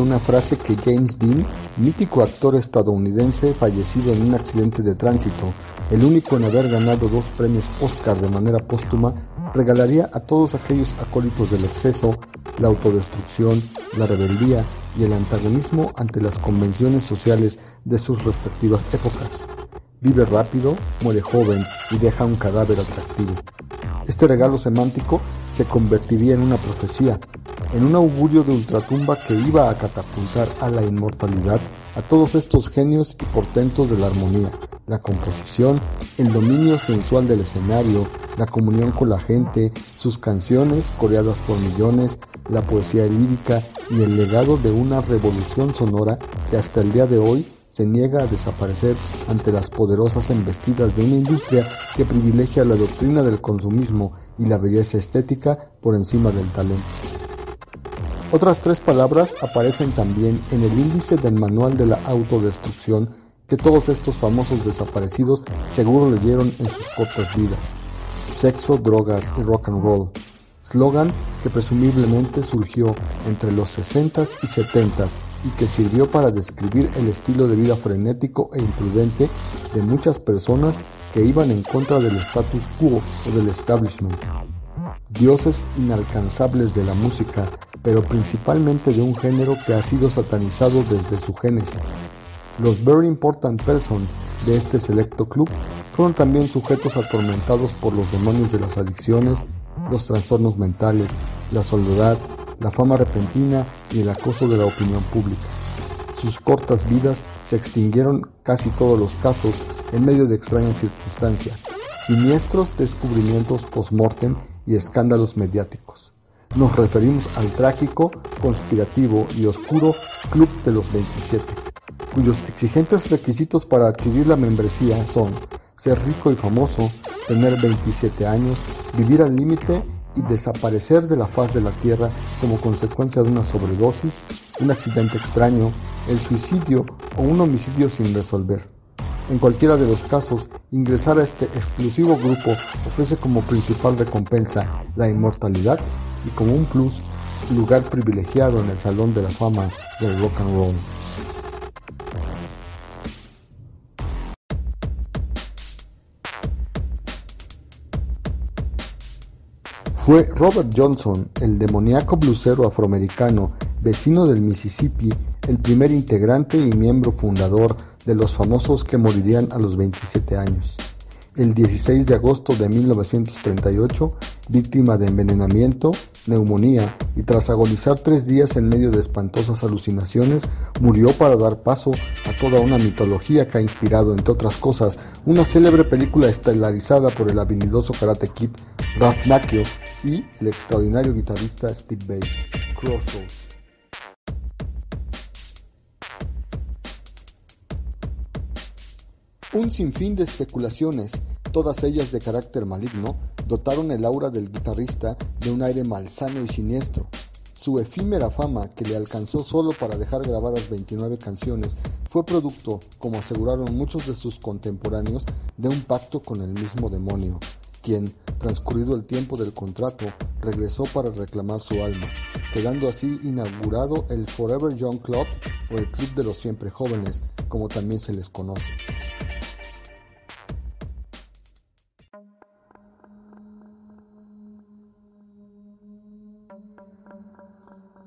Una frase que James Dean, mítico actor estadounidense fallecido en un accidente de tránsito, el único en haber ganado dos premios Oscar de manera póstuma, regalaría a todos aquellos acólitos del exceso, la autodestrucción, la rebeldía y el antagonismo ante las convenciones sociales de sus respectivas épocas. Vive rápido, muere joven y deja un cadáver atractivo. Este regalo semántico se convertiría en una profecía, en un augurio de ultratumba que iba a catapultar a la inmortalidad a todos estos genios y portentos de la armonía, la composición, el dominio sensual del escenario, la comunión con la gente, sus canciones coreadas por millones, la poesía lírica y el legado de una revolución sonora que hasta el día de hoy se niega a desaparecer ante las poderosas embestidas de una industria que privilegia la doctrina del consumismo y la belleza estética por encima del talento. Otras tres palabras aparecen también en el índice del manual de la autodestrucción que todos estos famosos desaparecidos seguro leyeron en sus cortas vidas. Sexo, drogas y rock and roll. Slogan que presumiblemente surgió entre los 60s y 70s y que sirvió para describir el estilo de vida frenético e imprudente de muchas personas que iban en contra del status quo o del establishment. Dioses inalcanzables de la música pero principalmente de un género que ha sido satanizado desde su génesis. Los Very Important Person de este selecto club fueron también sujetos atormentados por los demonios de las adicciones, los trastornos mentales, la soledad, la fama repentina y el acoso de la opinión pública. Sus cortas vidas se extinguieron casi todos los casos en medio de extrañas circunstancias, siniestros descubrimientos post-mortem y escándalos mediáticos. Nos referimos al trágico, conspirativo y oscuro Club de los 27, cuyos exigentes requisitos para adquirir la membresía son ser rico y famoso, tener 27 años, vivir al límite y desaparecer de la faz de la Tierra como consecuencia de una sobredosis, un accidente extraño, el suicidio o un homicidio sin resolver. En cualquiera de los casos, ingresar a este exclusivo grupo ofrece como principal recompensa la inmortalidad y como un plus, lugar privilegiado en el Salón de la Fama del Rock and Roll. Fue Robert Johnson, el demoníaco blusero afroamericano, vecino del Mississippi, el primer integrante y miembro fundador de los famosos que morirían a los 27 años el 16 de agosto de 1938, víctima de envenenamiento, neumonía y tras agonizar tres días en medio de espantosas alucinaciones, murió para dar paso a toda una mitología que ha inspirado, entre otras cosas, una célebre película estelarizada por el habilidoso karate kid Ralph Macchio y el extraordinario guitarrista Steve Bay, Crossroads. Un sinfín de especulaciones, todas ellas de carácter maligno, dotaron el aura del guitarrista de un aire malsano y siniestro. Su efímera fama, que le alcanzó solo para dejar grabadas 29 canciones, fue producto, como aseguraron muchos de sus contemporáneos, de un pacto con el mismo demonio, quien, transcurrido el tiempo del contrato, regresó para reclamar su alma, quedando así inaugurado el Forever Young Club o el Club de los Siempre Jóvenes, como también se les conoce.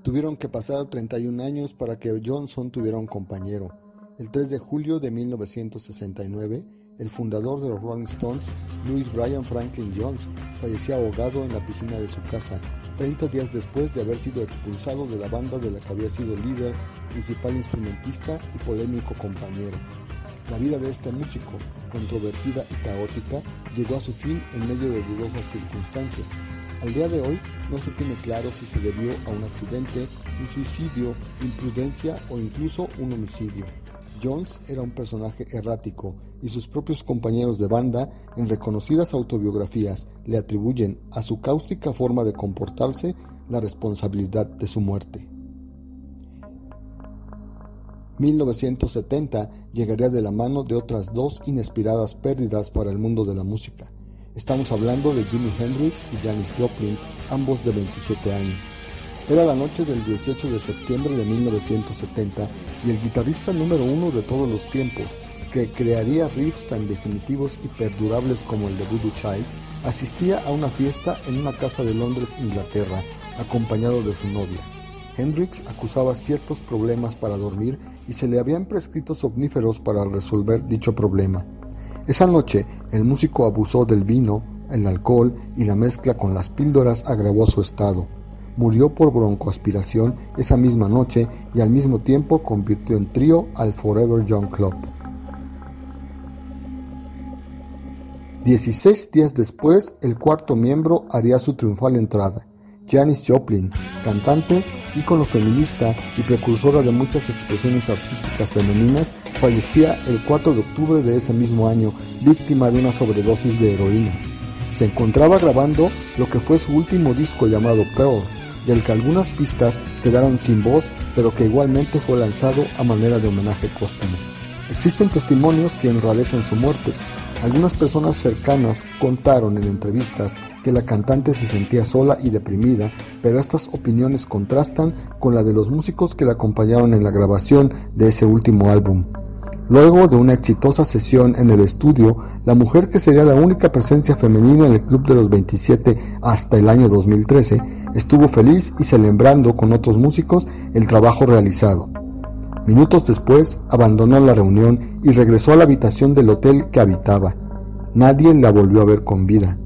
Tuvieron que pasar 31 años para que Johnson tuviera un compañero. El 3 de julio de 1969, el fundador de los Rolling Stones, Louis Brian Franklin Jones, falleció ahogado en la piscina de su casa, 30 días después de haber sido expulsado de la banda de la que había sido líder, principal instrumentista y polémico compañero. La vida de este músico, controvertida y caótica, llegó a su fin en medio de dudosas circunstancias. Al día de hoy no se tiene claro si se debió a un accidente, un suicidio, imprudencia o incluso un homicidio. Jones era un personaje errático y sus propios compañeros de banda, en reconocidas autobiografías, le atribuyen a su cáustica forma de comportarse la responsabilidad de su muerte. 1970 llegaría de la mano de otras dos inesperadas pérdidas para el mundo de la música. Estamos hablando de Jimi Hendrix y Janis Joplin, ambos de 27 años. Era la noche del 18 de septiembre de 1970 y el guitarrista número uno de todos los tiempos, que crearía riffs tan definitivos y perdurables como el de Voodoo Child, asistía a una fiesta en una casa de Londres, Inglaterra, acompañado de su novia. Hendrix acusaba ciertos problemas para dormir y se le habían prescrito somníferos para resolver dicho problema. Esa noche, el músico abusó del vino, el alcohol y la mezcla con las píldoras agravó su estado. Murió por broncoaspiración esa misma noche y al mismo tiempo convirtió en trío al Forever Young Club. Dieciséis días después, el cuarto miembro haría su triunfal entrada. Janis Joplin, cantante, ícono feminista y precursora de muchas expresiones artísticas femeninas, fallecía el 4 de octubre de ese mismo año, víctima de una sobredosis de heroína. Se encontraba grabando lo que fue su último disco llamado Pearl, del que algunas pistas quedaron sin voz, pero que igualmente fue lanzado a manera de homenaje póstumo. Existen testimonios que enrarecen su muerte. Algunas personas cercanas contaron en entrevistas que la cantante se sentía sola y deprimida, pero estas opiniones contrastan con la de los músicos que la acompañaron en la grabación de ese último álbum. Luego de una exitosa sesión en el estudio, la mujer que sería la única presencia femenina en el Club de los 27 hasta el año 2013, estuvo feliz y celebrando con otros músicos el trabajo realizado. Minutos después, abandonó la reunión y regresó a la habitación del hotel que habitaba. Nadie la volvió a ver con vida.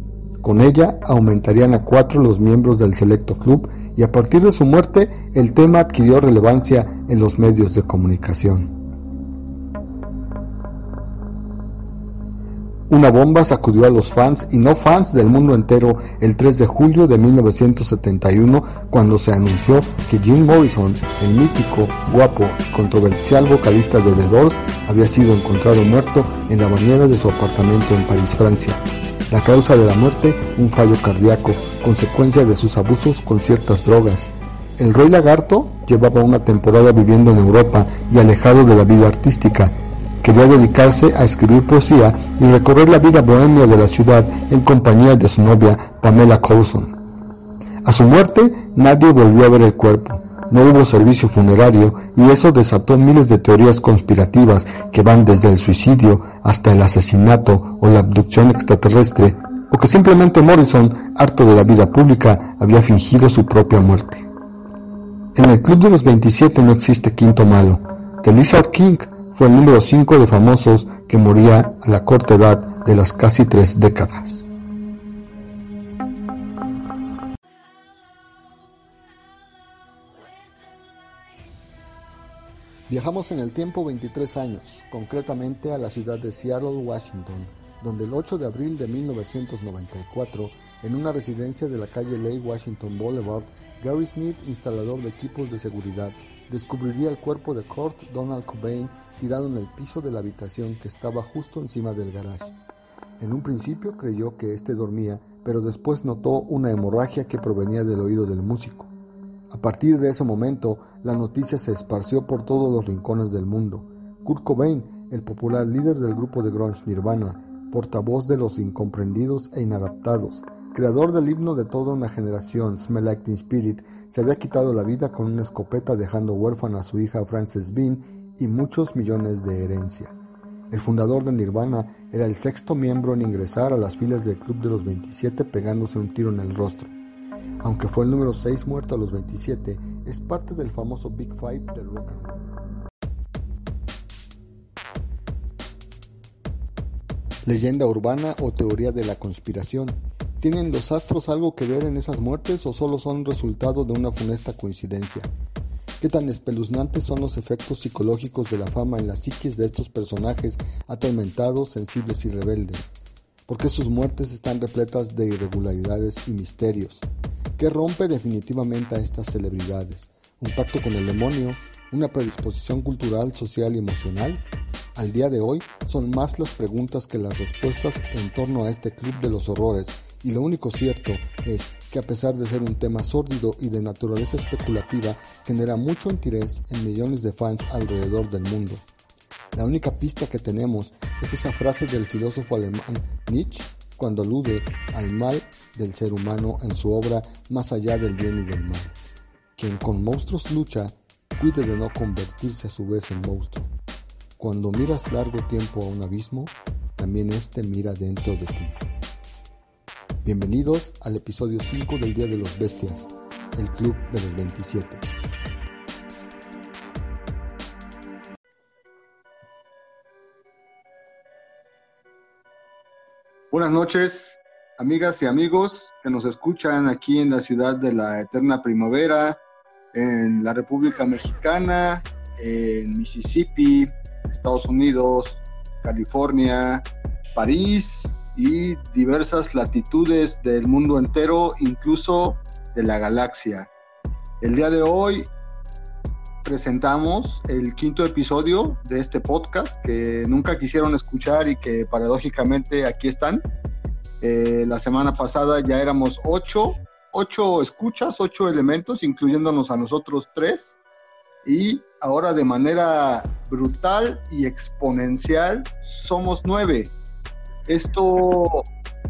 Con ella aumentarían a cuatro los miembros del selecto club y a partir de su muerte el tema adquirió relevancia en los medios de comunicación. Una bomba sacudió a los fans y no fans del mundo entero el 3 de julio de 1971 cuando se anunció que Jim Morrison, el mítico, guapo y controversial vocalista de The Doors, había sido encontrado muerto en la bañera de su apartamento en París, Francia. La causa de la muerte, un fallo cardíaco, consecuencia de sus abusos con ciertas drogas. El rey lagarto llevaba una temporada viviendo en Europa y alejado de la vida artística Quería dedicarse a escribir poesía y recorrer la vida bohemia de la ciudad en compañía de su novia Pamela Coulson. A su muerte nadie volvió a ver el cuerpo, no hubo servicio funerario y eso desató miles de teorías conspirativas que van desde el suicidio hasta el asesinato o la abducción extraterrestre, o que simplemente Morrison, harto de la vida pública, había fingido su propia muerte. En el Club de los 27 no existe quinto malo. The Lizard King fue el número 5 de famosos que moría a la corta edad de las casi tres décadas. Viajamos en el tiempo 23 años, concretamente a la ciudad de Seattle, Washington, donde el 8 de abril de 1994, en una residencia de la calle Lake Washington Boulevard, Gary Smith, instalador de equipos de seguridad, descubriría el cuerpo de Kurt Donald Cobain tirado en el piso de la habitación que estaba justo encima del garage. En un principio creyó que éste dormía, pero después notó una hemorragia que provenía del oído del músico. A partir de ese momento, la noticia se esparció por todos los rincones del mundo. Kurt Cobain, el popular líder del grupo de grunge Nirvana, portavoz de los incomprendidos e inadaptados, creador del himno de toda una generación, Smell Like Teen Spirit, se había quitado la vida con una escopeta dejando huérfana a su hija Frances Bean y muchos millones de herencia. El fundador de Nirvana era el sexto miembro en ingresar a las filas del Club de los 27 pegándose un tiro en el rostro. Aunque fue el número 6 muerto a los 27, es parte del famoso Big Five del rock and roll. Leyenda urbana o teoría de la conspiración. ¿Tienen los astros algo que ver en esas muertes o solo son resultado de una funesta coincidencia? ¿Qué tan espeluznantes son los efectos psicológicos de la fama en las psiquis de estos personajes atormentados, sensibles y rebeldes? ¿Por qué sus muertes están repletas de irregularidades y misterios? ¿Qué rompe definitivamente a estas celebridades? ¿Un pacto con el demonio? ¿Una predisposición cultural, social y emocional? Al día de hoy son más las preguntas que las respuestas en torno a este club de los horrores y lo único cierto es que a pesar de ser un tema sórdido y de naturaleza especulativa, genera mucho interés en millones de fans alrededor del mundo. La única pista que tenemos es esa frase del filósofo alemán Nietzsche cuando alude al mal del ser humano en su obra Más allá del bien y del mal. Quien con monstruos lucha, cuide de no convertirse a su vez en monstruo. Cuando miras largo tiempo a un abismo, también éste mira dentro de ti. Bienvenidos al episodio 5 del Día de los Bestias, el Club de los 27. Buenas noches, amigas y amigos que nos escuchan aquí en la ciudad de la eterna primavera, en la República Mexicana, en Mississippi, Estados Unidos, California, París y diversas latitudes del mundo entero, incluso de la galaxia. El día de hoy presentamos el quinto episodio de este podcast que nunca quisieron escuchar y que paradójicamente aquí están. Eh, la semana pasada ya éramos ocho ocho escuchas, ocho elementos, incluyéndonos a nosotros tres. Y ahora de manera brutal y exponencial somos nueve. Esto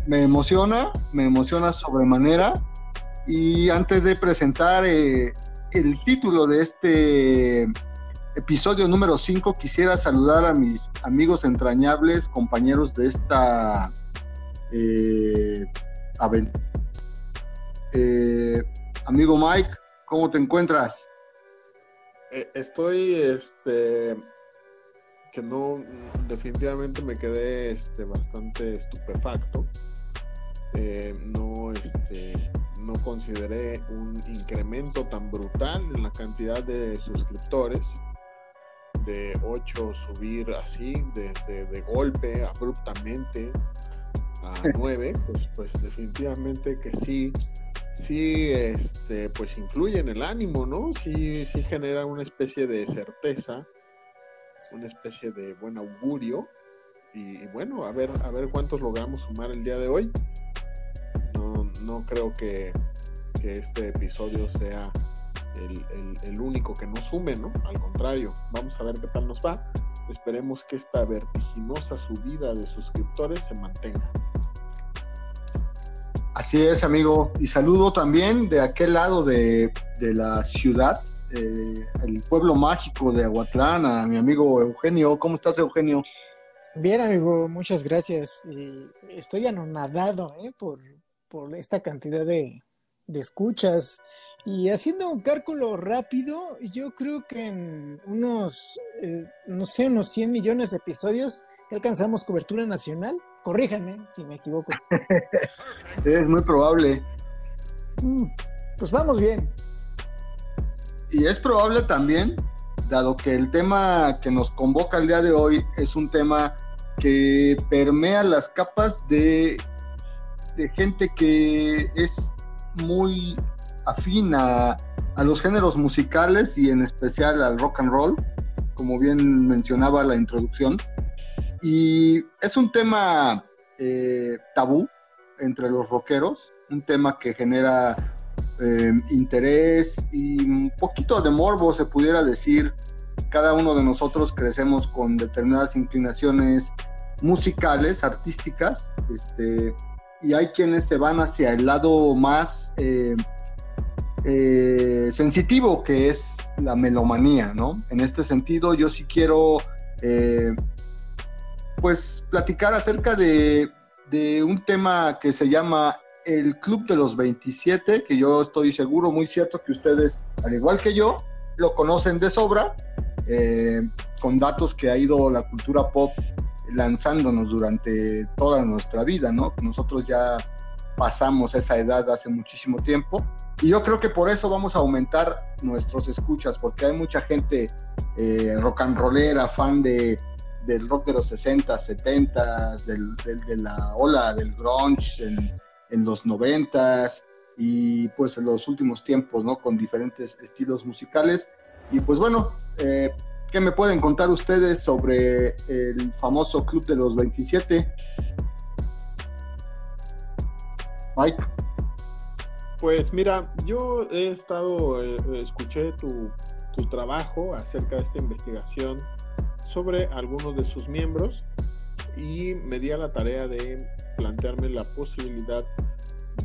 me emociona, me emociona sobremanera. Y antes de presentar eh, el título de este episodio número 5, quisiera saludar a mis amigos entrañables, compañeros de esta eh, aventura eh, amigo Mike, ¿cómo te encuentras? Estoy, este, que no, definitivamente me quedé este, bastante estupefacto. Eh, no, este, no consideré un incremento tan brutal en la cantidad de suscriptores. De 8 subir así, de, de golpe, abruptamente, a 9, pues, pues definitivamente que sí sí este, pues influye en el ánimo, ¿no? Sí, sí genera una especie de certeza, una especie de buen augurio. Y, bueno, a ver, a ver cuántos logramos sumar el día de hoy. No, creo que, este episodio sea el, el, único que nos sume, ¿no? Al contrario, vamos a ver qué tal nos va. Esperemos que esta vertiginosa subida de suscriptores se mantenga. Así es, amigo. Y saludo también de aquel lado de, la ciudad, eh, el pueblo mágico de Aguatlán, a mi amigo Eugenio. ¿Cómo estás, Eugenio? Bien, amigo, muchas gracias. estoy anonadado ¿eh? por, esta cantidad de, escuchas. Y haciendo un cálculo rápido, yo creo que en unos, eh, no sé, unos 100 millones de episodios alcanzamos cobertura nacional. Corríjanme si me equivoco. es muy probable. Mm, pues vamos bien. Y es probable también, dado que el tema que nos convoca el día de hoy es un tema que permea las capas de, gente que es muy afina a los géneros musicales y en especial al rock and roll, como bien mencionaba la introducción. Y es un tema eh, tabú entre los rockeros, un tema que genera eh, interés y un poquito de morbo, se pudiera decir. Cada uno de nosotros crecemos con determinadas inclinaciones musicales, artísticas, este, y hay quienes se van hacia el lado más eh, sensitivo, que es la melomanía, ¿no? En este sentido, yo sí quiero pues platicar acerca de, un tema que se llama el Club de los 27, que yo estoy seguro, muy cierto, que ustedes, al igual que yo, lo conocen de sobra, eh, con datos que ha ido la cultura pop lanzándonos durante toda nuestra vida, ¿no? Nosotros ya pasamos esa edad hace muchísimo tiempo y yo creo que por eso vamos a aumentar nuestros escuchas, porque hay mucha gente eh, rock and rollera, fan de del rock de los 60, 70, del, de la ola del grunge en, en, los 90 y pues en los últimos tiempos, ¿no? Con diferentes estilos musicales. Y pues bueno, eh, ¿qué me pueden contar ustedes sobre el famoso Club de los 27? Mike. Pues mira, yo he estado, eh, escuché tu, tu trabajo acerca de esta investigación sobre algunos de sus miembros y me di a la tarea de plantearme la posibilidad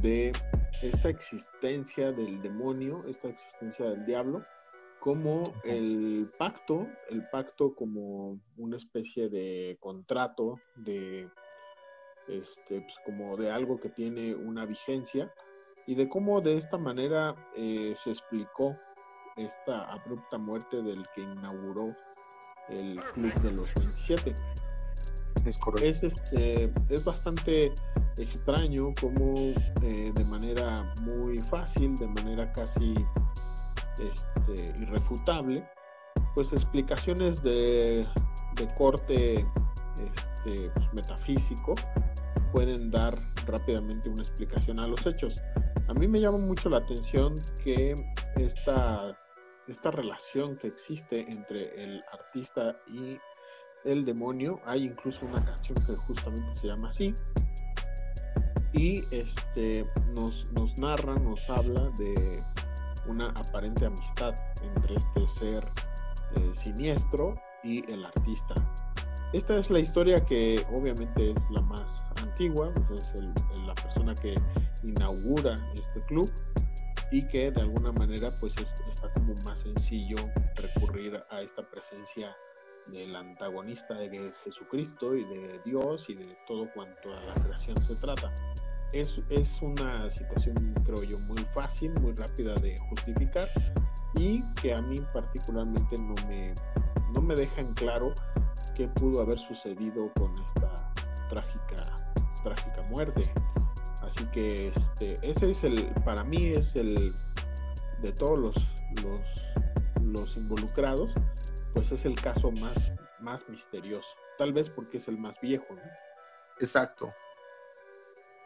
de esta existencia del demonio, esta existencia del diablo, como el pacto, el pacto como una especie de contrato, de este, pues, como de algo que tiene una vigencia, y de cómo de esta manera eh, se explicó esta abrupta muerte del que inauguró el Club de los 27. Es. Es, este, es bastante extraño como eh, de manera muy fácil, de manera casi este, irrefutable, pues explicaciones de, de corte este, pues, metafísico pueden dar rápidamente una explicación a los hechos. A mí me llama mucho la atención que esta, esta relación que existe entre el artista y el demonio, hay incluso una canción que justamente se llama así, y este, nos, nos narra, nos habla de una aparente amistad entre este ser eh, siniestro y el artista. Esta es la historia que obviamente es la más antigua, es la persona que inaugura este club y que de alguna manera pues está como más sencillo recurrir a esta presencia del antagonista de Jesucristo y de Dios y de todo cuanto a la creación se trata es, es una situación, creo yo, muy fácil, muy rápida de justificar y que a mí particularmente no me, no me deja en claro qué pudo haber sucedido con esta trágica, trágica muerte. Así que este, ese es el, para mí es el, de todos los, los, los involucrados, pues es el caso más, más misterioso. Tal vez porque es el más viejo. ¿no? Exacto.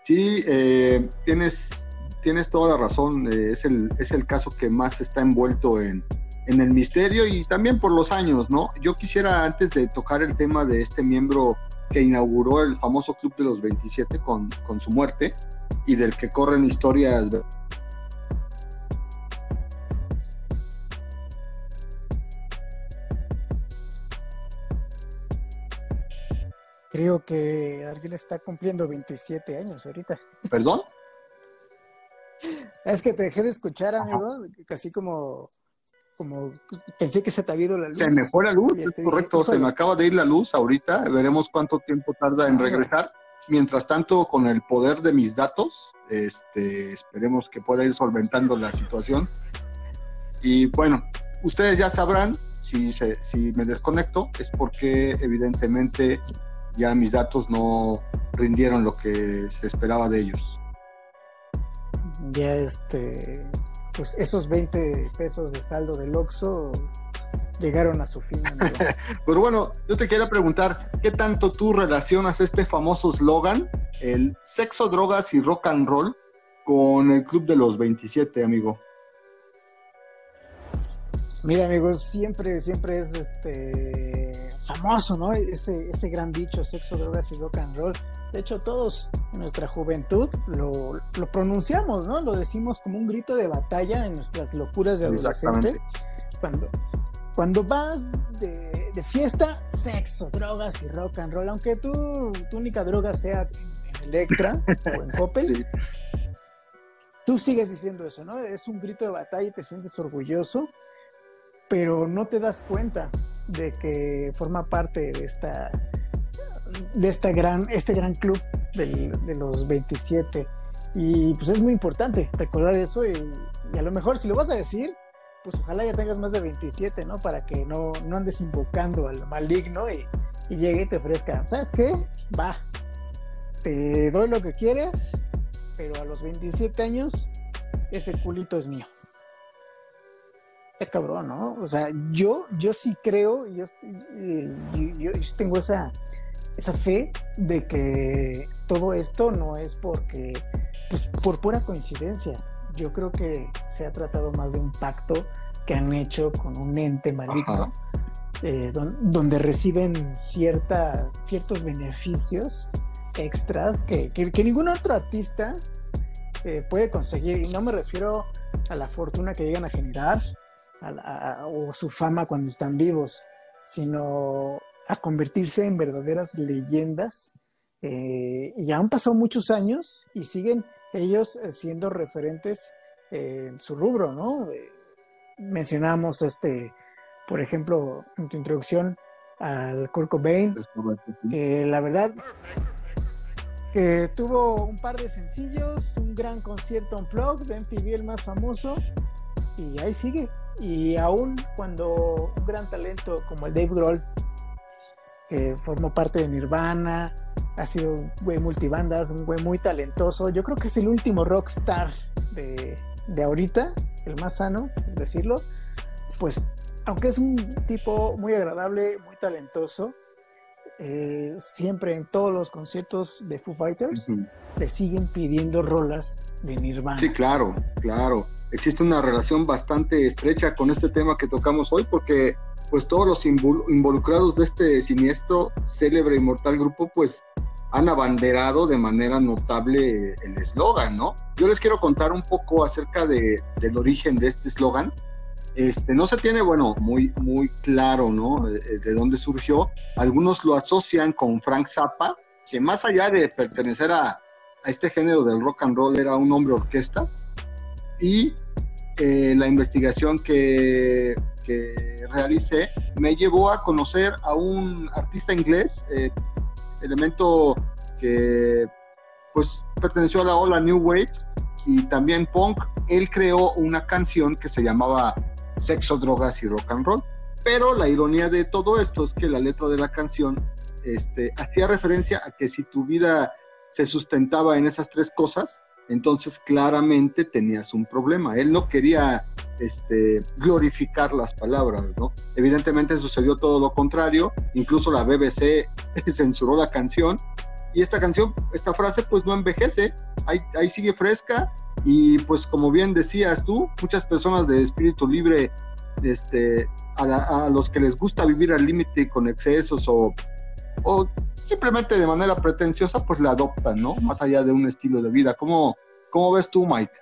Sí, eh, tienes, tienes toda la razón. Eh, es, el, es el caso que más está envuelto en, en el misterio y también por los años, ¿no? Yo quisiera, antes de tocar el tema de este miembro que inauguró el famoso Club de los 27 con, con su muerte y del que corren historias Creo que alguien está cumpliendo 27 años ahorita. ¿Perdón? Es que te dejé de escuchar, amigo, casi como, como pensé que se te había ido la luz. Se me fue la luz, es correcto, se me acaba de ir la luz ahorita, veremos cuánto tiempo tarda en regresar. Mientras tanto, con el poder de mis datos, este, esperemos que pueda ir solventando la situación. Y bueno, ustedes ya sabrán, si, se, si me desconecto, es porque evidentemente ya mis datos no rindieron lo que se esperaba de ellos. Ya este, pues esos 20 pesos de saldo del Oxxo llegaron a su fin. Pero bueno, yo te quería preguntar, ¿qué tanto tú relacionas este famoso slogan, el sexo, drogas y rock and roll, con el Club de los 27, amigo? Mira, amigos, siempre, siempre es este famoso, ¿no? Ese, ese gran dicho, sexo, drogas y rock and roll. De hecho, todos en nuestra juventud lo, lo pronunciamos, ¿no? Lo decimos como un grito de batalla en nuestras locuras de adolescente. Cuando, cuando vas de, de, fiesta, sexo, drogas y rock and roll, aunque tu, tu única droga sea en Electra o en Coppel. Tú sigues diciendo eso, ¿no? Es un grito de batalla y te sientes orgulloso pero no te das cuenta de que forma parte de esta de esta gran este gran club de los 27 y pues es muy importante recordar eso y, y, a lo mejor si lo vas a decir pues ojalá ya tengas más de 27 no para que no, no andes invocando al maligno y, y llegue y te ofrezca sabes qué va te doy lo que quieres pero a los 27 años ese culito es mío es cabrón, ¿no? O sea, yo, yo sí creo, yo, yo, yo tengo esa, esa fe de que todo esto no es porque, pues por pura coincidencia. Yo creo que se ha tratado más de un pacto que han hecho con un ente maligno, eh, don, donde reciben cierta, ciertos beneficios extras que, que, que ningún otro artista eh, puede conseguir. Y no me refiero a la fortuna que llegan a generar, a, a, o su fama cuando están vivos, sino a convertirse en verdaderas leyendas Eh, y han pasado muchos años y siguen ellos siendo referentes en su rubro, ¿no? mencionamos este, por ejemplo, en tu introducción al Kurt Cobain, que la verdad que tuvo un par de sencillos, un gran concierto en Plug de MTV el más famoso, y ahí sigue. Y aún cuando un gran talento como el Dave Grohl, que formó parte de Nirvana, ha sido un güey multibandas, un güey muy talentoso, yo creo que es el último rockstar de, de ahorita, el más sano, decirlo, pues aunque es un tipo muy agradable, muy talentoso, eh, siempre en todos los conciertos de Foo Fighters le siguen pidiendo rolas de Nirvana. Sí, claro, claro. Existe una relación bastante estrecha con este tema que tocamos hoy porque pues todos los involucrados de este siniestro, célebre y mortal grupo pues han abanderado de manera notable el eslogan, ¿no? Yo les quiero contar un poco acerca de, del origen de este eslogan. Este, no se tiene, bueno, muy, muy claro, ¿no? De, dónde surgió. Algunos lo asocian con Frank Zappa, que más allá de pertenecer a, a este género del rock and roll era un hombre orquesta. Y eh, la investigación que, que, realicé me llevó a conocer a un artista inglés, eh, elemento que pues perteneció a la ola New Wave y también punk. Él creó una canción que se llamaba Sexo, Drogas y Rock and Roll. Pero la ironía de todo esto es que la letra de la canción este, hacía referencia a que si tu vida se sustentaba en esas tres cosas, entonces claramente tenías un problema. Él no quería este, glorificar las palabras, ¿no? Evidentemente sucedió todo lo contrario, incluso la BBC censuró la canción y esta canción, esta frase pues no envejece, ahí, ahí sigue fresca y pues como bien decías tú, muchas personas de espíritu libre, este, a, a los que les gusta vivir al límite con excesos o, o simplemente de manera pretenciosa pues la adoptan, ¿no? Más allá de un estilo de vida. ¿Cómo, cómo ves tú, Mike?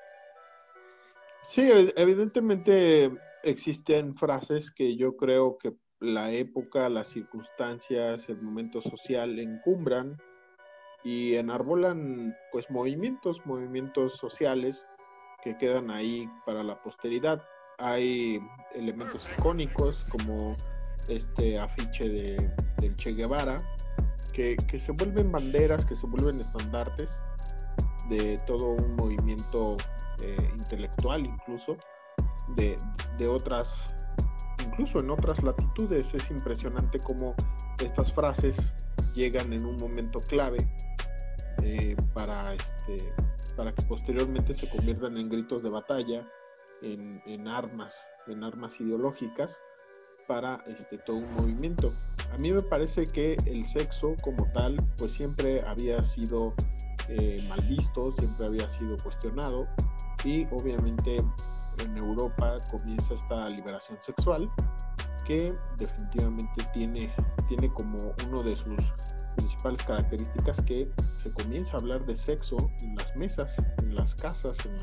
Sí, evidentemente existen frases que yo creo que la época, las circunstancias, el momento social encumbran y enarbolan pues movimientos, movimientos sociales que quedan ahí para la posteridad. Hay elementos icónicos como este afiche de, del Che Guevara, que, que se vuelven banderas, que se vuelven estandartes de todo un movimiento eh, intelectual incluso de, de, otras, incluso en otras latitudes. Es impresionante cómo estas frases llegan en un momento clave eh, para, este, para que posteriormente se conviertan en gritos de batalla, en, en armas, en armas ideológicas para este, todo un movimiento. A mí me parece que el sexo como tal, pues siempre había sido eh, mal visto, siempre había sido cuestionado, y obviamente en Europa comienza esta liberación sexual que definitivamente tiene, tiene como uno de sus principales características que se comienza a hablar de sexo en las mesas, en las casas, en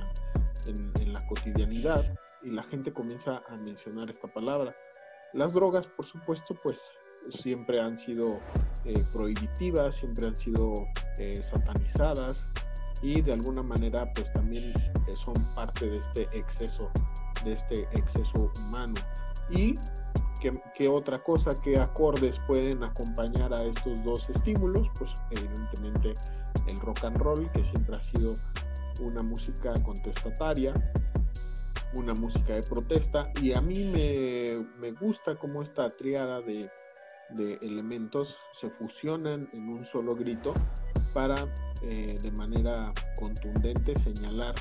la, cotidianidad y la gente comienza a mencionar esta palabra. Las drogas, por supuesto, pues siempre han sido eh, prohibitivas, siempre han sido eh, satanizadas, y de alguna manera pues también eh, son parte de este exceso, de este exceso humano. Y ¿qué, otra cosa, qué acordes pueden acompañar a estos dos estímulos? Pues evidentemente el rock and roll, que siempre ha sido una música contestataria, una música de protesta, y a mí me, me gusta como esta triada de, de elementos se fusionan en un solo grito para eh, de manera contundente señalar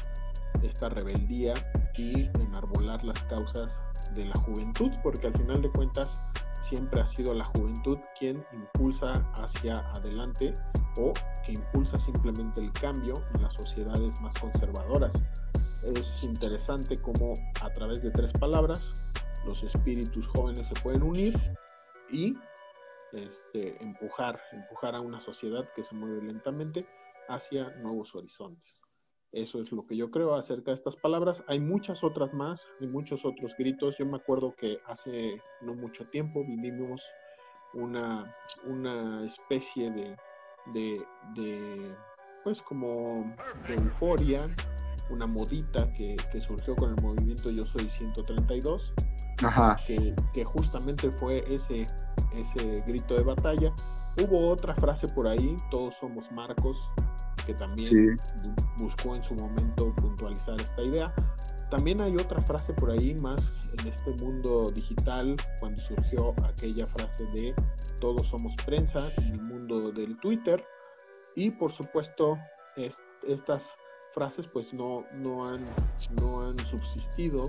esta rebeldía y enarbolar las causas de la juventud, porque al final de cuentas siempre ha sido la juventud quien impulsa hacia adelante o que impulsa simplemente el cambio en las sociedades más conservadoras. Es interesante cómo a través de tres palabras los espíritus jóvenes se pueden unir y este, empujar, empujar a una sociedad que se mueve lentamente hacia nuevos horizontes. Eso es lo que yo creo acerca de estas palabras. Hay muchas otras más, hay muchos otros gritos. Yo me acuerdo que hace no mucho tiempo vivimos una, una especie de, de, de pues como de euforia, una modita que, que, surgió con el movimiento Yo Soy 132, Ajá. Que, que, justamente fue ese, ese grito de batalla. Hubo otra frase por ahí, todos somos Marcos, que también buscó en su momento puntualizar esta idea. También hay otra frase por ahí más en este mundo digital, cuando surgió aquella frase de todos somos prensa en el mundo del Twitter. Y por supuesto, estas frases pues no, no, han, no han subsistido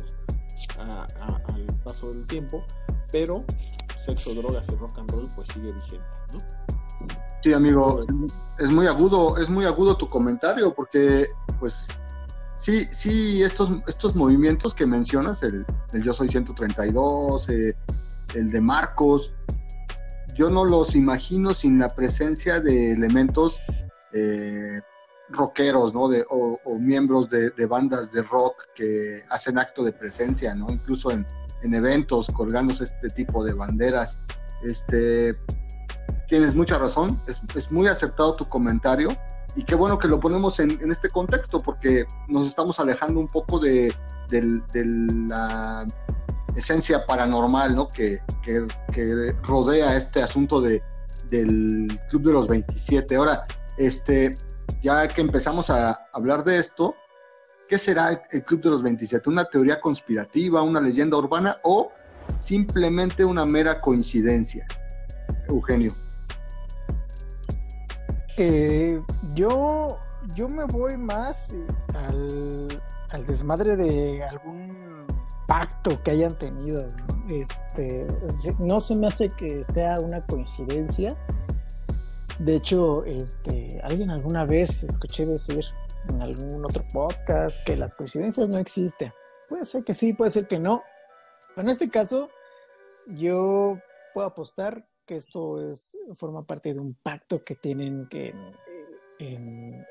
al paso del tiempo, pero sexo, drogas y rock and roll pues sigue vigente, Sí, amigo, es muy agudo, es muy agudo tu comentario, porque pues sí, sí, estos, estos movimientos que mencionas, el, Yo Soy 132, eh, el de Marcos, yo no los imagino sin la presencia de elementos eh, rockeros, ¿no? De, o, miembros de, bandas de rock que hacen acto de presencia, ¿no? Incluso en, en eventos, colgándose este tipo de banderas. Este, tienes mucha razón, es, muy aceptado tu comentario y qué bueno que lo ponemos en, este contexto porque nos estamos alejando un poco de, la esencia paranormal ¿no? que, rodea este asunto de, del Club de los 27. Ahora, este, ya que empezamos a hablar de esto, ¿qué será el Club de los 27? ¿Una teoría conspirativa, una leyenda urbana o simplemente una mera coincidencia? Eugenio. Eh, yo, yo me voy más eh, al, desmadre de algún pacto que hayan tenido. Este, no se me hace que sea una coincidencia. De hecho, este, alguien alguna vez escuché decir en algún otro podcast que las coincidencias no existen. Puede ser que sí, puede ser que no. Pero en este caso, yo puedo apostar que esto es, forma parte de un pacto que tienen que en,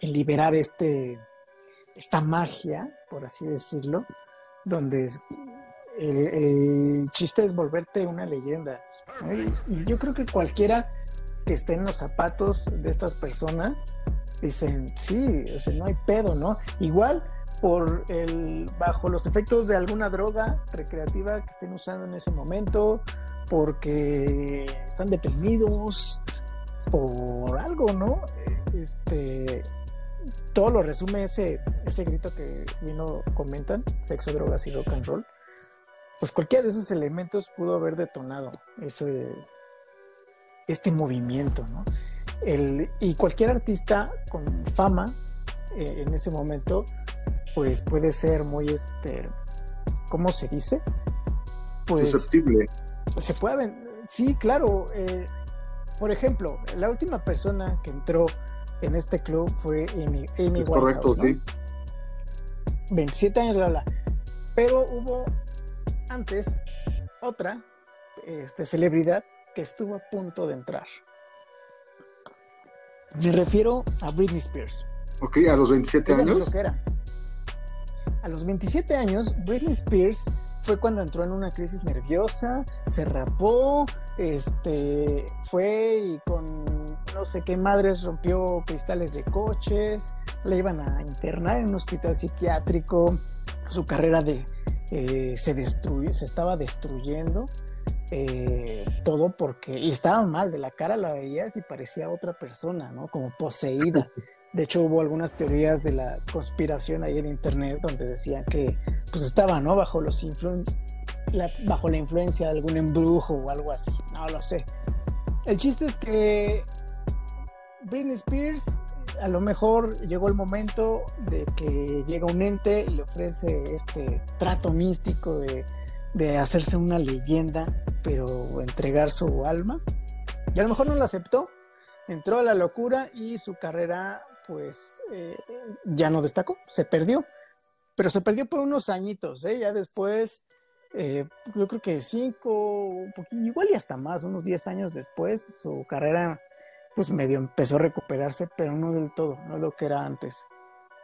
liberar este, esta magia, por así decirlo, donde el, chiste es volverte una leyenda. Y, yo creo que cualquiera que esté en los zapatos de estas personas, dicen, sí, o no hay pedo, ¿no? Igual por el, bajo los efectos de alguna droga recreativa que estén usando en ese momento, porque están deprimidos, por algo, ¿no? Este, todo lo resume ese, ese grito que vino comentan, sexo, drogas y rock and roll. Pues cualquiera de esos elementos pudo haber detonado ese, este movimiento, ¿no? El, y cualquier artista con fama eh, en ese momento, pues puede ser muy, este, ¿cómo se dice? Pues, Susceptible. Se puede, sí, claro. Eh, por ejemplo, la última persona que entró en este club fue Amy, Amy Correcto, sí. 27 años, bla, Pero hubo antes otra este, celebridad que estuvo a punto de entrar. Me refiero a Britney Spears. Ok, a los 27 años. A los 27 años, Britney Spears fue cuando entró en una crisis nerviosa, se rapó, este, fue y con no sé qué madres rompió cristales de coches, le iban a internar en un hospital psiquiátrico, su carrera de, eh, se, destruyó, se estaba destruyendo. Eh, todo porque, y estaba mal, de la cara la veías y parecía otra persona, ¿no? Como poseída. De hecho, hubo algunas teorías de la conspiración ahí en internet donde decían que pues estaba, ¿no? Bajo los bajo la influencia de algún embrujo o algo así. No lo sé. El chiste es que Britney Spears a lo mejor llegó el momento de que llega un ente y le ofrece este trato místico de, de hacerse una leyenda, pero entregar su alma. Y a lo mejor no lo aceptó, entró a la locura y su carrera pues eh, ya no destacó, se perdió. Pero se perdió por unos añitos, ¿eh? Ya después, eh, yo creo que cinco, igual y hasta más, unos diez años después, su carrera pues medio empezó a recuperarse, pero no del todo, no lo que era antes.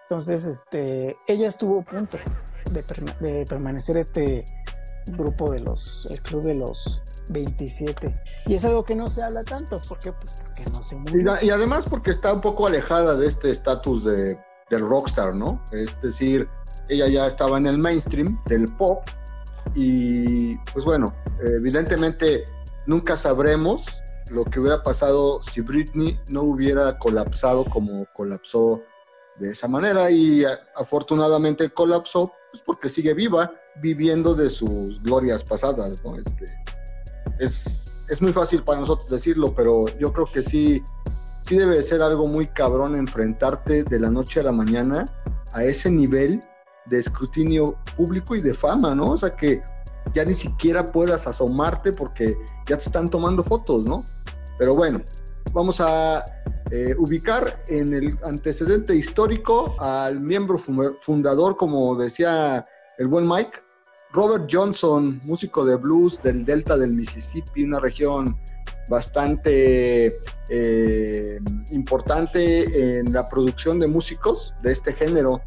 Entonces, este, ella estuvo a punto de, permanecer este grupo de los, el club de los 27. Y es algo que no se habla tanto, ¿por qué? Pues porque no se mueve. Y, además porque está un poco alejada de este estatus de, del rockstar, ¿no? Es decir, ella ya estaba en el mainstream del pop y pues bueno, evidentemente nunca sabremos lo que hubiera pasado si Britney no hubiera colapsado como colapsó de esa manera y afortunadamente colapsó pues porque sigue viva, viviendo de sus glorias pasadas, ¿no? Este, es, es muy fácil para nosotros decirlo, pero yo creo que sí, sí debe ser algo muy cabrón enfrentarte de la noche a la mañana a ese nivel de escrutinio público y de fama, ¿no? O sea que ya ni siquiera puedas asomarte porque ya te están tomando fotos, ¿no? Pero bueno, vamos a eh, ubicar en el antecedente histórico al miembro fundador, como decía el buen Mike, Robert Johnson, músico de blues del delta del Mississippi, una región bastante eh, importante en la producción de músicos de este género.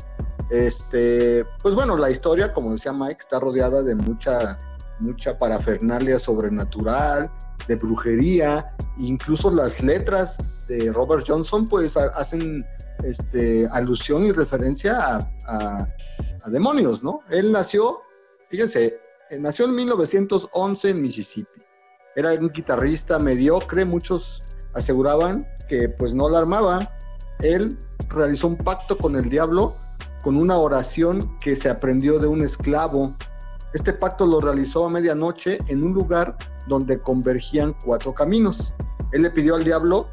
Este, pues bueno, la historia, como decía Mike, está rodeada de mucha, mucha parafernalia sobrenatural, de brujería, incluso las letras de Robert Johnson pues hacen este, alusión y referencia a, demonios, ¿no? Él nació, fíjense, nació en 1911 en Mississippi. Era un guitarrista mediocre, muchos aseguraban que pues no la armaba. Él realizó un pacto con el diablo con una oración que se aprendió de un esclavo. Este pacto lo realizó a medianoche en un lugar donde convergían cuatro caminos. Él le pidió al diablo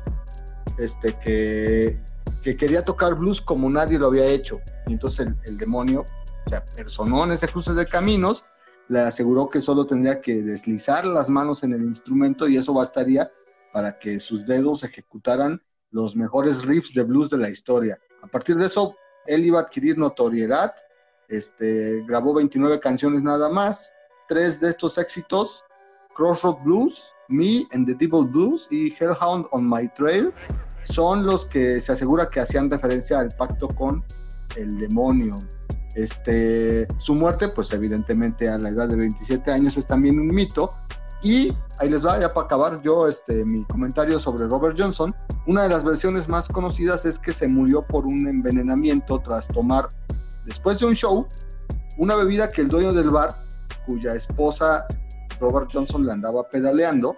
este, que, que quería tocar blues como nadie lo había hecho. Y entonces el, demonio se personó en ese cruce de caminos, le aseguró que solo tendría que deslizar las manos en el instrumento y eso bastaría para que sus dedos ejecutaran los mejores riffs de blues de la historia. A partir de eso, él iba a adquirir notoriedad, este, grabó 29 canciones nada más, tres de estos éxitos Crossroad Blues, Me and the Devil Blues y Hellhound on My Trail son los que se asegura que hacían referencia al pacto con el demonio. Este, su muerte, pues evidentemente a la edad de 27 años es también un mito. Y ahí les va, ya para acabar yo este, mi comentario sobre Robert Johnson. Una de las versiones más conocidas es que se murió por un envenenamiento tras tomar, después de un show, una bebida que el dueño del bar, cuya esposa Robert Johnson le andaba pedaleando,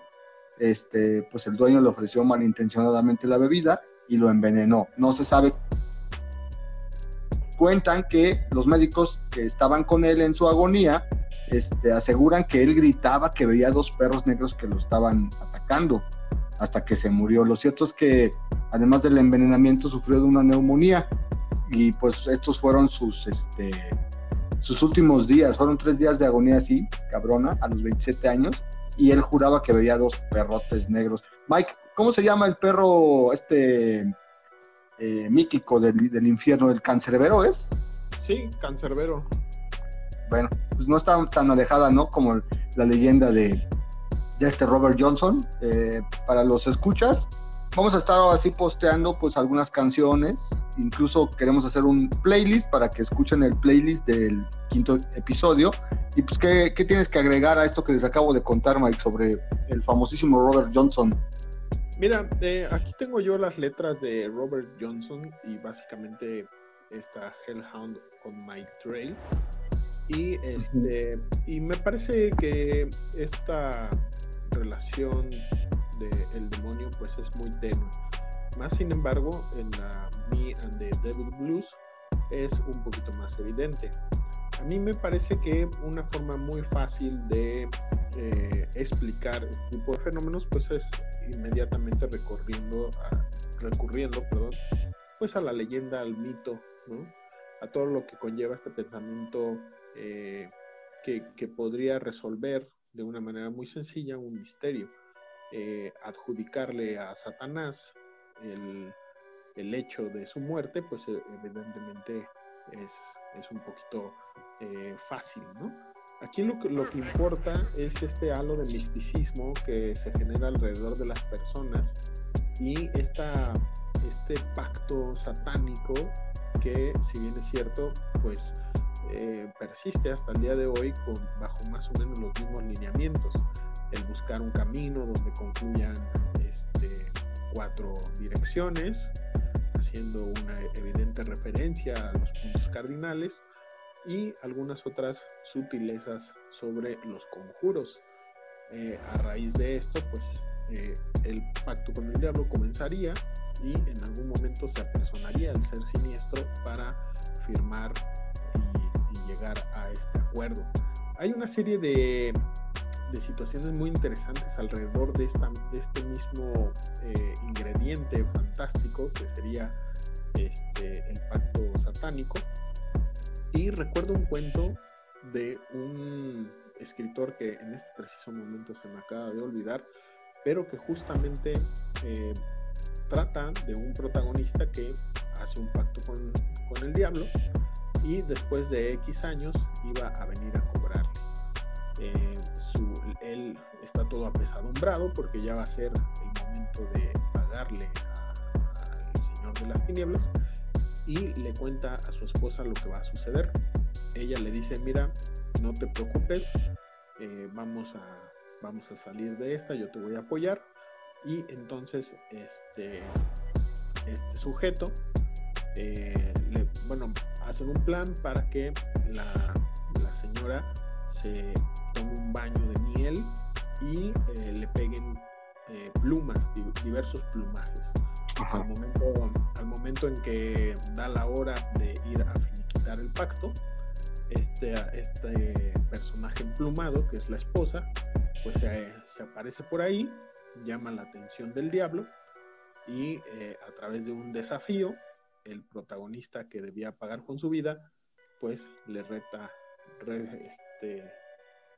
este, pues el dueño le ofreció malintencionadamente la bebida y lo envenenó. No se sabe. Cuentan que los médicos que estaban con él en su agonía este, aseguran que él gritaba que veía dos perros negros que lo estaban atacando hasta que se murió. Lo cierto es que además del envenenamiento sufrió de una neumonía y pues estos fueron sus, este, sus últimos días, fueron tres días de agonía así, cabrona, a los 27 años, y él juraba que veía dos perrotes negros. Mike, ¿cómo se llama el perro este eh, mítico del, del, infierno? ¿El cancerbero es? Sí, cancerbero. Bueno, pues no está tan alejada, ¿no? Como la leyenda de, de este Robert Johnson. Eh, para los escuchas, vamos a estar así posteando pues algunas canciones, incluso queremos hacer un playlist para que escuchen el playlist del quinto episodio. Y pues, ¿qué, qué tienes que agregar a esto que les acabo de contar, Mike, sobre el famosísimo Robert Johnson? Mira, eh, aquí tengo yo las letras de Robert Johnson y básicamente está Hellhound on My Trail. Y, este, y me parece que esta relación del demonio pues es muy tenue. Más sin embargo, en la Me and the Devil Blues es un poquito más evidente. A mí me parece que una forma muy fácil de eh, explicar este tipo de fenómenos pues es inmediatamente recorriendo recurriendo perdón, pues a la leyenda, al mito, a todo lo que conlleva este pensamiento eh, que, que podría resolver de una manera muy sencilla un misterio. Eh, adjudicarle a Satanás el, hecho de su muerte, pues eh, evidentemente es, un poquito eh, fácil, ¿no? Aquí lo que, lo que importa es este halo de misticismo que se genera alrededor de las personas y esta, este pacto satánico que, si bien es cierto, pues persiste hasta el día de hoy con, bajo más o menos los mismos lineamientos el buscar un camino donde confluyan este, cuatro direcciones, haciendo una evidente referencia a los puntos cardinales y algunas otras sutilezas sobre los conjuros. Eh, a raíz de esto, pues eh, el pacto con el diablo comenzaría y en algún momento se apersonaría el ser siniestro para firmar y, llegar a este acuerdo. Hay una serie de, de situaciones muy interesantes alrededor de, esta, de este mismo eh, ingrediente fantástico que sería este, el pacto satánico. Y recuerdo un cuento de un escritor que en este preciso momento se me acaba de olvidar, pero que justamente eh, trata de un protagonista que hace un pacto con, con, el diablo y después de X años iba a venir a cobrar. Eh, él está todo apesadumbrado porque ya va a ser el momento de pagarle al Señor de las Tinieblas y le cuenta a su esposa lo que va a suceder. Ella le dice, mira, no te preocupes, eh, vamos, a, vamos a salir de esta, yo te voy a apoyar. Y entonces este, este sujeto, eh, bueno, hacen un plan para que la, señora se tome un baño de miel y eh, le peguen plumas, diversos plumajes. Al momento, al momento en que da la hora de ir a finiquitar el pacto, este, este personaje emplumado, que es la esposa, pues se, aparece por ahí, llama la atención del diablo y eh, a través de un desafío, el protagonista que debía pagar con su vida, pues le reta, este,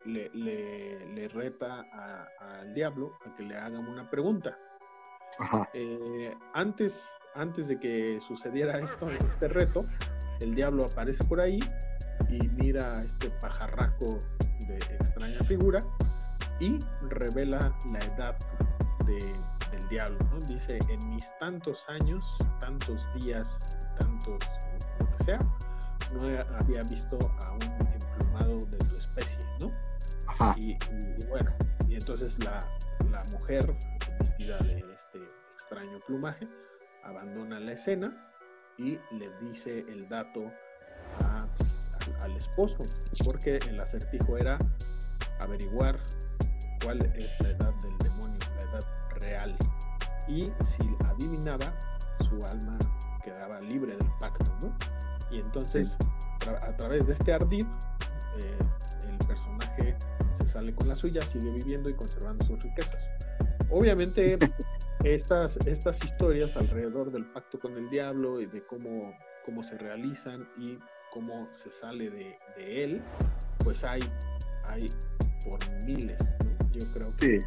le, reta al diablo a que le hagan una pregunta. Eh, antes, antes de que sucediera esto, este reto, el diablo aparece por ahí y mira a este pajarraco de extraña figura y revela la edad del diablo. Dice, en mis tantos años, tantos días, tantos, lo que sea, no había visto a un Y, bueno, y entonces la, la mujer vestida de este extraño plumaje abandona la escena y le dice el dato al esposo, porque el acertijo era averiguar cuál es la edad del demonio, la edad real. Y si adivinaba, su alma quedaba libre del pacto, ¿no? Y entonces, a través de este ardid, eh, el personaje se sale con la suya, sigue viviendo y conservando sus riquezas. Obviamente, estas, estas historias alrededor del pacto con el diablo y de cómo, cómo se realizan y cómo se sale de, él, pues hay, hay por miles. Yo creo que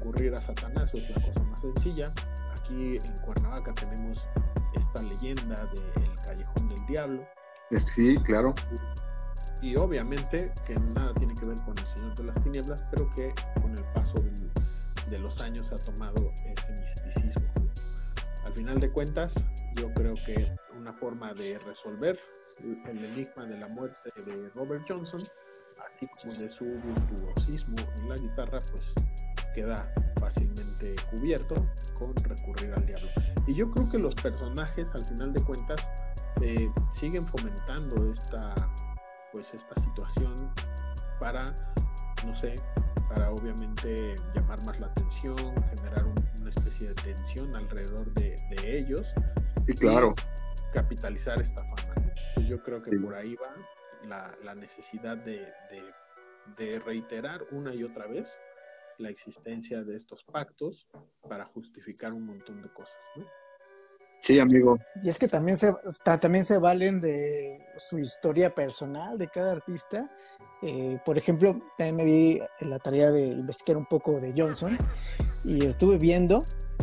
ocurrir a Satanás es la cosa más sencilla. Aquí en Cuernavaca tenemos esta leyenda del Callejón del Diablo. Sí, claro. Y, obviamente que nada tiene que ver con el Señor de las Tinieblas, pero que con el paso de los años ha tomado ese misticismo. Al final de cuentas, yo creo que una forma de resolver el enigma de la muerte de Robert Johnson, así como de su virtuosismo en la guitarra, pues queda fácilmente cubierto con recurrir al diablo. Y yo creo que los personajes, al final de cuentas, eh, siguen fomentando esta, pues, esta situación para, no sé, para obviamente llamar más la atención, generar una especie de tensión alrededor de, ellos. Y claro. capitalizar esta fama. Pues yo creo que por ahí va la, necesidad de, de, reiterar una y otra vez la existencia de estos pactos para justificar un montón de cosas, ¿no? Sí, amigo. Y es que también se, también se valen de su historia personal de cada artista. Eh, por ejemplo, también me di la tarea de investigar un poco de Johnson y estuve viendo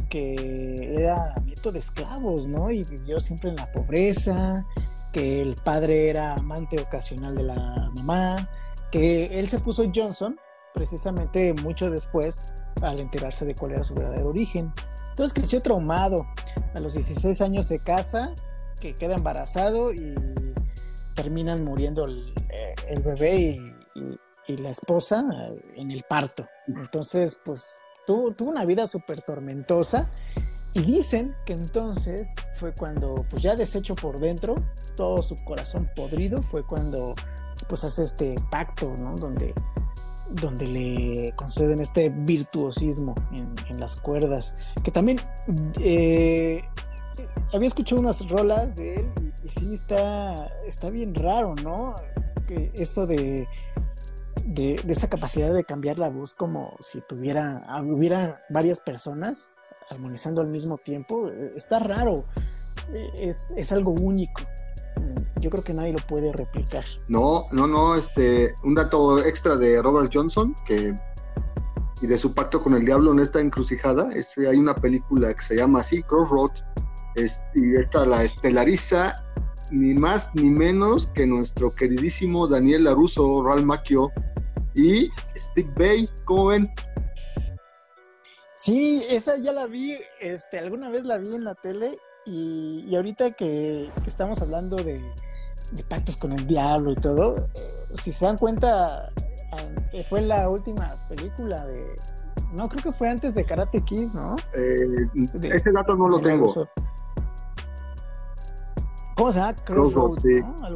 que era nieto de esclavos, ¿no? Y vivió siempre en la pobreza, que el padre era amante ocasional de la mamá, que él se puso Johnson precisamente mucho después al enterarse de cuál era su verdadero origen. Entonces creció traumado. A los 16 años se casa, que queda embarazado y terminan muriendo el, bebé y, la esposa en el parto. Entonces, pues tuvo, tuvo una vida súper tormentosa y dicen que entonces fue cuando, pues ya deshecho por dentro, todo su corazón podrido, fue cuando pues hace este pacto, ¿no? Donde, donde le conceden este virtuosismo en, las cuerdas, que también eh, había escuchado unas rolas de él y, sí está, está bien raro, ¿no? Que eso de, de, esa capacidad de cambiar la voz como si tuviera, hubiera varias personas armonizando al mismo tiempo, eh, está raro, eh, es, es algo único. Yo creo que nadie lo puede replicar. No, no, no, este, un dato extra de Robert Johnson, que y de su pacto con el diablo en esta encrucijada, es, hay una película que se llama así, Crossroad, es, y esta la estelariza ni más ni menos que nuestro queridísimo Daniel Laruso, Ralph Macchio y Steve Bay, ¿cómo ven? Sí, esa ya la vi, este, alguna vez la vi en la tele y, ahorita que, estamos hablando de, pactos con el diablo y todo, eh, si se dan cuenta, eh, fue la última película de... No, creo que fue antes de Karate Kid, ¿no? Eh, ese dato no lo tengo. ¿Cómo se llama? Crossroads,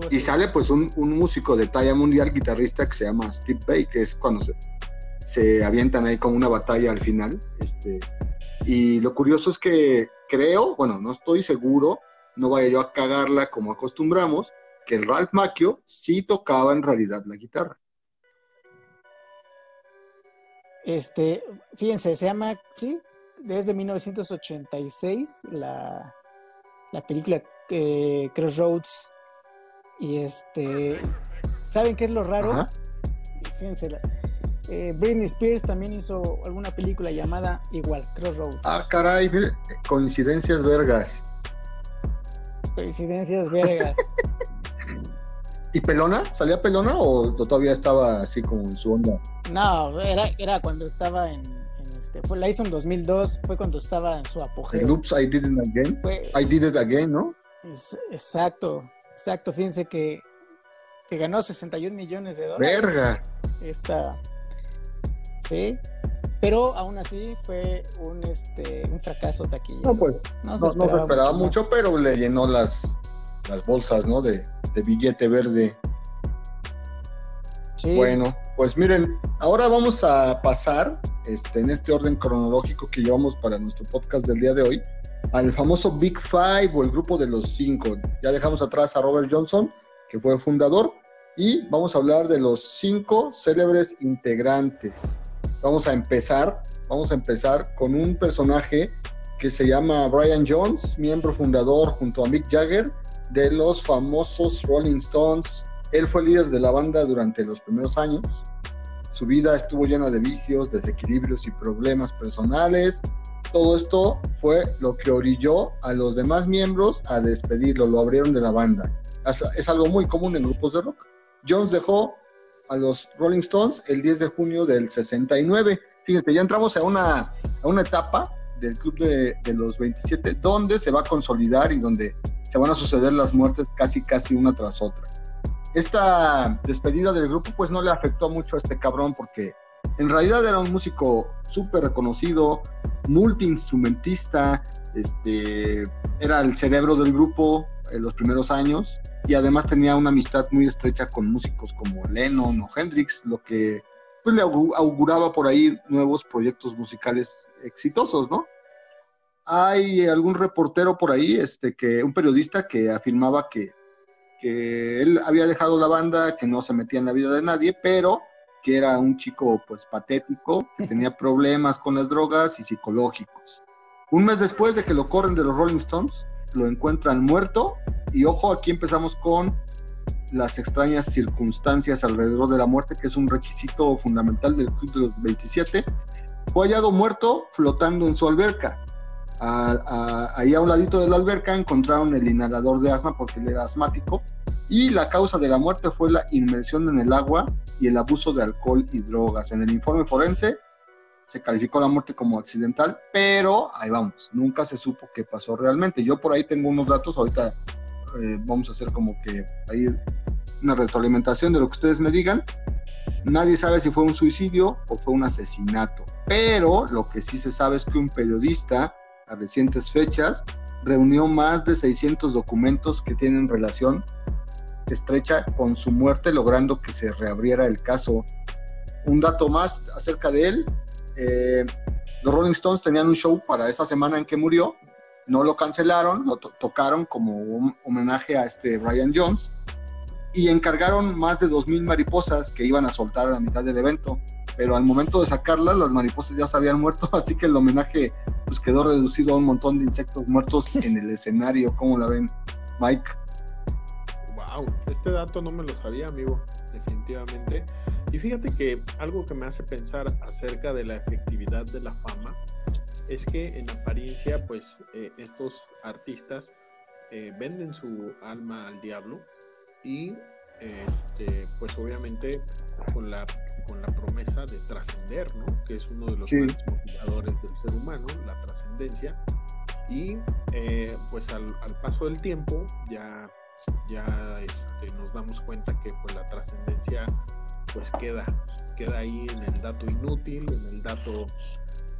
Y sale pues un, un, músico de talla mundial, guitarrista que se llama Steve Bay, que es cuando se, se avientan ahí como una batalla al final. Este, y lo curioso es que creo, bueno, no estoy seguro, no vaya yo a cagarla como acostumbramos, que el Ralph Macchio sí tocaba en realidad la guitarra. Este, fíjense, se llama, sí, desde 1986, la, la película eh, Crossroads. Y este, ¿saben qué es lo raro? Fíjense, eh, Britney Spears también hizo alguna película llamada igual, Crossroads. Ah, caray, coincidencias vergas. Coincidencias vergas. ¿Y Pelona? ¿Salía Pelona o todavía estaba así como en su onda? No, era, era cuando estaba en, este, fue, la hizo en 2002, fue cuando estaba en su apogeo. El Oops, I Did It Again. I Did It Again, ¿no? exacto, exacto. Fíjense que, que ganó 61 millones de dólares. Verga. Esta, sí, pero aún así fue un, este, un fracaso taquilla. No, pues, no se esperaba, mucho, pero le llenó las, las bolsas, ¿no? De, de billete verde. Sí. Bueno, pues miren, ahora vamos a pasar este, en este orden cronológico que llevamos para nuestro podcast del día de hoy al famoso Big Five o el grupo de los cinco. Ya dejamos atrás a Robert Johnson, que fue fundador, y vamos a hablar de los cinco célebres integrantes vamos a empezar, vamos a empezar con un personaje que se llama Brian Jones, miembro fundador junto a Mick Jagger de los famosos Rolling Stones. Él fue líder de la banda durante los primeros años. Su vida estuvo llena de vicios, desequilibrios y problemas personales. Todo esto fue lo que orilló a los demás miembros a despedirlo, lo abrieron de la banda. Es algo muy común en grupos de rock. Jones dejó a los Rolling Stones el 10 de junio del 69. Fíjate, ya entramos a una, a una etapa del club de, de, los 27 donde se va a consolidar y donde se van a suceder las muertes casi casi una tras otra. Esta despedida del grupo pues no le afectó mucho a este cabrón porque en realidad era un músico súper reconocido, multiinstrumentista, este, era el cerebro del grupo en los primeros años y además tenía una amistad muy estrecha con músicos como Lennon o Hendrix, lo que pues, le auguraba por ahí nuevos proyectos musicales exitosos, ¿no? Hay algún reportero por ahí, este, que, un periodista que afirmaba que, que él había dejado la banda, que no se metía en la vida de nadie, pero que era un chico pues patético, que tenía problemas con las drogas y psicológicos. Un mes después de que lo corren de los Rolling Stones, lo encuentran muerto y ojo, aquí empezamos con las extrañas circunstancias alrededor de la muerte, que es un requisito fundamental del Club de los 27. Fue hallado muerto flotando en su alberca. ahí a un ladito de la alberca encontraron el inhalador de asma porque él era asmático y la causa de la muerte fue la inmersión en el agua y el abuso de alcohol y drogas. En el informe forense se calificó la muerte como accidental, pero ahí vamos, nunca se supo qué pasó realmente. Yo por ahí tengo unos datos, ahorita eh, vamos a hacer como que ahí una retroalimentación de lo que ustedes me digan, Nadie sabe si fue un suicidio o fue un asesinato, pero lo que sí se sabe es que un periodista a recientes fechas reunió más de 600 documentos que tienen relación estrecha con su muerte, logrando que se reabriera el caso. Un dato más acerca de él, eh, los Rolling Stones tenían un show para esa semana en que murió, no lo cancelaron, lo tocaron como un homenaje a este Brian Jones y encargaron más de 2.000 mariposas que iban a soltar a la mitad del evento, pero al momento de sacarlas las mariposas ya se habían muerto, así que el homenaje pues quedó reducido a un montón de insectos muertos en el escenario, ¿cómo la ven, Mike? Wow, este dato no me lo sabía, amigo, definitivamente. Y fíjate que algo que me hace pensar acerca de la efectividad de la fama es que en apariencia, pues eh, estos artistas eh, venden su alma al diablo y este, pues obviamente con la, con la promesa de trascender, ¿no? Que es uno de los grandes motivadores del ser humano, la trascendencia. Y eh, pues al, paso del tiempo ya, ya este, nos damos cuenta que pues la trascendencia pues queda, queda ahí en el dato inútil, en el dato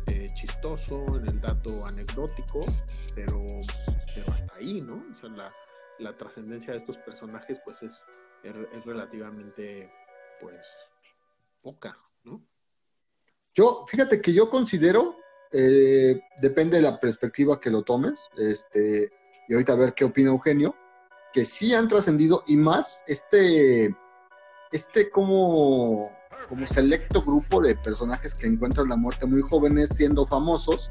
eh, chistoso, en el dato anecdótico, pero, pero hasta ahí, ¿no? O sea, la, la trascendencia de estos personajes pues es, es, relativamente pues poca, ¿no? Yo, fíjate que yo considero, eh, depende de la perspectiva que lo tomes, este, y ahorita a ver qué opina Eugenio, que sí han trascendido y más este, este como, como selecto grupo de personajes que encuentran la muerte muy jóvenes siendo famosos,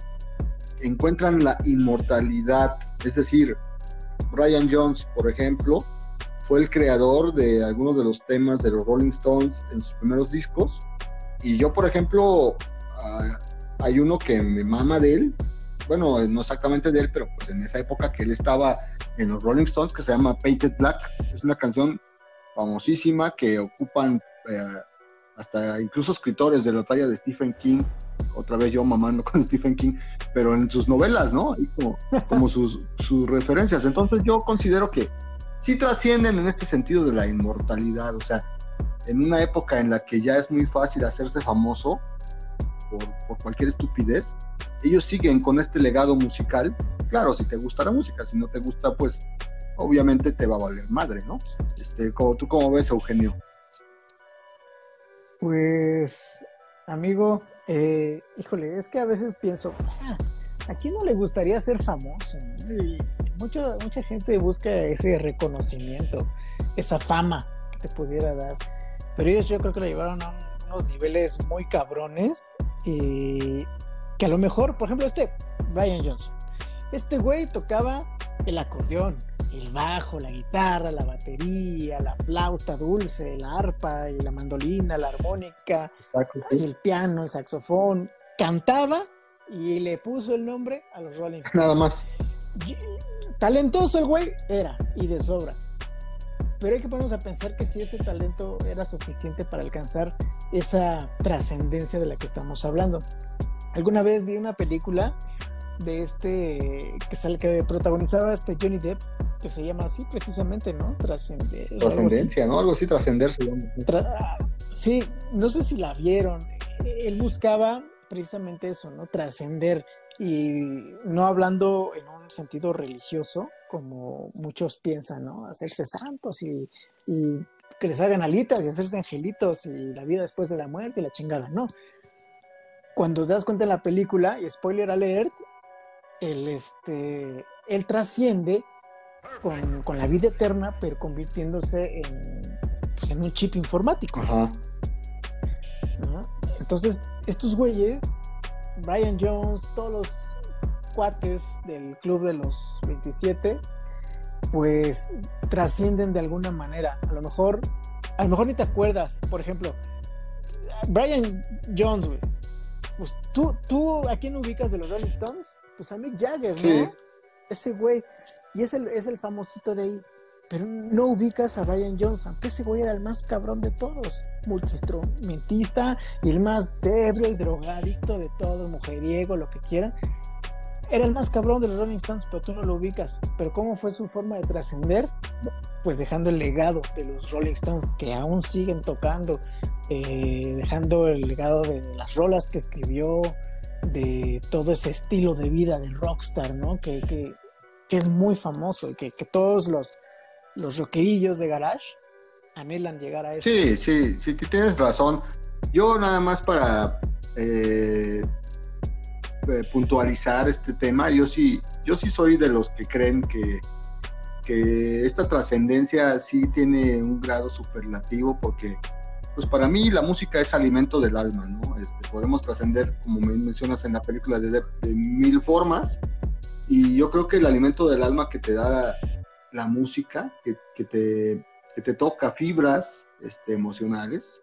encuentran la inmortalidad, es decir, Brian Jones, por ejemplo, fue el creador de algunos de los temas de los Rolling Stones en sus primeros discos. Y yo, por ejemplo, ah, hay uno que me mama de él. Bueno, no exactamente de él, pero pues en esa época que él estaba en los Rolling Stones, que se llama Painted Black. Es una canción famosísima que ocupan eh, hasta incluso escritores de la talla de Stephen King, otra vez yo mamando con Stephen King, pero en sus novelas, ¿no? como, como sus, referencias. Entonces yo considero que sí trascienden en este sentido de la inmortalidad, o sea, en una época en la que ya es muy fácil hacerse famoso por, por cualquier estupidez, ellos siguen con este legado musical. Claro, si te gusta la música, si no te gusta, pues obviamente te va a valer madre, ¿no? Este, como, ¿Tú cómo ves, Eugenio? Pues, amigo, eh, híjole, es que a veces pienso, ah, ¿a quién no le gustaría ser famoso? mucha gente busca ese reconocimiento, esa fama que te pudiera dar. Pero ellos yo creo que lo llevaron a unos niveles muy cabrones. y que a lo mejor, por ejemplo, este, Brian Johnson, este güey tocaba el acordeón, el bajo, la guitarra, la batería, la flauta dulce, la arpa, y la mandolina, la armónica, el piano, el saxofón. Cantaba y le puso el nombre a los Rolling Stones. Nada más. Talentoso el güey era y de sobra. Pero hay que ponernos a pensar que si ese talento era suficiente para alcanzar esa trascendencia de la que estamos hablando. Alguna vez vi una película de este que sale que protagonizaba este Johnny Depp que se llama así precisamente, ¿no? Trascender. Trascendencia, ¿no? Algo así, trascenderse. sí, no sé si la vieron. Él buscaba precisamente eso, ¿no? Trascender y no hablando en un sentido religioso, como muchos piensan, ¿no? Hacerse santos y, y que les hagan alitas y hacerse angelitos y la vida después de la muerte y la chingada, ¿no? Cuando te das cuenta en la película, y spoiler alert, él, este, él trasciende con, con, la vida eterna, pero convirtiéndose en, pues, en un chip informático. Entonces, estos güeyes Brian Jones, todos los cuates del club de los 27, pues trascienden de alguna manera. A lo mejor, a lo mejor ni te acuerdas, por ejemplo, Brian Jones, güey. Pues tú, tú, ¿a quién ubicas de los Rolling Stones? Pues a Mick Jagger, ¿no? Ese güey. Y es el, es el famosito de ahí pero no ubicas a Brian Johnson, que ese güey era el más cabrón de todos, multiinstrumentista y el más ebrio y drogadicto de todo, mujeriego, lo que quieran. era el más cabrón de los Rolling Stones, pero tú no lo ubicas. Pero ¿cómo fue su forma de trascender? Pues dejando el legado de los Rolling Stones, que aún siguen tocando, eh, dejando el legado de las rolas que escribió, de todo ese estilo de vida del rockstar, ¿no? Que, que, es muy famoso y que, que, todos los, los rockerillos de garage anhelan llegar a eso. Sí, sí, sí, tienes razón. Yo nada más para eh, eh, puntualizar este tema, yo sí, yo sí soy de los que creen que, que esta trascendencia sí tiene un grado superlativo porque pues para mí la música es alimento del alma, ¿no? Este, podemos trascender, como me mencionas en la película, de, de, mil formas y yo creo que el alimento del alma que te da la música, que, que te, que te toca fibras este, emocionales,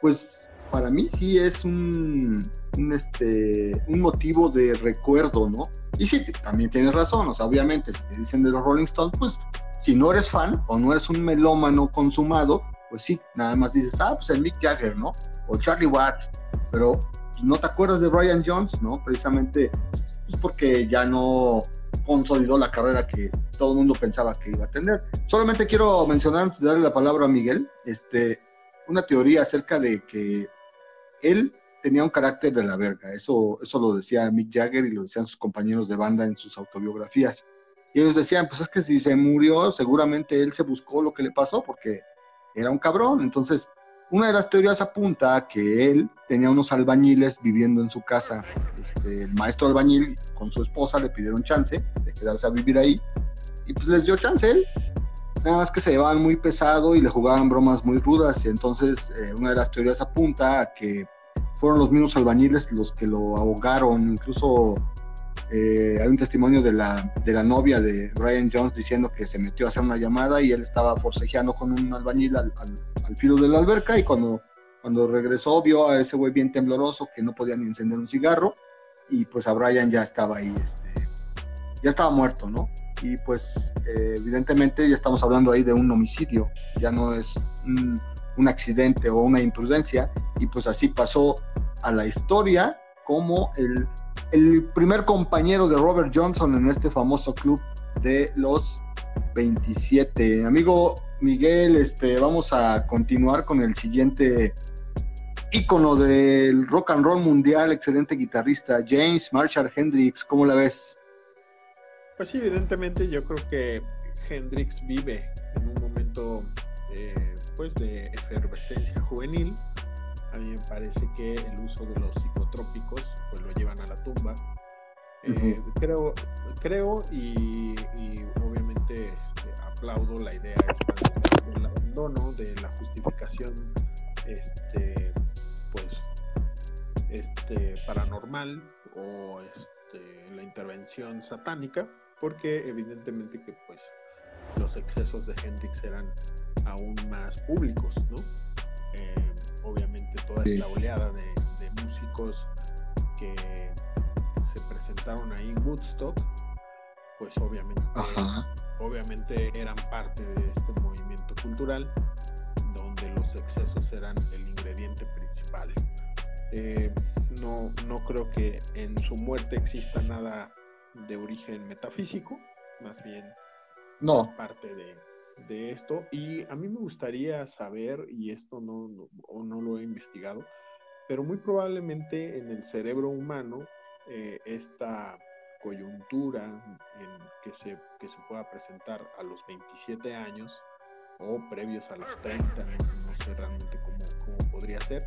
pues para mí sí es un, un, este, un motivo de recuerdo, ¿no? Y sí, también tienes razón, o sea, obviamente, si te dicen de los Rolling Stones, pues si no eres fan o no eres un melómano consumado, pues sí, nada más dices, ah, pues el Mick Jagger, ¿no? O Charlie Watt, pero no te acuerdas de Brian Jones, ¿no? Precisamente pues porque ya no consolidó la carrera que todo el mundo pensaba que iba a tener. Solamente quiero mencionar, antes de darle la palabra a Miguel, este, una teoría acerca de que él tenía un carácter de la verga. Eso, eso lo decía Mick Jagger y lo decían sus compañeros de banda en sus autobiografías. Y ellos decían, pues es que si se murió, seguramente él se buscó lo que le pasó porque era un cabrón. Entonces, una de las teorías apunta a que él tenía unos albañiles viviendo en su casa. Este, el maestro albañil con su esposa le pidieron chance de quedarse a vivir ahí y pues les dio chance él. Nada más que se llevaban muy pesado y le jugaban bromas muy rudas. Y entonces, eh, una de las teorías apunta a que fueron los mismos albañiles los que lo ahogaron. Incluso eh, hay un testimonio de la, de la novia de Brian Jones diciendo que se metió a hacer una llamada y él estaba forcejeando con un albañil al, al, filo de la alberca y cuando, cuando regresó vio a ese güey bien tembloroso que no podía ni encender un cigarro y pues a Brian ya estaba ahí, este, ya estaba muerto, ¿no? Y pues eh, evidentemente ya estamos hablando ahí de un homicidio, ya no es un, un accidente o una imprudencia y pues así pasó a la historia como el el primer compañero de Robert Johnson en este famoso club de los 27. Amigo Miguel, este, vamos a continuar con el siguiente ícono del rock and roll mundial, excelente guitarrista, James Marshall Hendrix. ¿Cómo la ves? Pues sí, evidentemente yo creo que Hendrix vive en un momento eh, pues de efervescencia juvenil a mí me parece que el uso de los psicotrópicos pues lo llevan a la tumba. Eh, creo, creo y, obviamente este, aplaudo la idea esta del abandono, de la justificación este, pues, este, paranormal o este, la intervención satánica, porque evidentemente que pues los excesos de Hendrix eran aún más públicos, ¿no? Eh, obviamente toda esta oleada de, músicos que se presentaron ahí en Woodstock, pues obviamente, obviamente eran parte de este movimiento cultural donde los excesos eran el ingrediente principal. Eh, no, no creo que en su muerte exista nada de origen metafísico, más bien no. parte de, de esto y a mí me gustaría saber, y esto no, no, no lo he investigado, pero muy probablemente en el cerebro humano eh, esta coyuntura en que, se, que se pueda presentar a los 27 años o previos a los 30, no, sé realmente cómo, cómo, podría ser,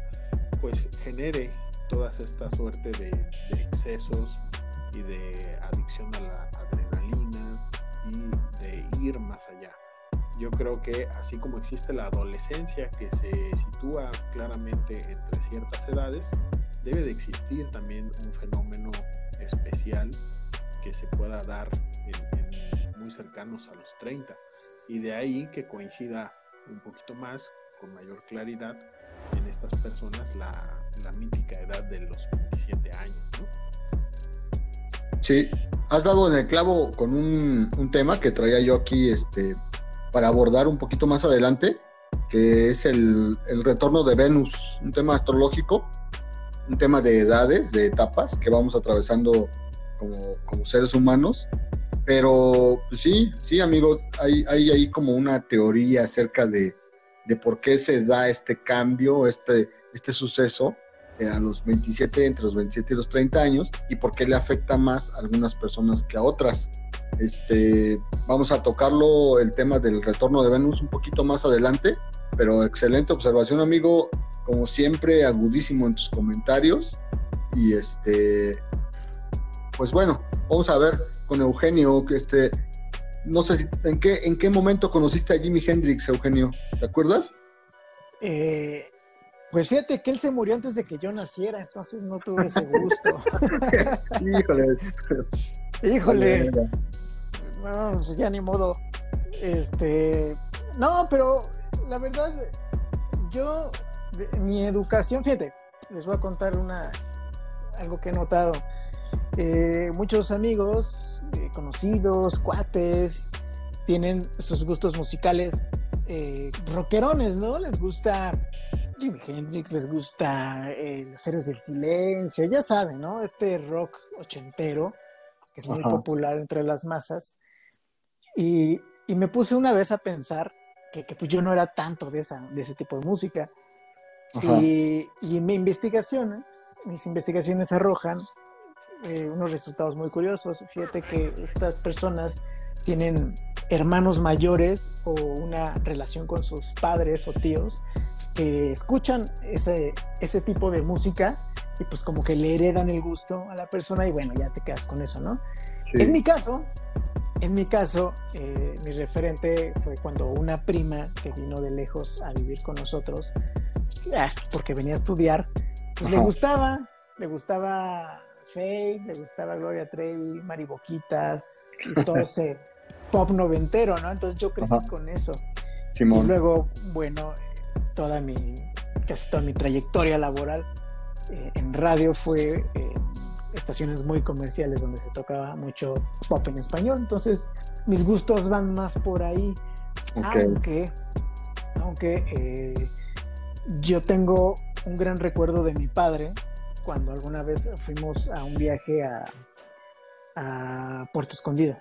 pues genere toda esta suerte de, de excesos y de adicción a la adrenalina y de ir más allá yo creo que así como existe la adolescencia que se sitúa claramente entre ciertas edades, debe de existir también un fenómeno especial que se pueda dar en, muy cercanos a los 30 y de ahí que coincida un poquito más con mayor claridad en estas personas la, la mítica edad de los 27 años. Sí, has dado en el clavo con un, un tema que traía yo aquí este, para abordar un poquito más adelante, que es el, el, retorno de Venus, un tema astrológico, un tema de edades, de etapas que vamos atravesando como, como seres humanos. Pero pues sí, sí, amigo, hay, hay ahí como una teoría acerca de, de por qué se da este cambio, este, este suceso eh, a los 27, entre los 27 y los 30 años, y por qué le afecta más a algunas personas que a otras. Este, vamos a tocarlo el tema del retorno de Venus un poquito más adelante, pero excelente observación, amigo. Como siempre, agudísimo en tus comentarios. Y este, pues bueno, vamos a ver con Eugenio, que este, no sé si, en qué, en qué momento conociste a Jimi Hendrix, Eugenio, ¿te acuerdas? Eh, pues fíjate que él se murió antes de que yo naciera, entonces no tuve ese gusto. Híjole. Híjole. No, pues ya ni modo. Este, no, pero la verdad, yo, mi educación, fíjate, les voy a contar una, algo que he notado. Eh, muchos amigos, eh, conocidos, cuates, tienen sus gustos musicales eh, rockerones, ¿no? Les gusta Jimi Hendrix, les gusta eh, Los Héroes del Silencio, ya saben, ¿no? Este rock ochentero, que es muy popular entre las masas. Y, me puse una vez a pensar que, pues yo no era tanto de, esa, de ese tipo de música. Y, y mis investigaciones, mis investigaciones arrojan eh, unos resultados muy curiosos. Fíjate que estas personas tienen hermanos mayores o una relación con sus padres o tíos que escuchan ese, ese tipo de música y pues como que le heredan el gusto a la persona y bueno, ya te quedas con eso, ¿no? En mi caso, en mi caso, eh, mi referente fue cuando una prima que vino de lejos a vivir con nosotros, porque venía a estudiar, pues le gustaba, le gustaba Faye, le gustaba Gloria Trevi, Mariboquitas y todo ese pop noventero, ¿no? Entonces yo crecí con eso. Y luego, bueno, toda mi, casi toda mi trayectoria laboral eh, en radio fue en estaciones muy comerciales donde se tocaba mucho pop en español. Entonces mis gustos van más por ahí. Aunque, aunque eh, yo tengo un gran recuerdo de mi padre cuando alguna vez fuimos a un viaje a, a Puerto Escondido.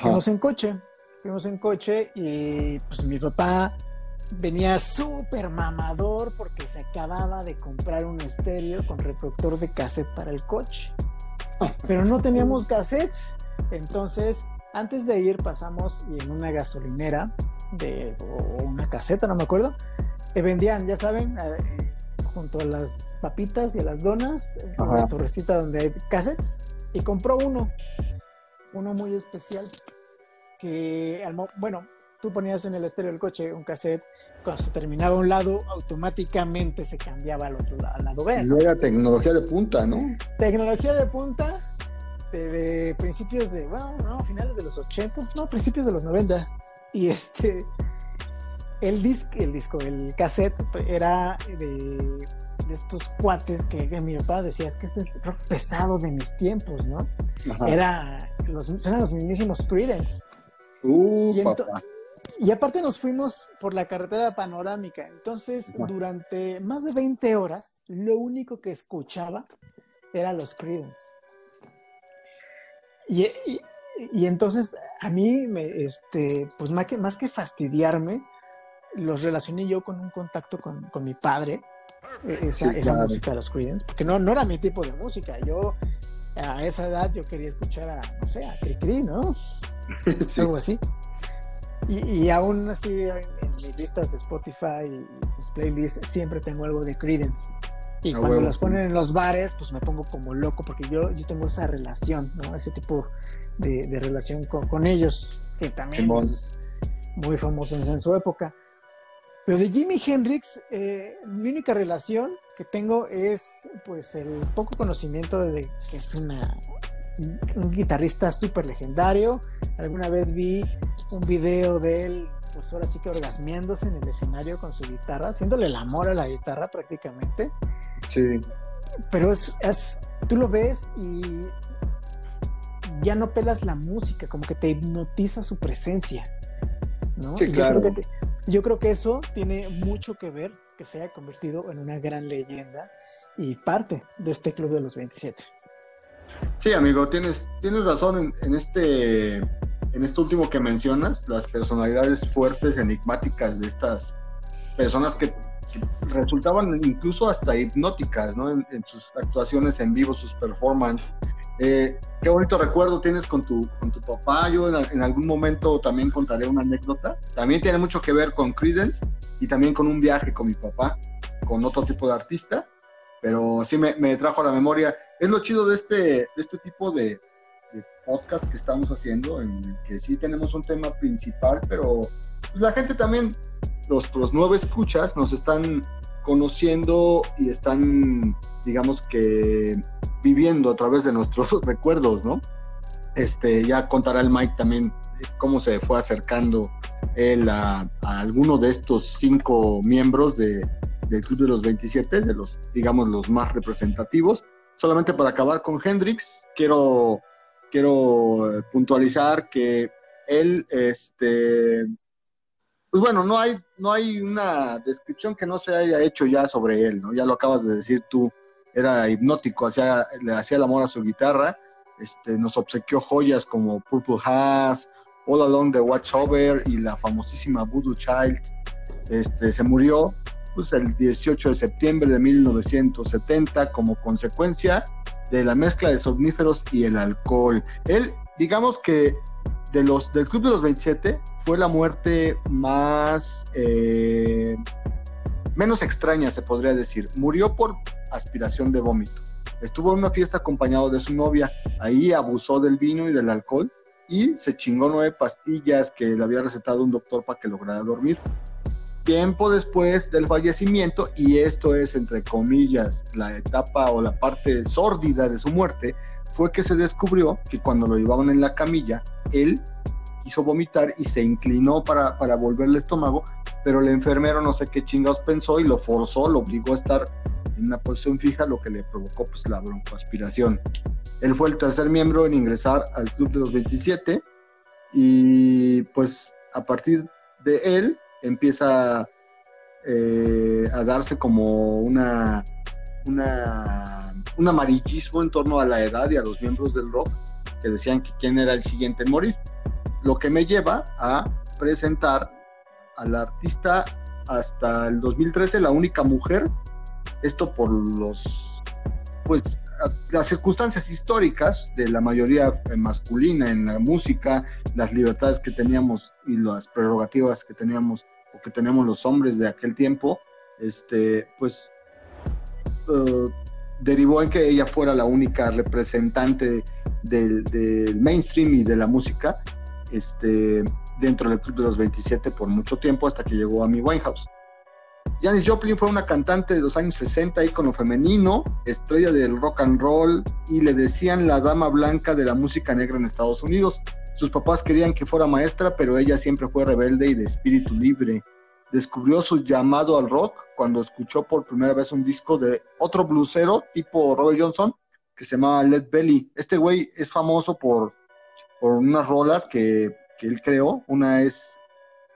Fuimos en coche, fuimos en coche y pues mi papá venía súper mamador porque se acababa de comprar un estéreo con reproductor de cassette para el coche. Pero no teníamos cassettes. Entonces, antes de ir pasamos y en una gasolinera de o una caseta, no me acuerdo, que vendían, ya saben, eh, junto a las papitas y a las donas, una torrecita donde hay cassettes, y compró uno, uno muy especial, que, bueno, tú ponías en el estéreo del coche un cassette, cuando se terminaba un lado, automáticamente se cambiaba al otro al lado B. Y era tecnología de punta, ¿no? Tecnología de punta de, principios de, bueno, no, finales de los 80, no, principios de los 90. Y este, el, disc, el disco, el cassette era de, estos cuates que, mi papá decía, es que este es rock pesado de mis tiempos, ¿no? Era los, eran los mismísimos Creedence. Uh, y, aparte nos fuimos por la carretera panorámica. Entonces, durante más de 20 horas, lo único que escuchaba era los Creedence. Y, y, entonces a mí, me, este, pues más que, más que fastidiarme, los relacioné yo con un contacto con, con mi padre, e-, esa, esa música de los Creedence, porque no, no era mi tipo de música. Yo a esa edad yo quería escuchar a, no sé, a Cricri, ¿no? Algo así. Y, y, aún así en, mis listas de Spotify y mis playlists siempre tengo algo de Creedence. Y cuando los ponen en los bares, pues me pongo como loco porque yo, yo tengo esa relación, ¿no? Ese tipo de, de relación con, con, ellos, que también es muy famosos en su época. Pero de Jimi Hendrix, eh, mi única relación que tengo es pues el poco conocimiento de que es una, un guitarrista súper legendario. Alguna vez vi un video de él, pues ahora sí que orgasmeándose en el escenario con su guitarra, haciéndole el amor a la guitarra prácticamente. Sí. Pero es, es tú lo ves y ya no pelas la música, como que te hipnotiza su presencia. ¿No? Sí, claro. Yo creo que eso tiene mucho que ver que se haya convertido en una gran leyenda y parte de este club de los 27. Sí, amigo, tienes, tienes razón en, este, en esto último que mencionas, las personalidades fuertes, enigmáticas de estas personas que, resultaban incluso hasta hipnóticas, ¿no? En, sus actuaciones en vivo, sus performances. Eh, qué bonito recuerdo tienes con tu, con tu papá. Yo en, algún momento también contaré una anécdota. También tiene mucho que ver con Credence y también con un viaje con mi papá, con otro tipo de artista pero sí me, me, trajo a la memoria. Es lo chido de este, de este tipo de, podcast que estamos haciendo, en el que sí tenemos un tema principal, pero la gente también, los, los nueve escuchas, nos están conociendo y están, digamos que, viviendo a través de nuestros recuerdos, ¿no? Este, ya contará el Mike también cómo se fue acercando él a, a alguno de estos cinco miembros de, del Club de los 27, de los, digamos, los más representativos. Solamente para acabar con Hendrix, quiero, quiero eh, puntualizar que él, este, pues bueno, no hay, no hay una descripción que no se haya hecho ya sobre él, ¿no? Ya lo acabas de decir tú, era hipnótico, hacía, le hacía el amor a su guitarra, este, nos obsequió joyas como Purple Haze, All Along the Watchover y la famosísima Voodoo Child. Este, se murió pues, el 18 de septiembre de 1970 como consecuencia de la mezcla de somníferos y el alcohol. Él, digamos que de los, del Club de los 27 fue la muerte más, eh, menos extraña, se podría decir. Murió por aspiración de vómito. Estuvo en una fiesta acompañado de su novia. Ahí abusó del vino y del alcohol y se chingó nueve pastillas que le había recetado un doctor para que lograra dormir tiempo después del fallecimiento, y esto es entre comillas la etapa o la parte sórdida de su muerte, fue que se descubrió que cuando lo llevaban en la camilla, él quiso vomitar y se inclinó para, para volverle el estómago, pero el enfermero no sé qué chingados pensó y lo forzó, lo obligó a estar en una posición fija, lo que le provocó pues la broncoaspiración. Él fue el tercer miembro en ingresar al Club de los 27 y pues a partir de él empieza eh, a darse como una, un amarillismo en torno a la edad y a los miembros del rock que decían que quién era el siguiente en morir. Lo que me lleva a presentar a la artista hasta el 2013, la única mujer, esto por los, pues, las circunstancias históricas de la mayoría masculina en la música, las libertades que teníamos y las prerrogativas que teníamos o que tenemos los hombres de aquel tiempo, este, pues uh, derivó en que ella fuera la única representante del, mainstream y de la música este, dentro del Club de los 27 por mucho tiempo hasta que llegó a mi Winehouse. Janis Joplin fue una cantante de los años 60, ícono femenino, estrella del rock and roll y le decían la dama blanca de la música negra en Estados Unidos. Sus papás querían que fuera maestra, pero ella siempre fue rebelde y de espíritu libre. Descubrió su llamado al rock cuando escuchó por primera vez un disco de otro blusero tipo Robert Johnson que se llamaba Led Belly. Este güey es famoso por, por unas rolas que, que él creó. Una es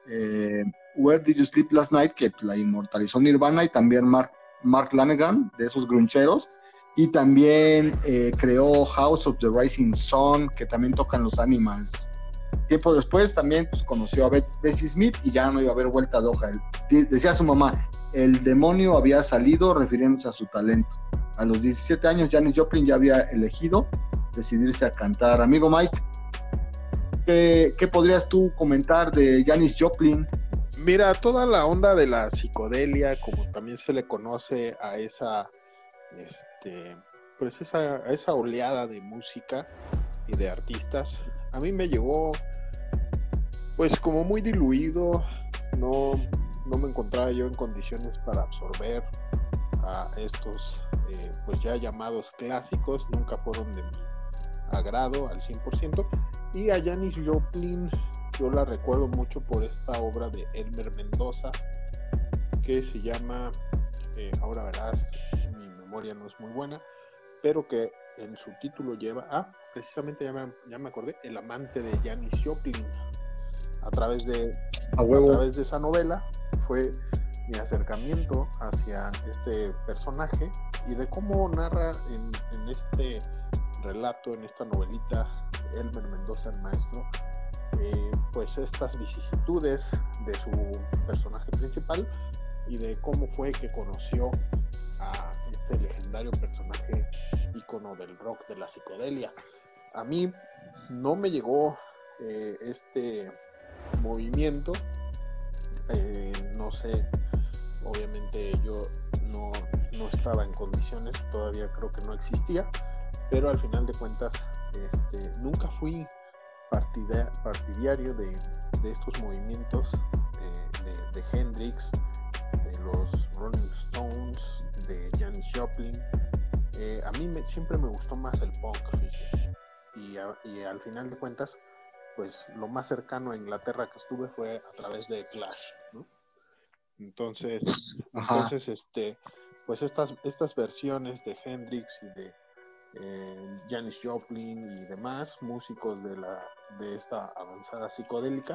eh, Where Did You Sleep Last Night, que la inmortalizó Nirvana, y también Mark, Mark Lanegan, de esos gruncheros y también eh, creó House of the Rising Sun, que también tocan los Animals. Tiempo después también pues, conoció a Bessie Smith y ya no iba a haber vuelta de hoja. decía su mamá, el demonio había salido refiriéndose a su talento. A los 17 años Janis Joplin ya había elegido decidirse a cantar. Amigo Mike, ¿qué, podrías tú comentar de Janis Joplin? Mira, toda la onda de la psicodelia, como también se le conoce a esa este, pues esa, esa oleada de música y de artistas, a mí me llegó pues como muy diluido, no, no me encontraba yo en condiciones para absorber a estos eh, pues ya llamados clásicos, nunca fueron de mi agrado al 100%, y a Janis Joplin yo la recuerdo mucho por esta obra de Elmer Mendoza que se llama, eh, ahora verás, memoria no es muy buena, pero que en su título lleva, ah, precisamente ya me, ya me acordé, El amante de Janis Joplin. A través de, a, través de esa novela fue mi acercamiento hacia este personaje y de cómo narra en, en este relato, en esta novelita, Elmer Mendoza, el maestro, eh, pues estas vicisitudes de su personaje principal y de cómo fue que conoció a este legendario personaje ícono del rock, de la psicodelia. A mí no me llegó eh, este movimiento, eh, no sé, obviamente yo no, no, estaba en condiciones, todavía creo que no existía, pero al final de cuentas este, nunca fui partidario de, estos movimientos de, Hendrix, de los Rolling Stones, de Janis Joplin. Eh, a mí siempre me gustó más el punk, y, y, al final de cuentas, pues lo más cercano a Inglaterra que estuve fue a través de Clash, Entonces, entonces este, pues estas, estas versiones de Hendrix y de eh, Janis Joplin y demás músicos de, la, de esta avanzada psicodélica,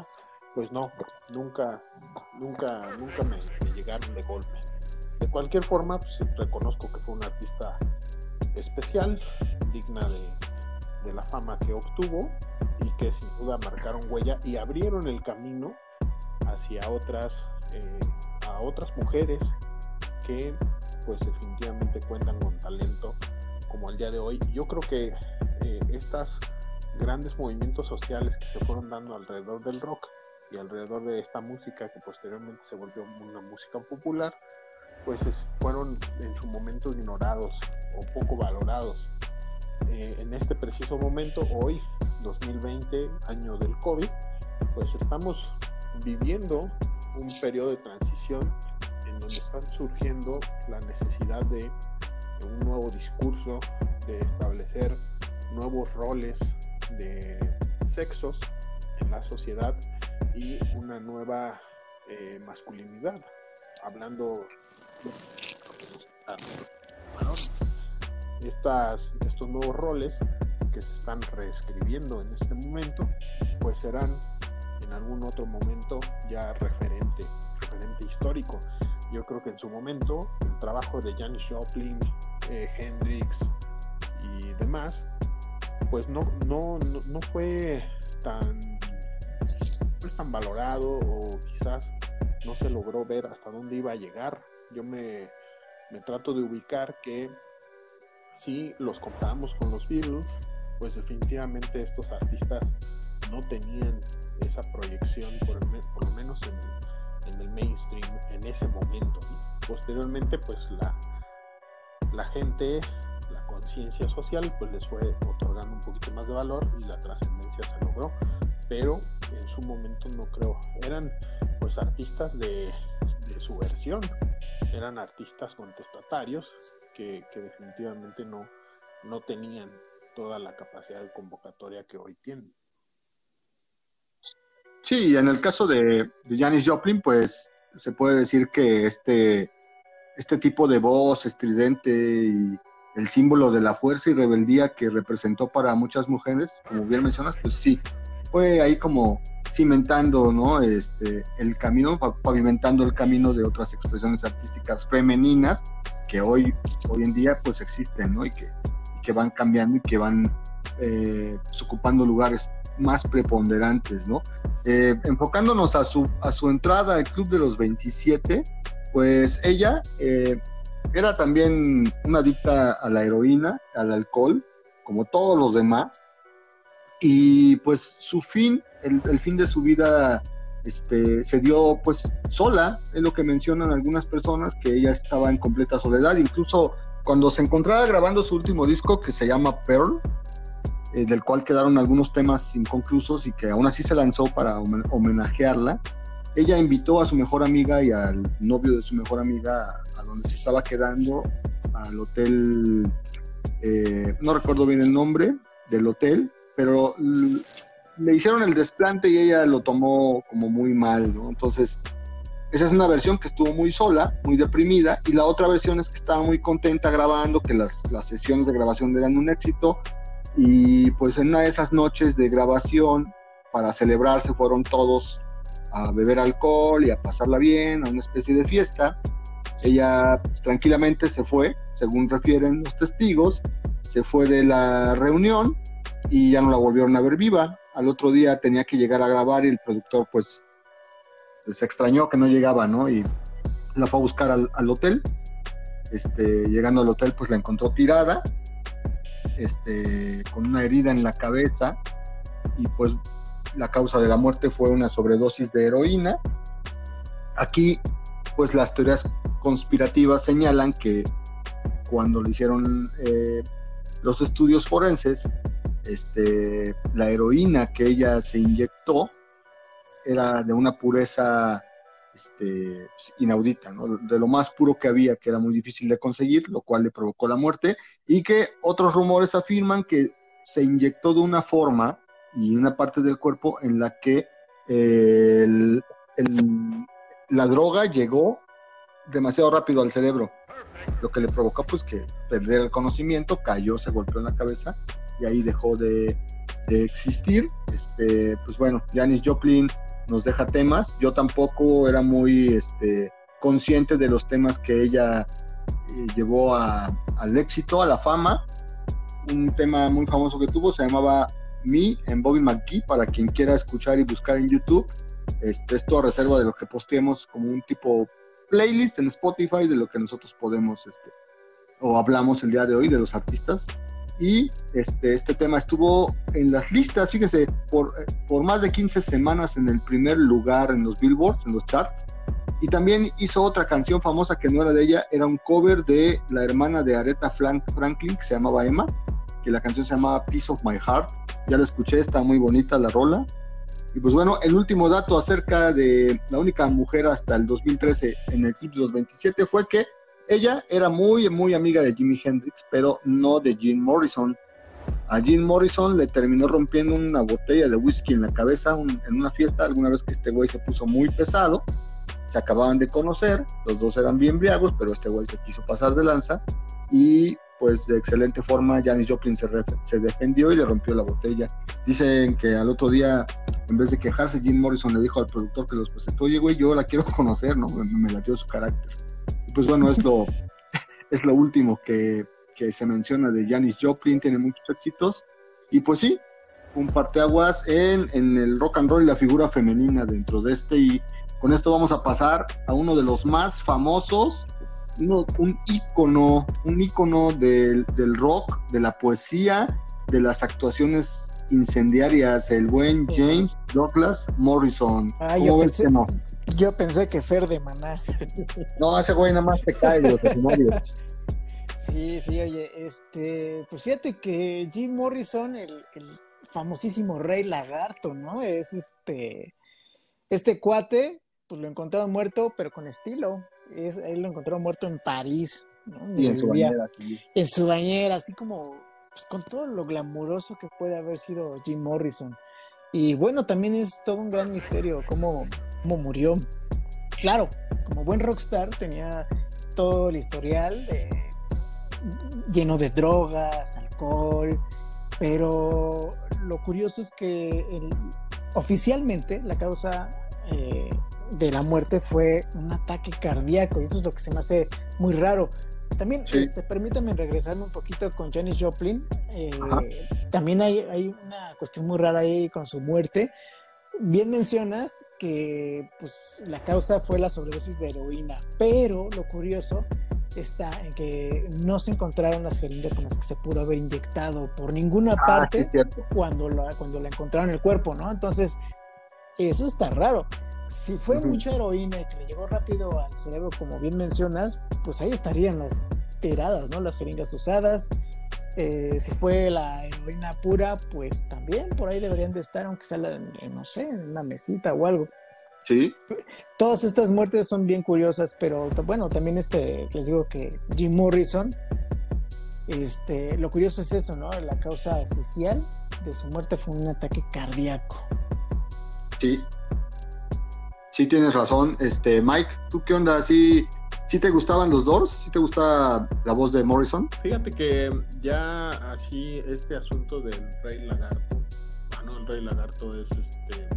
pues no, nunca, nunca, nunca me, llegaron de golpe. De cualquier forma, pues reconozco que fue un artista especial, digna de, la fama que obtuvo y que sin duda marcaron huella y abrieron el camino hacia otras, eh, a otras mujeres que pues definitivamente cuentan con talento como el día de hoy. Yo creo que eh, estos grandes movimientos sociales que se fueron dando alrededor del rock y alrededor de esta música que posteriormente se volvió una música popular, pues fueron en su momento ignorados o poco valorados. Eh, en este preciso momento, hoy, 2020, año del COVID, pues estamos viviendo un periodo de transición en donde están surgiendo la necesidad de un nuevo discurso, de establecer nuevos roles de sexos en la sociedad y una nueva eh, masculinidad, hablando Estas, estos nuevos roles que se están reescribiendo en este momento, pues serán en algún otro momento ya referente, referente histórico. Yo creo que en su momento el trabajo de Janis Joplin, eh, Hendrix y demás, pues no, no, no, fue tan, pues tan valorado o quizás no se logró ver hasta dónde iba a llegar. Yo me, me trato de ubicar que si los comparamos con los Beatles, pues definitivamente estos artistas no tenían esa proyección, por, lo menos en, el mainstream en ese momento. Posteriormente, pues la, la gente, la conciencia social, pues les fue otorgando un poquito más de valor y la trascendencia se logró, pero en su momento no creo, eran pues artistas de, su versión, eran artistas contestatarios que, definitivamente no, no tenían toda la capacidad de convocatoria que hoy tienen. Sí, en el caso de, de Janis Joplin, pues se puede decir que este este tipo de voz estridente y el símbolo de la fuerza y rebeldía que representó para muchas mujeres, como bien mencionas, pues sí, fue ahí como cimentando ¿no? este, el camino, pavimentando el camino de otras expresiones artísticas femeninas que hoy, hoy en día pues existen ¿no? y, que, que van cambiando y que van eh, pues, ocupando lugares más preponderantes. ¿no? Eh, enfocándonos a su, a su entrada al Club de los 27, pues ella eh, era también una adicta a la heroína, al alcohol, como todos los demás. Y pues su fin, el, fin de su vida, este, se dio pues sola, es lo que mencionan algunas personas, que ella estaba en completa soledad, incluso cuando se encontraba grabando su último disco que se llama Pearl, eh, del cual quedaron algunos temas inconclusos y que aún así se lanzó para homenajearla, ella invitó a su mejor amiga y al novio de su mejor amiga a, donde se estaba quedando, al hotel, eh, no recuerdo bien el nombre del hotel, pero le hicieron el desplante y ella lo tomó como muy mal, ¿no? Entonces, esa es una versión que estuvo muy sola, muy deprimida, y la otra versión es que estaba muy contenta grabando, que las, las sesiones de grabación eran un éxito, y pues en una de esas noches de grabación, para celebrarse, fueron todos a beber alcohol y a pasarla bien, a una especie de fiesta. Ella tranquilamente se fue, según refieren los testigos, se fue de la reunión y ya no la volvieron a ver viva. Al otro día tenía que llegar a grabar y el productor pues, se extrañó que no llegaba, ¿no? Y la fue a buscar al, hotel. Este, llegando al hotel pues la encontró tirada, este, con una herida en la cabeza y pues la causa de la muerte fue una sobredosis de heroína. Aquí pues las teorías conspirativas señalan que cuando le hicieron eh, los estudios forenses, este, la heroína que ella se inyectó era de una pureza este, inaudita, de lo más puro que había, que era muy difícil de conseguir, lo cual le provocó la muerte, y que otros rumores afirman que se inyectó de una forma y una parte del cuerpo en la que la droga llegó demasiado rápido al cerebro, lo que le provocó pues que perder el conocimiento, cayó, se golpeó en la cabeza y ahí dejó de, existir. Este, pues bueno, Janis Joplin nos deja temas. Yo tampoco era muy este, consciente de los temas que ella eh, llevó al éxito, a la fama. Un tema muy famoso que tuvo se llamaba Me en Bobby McGee, para quien quiera escuchar y buscar en YouTube. Este, esto a reserva de lo que posteemos como un tipo playlist en Spotify de lo que nosotros podemos este, o hablamos el día de hoy de los artistas y este, este tema estuvo en las listas, fíjese, por, por más de 15 semanas en el primer lugar en los billboards, en los charts. Y también hizo otra canción famosa que no era de ella, era un cover de la hermana de Aretha Franklin, que se llamaba Emma, que la canción se llamaba Piece of My Heart. Ya la escuché, está muy bonita la rola. Y pues bueno, el último dato acerca de la única mujer hasta el 2013 en el Club de los 27 fue que ella era muy, muy amiga de Jimi Hendrix, pero no de Jim Morrison. A Jim Morrison le terminó rompiendo una botella de whisky en la cabeza en una fiesta, alguna vez que este güey se puso muy pesado. Se acababan de conocer, los dos eran bien briagos, pero este güey se quiso pasar de lanza y pues de excelente forma Janis Joplin se, defendió y le rompió la botella. Dicen que al otro día, en vez de quejarse, Jim Morrison le dijo al productor que los presentó, oye güey, yo la quiero conocer, ¿no? Me, me latió su carácter pues bueno, es lo, es lo último que, se menciona de Janis Joplin, tiene muchos éxitos. Y pues sí, un parteaguas en, en el rock and roll y la figura femenina dentro de este. Y con esto vamos a pasar a uno de los más famosos, un ícono, un ícono del, del rock, de la poesía, de las actuaciones incendiarias, el buen James Douglas Morrison. Ah, yo, pensé, yo pensé que Fer de Maná. No, ese güey nada más te cae de los escenarios. Sí, sí, oye, este, pues fíjate que Jim Morrison, el, famosísimo rey lagarto, ¿no? Es este, este cuate, pues lo encontraron muerto, pero con estilo. Es, él lo encontraron muerto en París, ¿no? Y en su bañera. En su bañera, así como pues, con todo lo glamuroso que puede haber sido Jim Morrison. Y bueno, también es todo un gran misterio cómo, cómo murió. Claro, como buen rockstar tenía todo el historial lleno de drogas, alcohol, pero lo curioso es que oficialmente la causa eh, de la muerte fue un ataque cardíaco y eso es lo que se me hace muy raro. También, este, permítame regresarme un poquito con Janis Joplin. Eh, también hay, hay, una cuestión muy rara ahí con su muerte. Bien mencionas que pues, la causa fue la sobredosis de heroína, pero lo curioso está en que no se encontraron las jeringas con las que se pudo haber inyectado por ninguna ah, parte cuando, la, cuando la encontraron en el cuerpo, ¿no? Entonces, eso está raro si fue mucha heroína y que le llegó rápido al cerebro, como bien mencionas, pues ahí estarían las tiradas, ¿no? Las jeringas usadas. Eh, si fue la heroína pura, pues también por ahí deberían de estar, aunque sea, no sé, en una mesita o algo. Sí. Todas estas muertes son bien curiosas, pero bueno, también este, les digo que Jim Morrison, este, lo curioso es eso, ¿no? La causa oficial de su muerte fue un ataque cardíaco. Sí, Sí, tienes razón. Este, Mike, ¿tú qué onda? ¿Sí, ¿Sí te gustaban los Doors? ¿Sí te gusta la voz de Morrison? Fíjate que ya así este asunto del Rey Lagarto. Ah, no, el Rey Lagarto es este.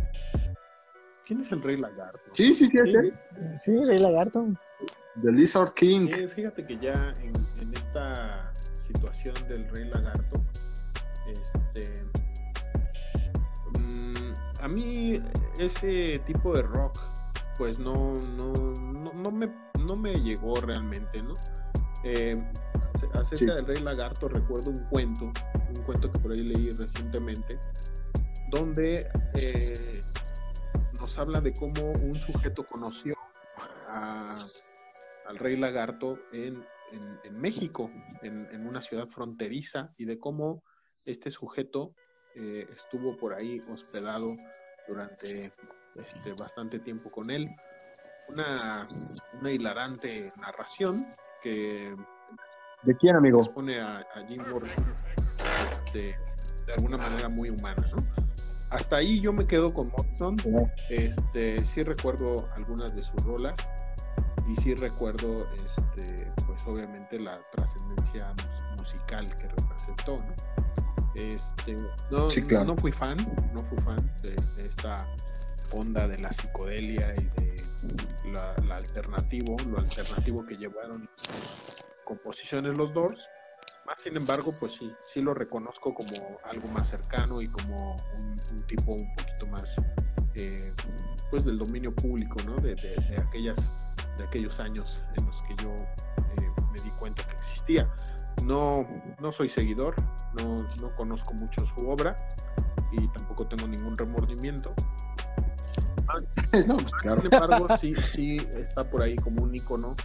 ¿Quién es el Rey Lagarto? Sí, sí, sí, sí. Sí, Rey Lagarto. The Lizard King. fíjate que ya en, esta situación del Rey Lagarto. A mí ese tipo de rock, pues no, no, no, me, no me llegó realmente, ¿no? Eh, acerca del Rey Lagarto recuerdo un cuento, un cuento que por ahí leí recientemente, donde eh, nos habla de cómo un sujeto conoció al Rey Lagarto en, México, en, una ciudad fronteriza, y de cómo este sujeto eh, estuvo por ahí hospedado durante este, bastante tiempo con él. Una, una hilarante narración que ¿De quién, amigo? Pone a, Jim Morrison este, de alguna manera muy humana, ¿no? Hasta ahí yo me quedo con Morrison. Este, sí recuerdo algunas de sus rolas y sí recuerdo, este, pues obviamente la trascendencia musical que representó, ¿no? Este, no, no fui fan, no fui fan de, esta onda de la psicodelia y de la, la alternativo, lo alternativo que llevaron composiciones los Doors. Más sin embargo, pues sí, sí lo reconozco como algo más cercano y como un, tipo un poquito más, eh, pues del dominio público, ¿no? De, aquellas, de aquellos años en los que yo eh, me di cuenta que existía. No, no soy seguidor, no, no conozco mucho su obra y tampoco tengo ningún remordimiento. Pues sin embargo, sí, sí está por ahí como un icono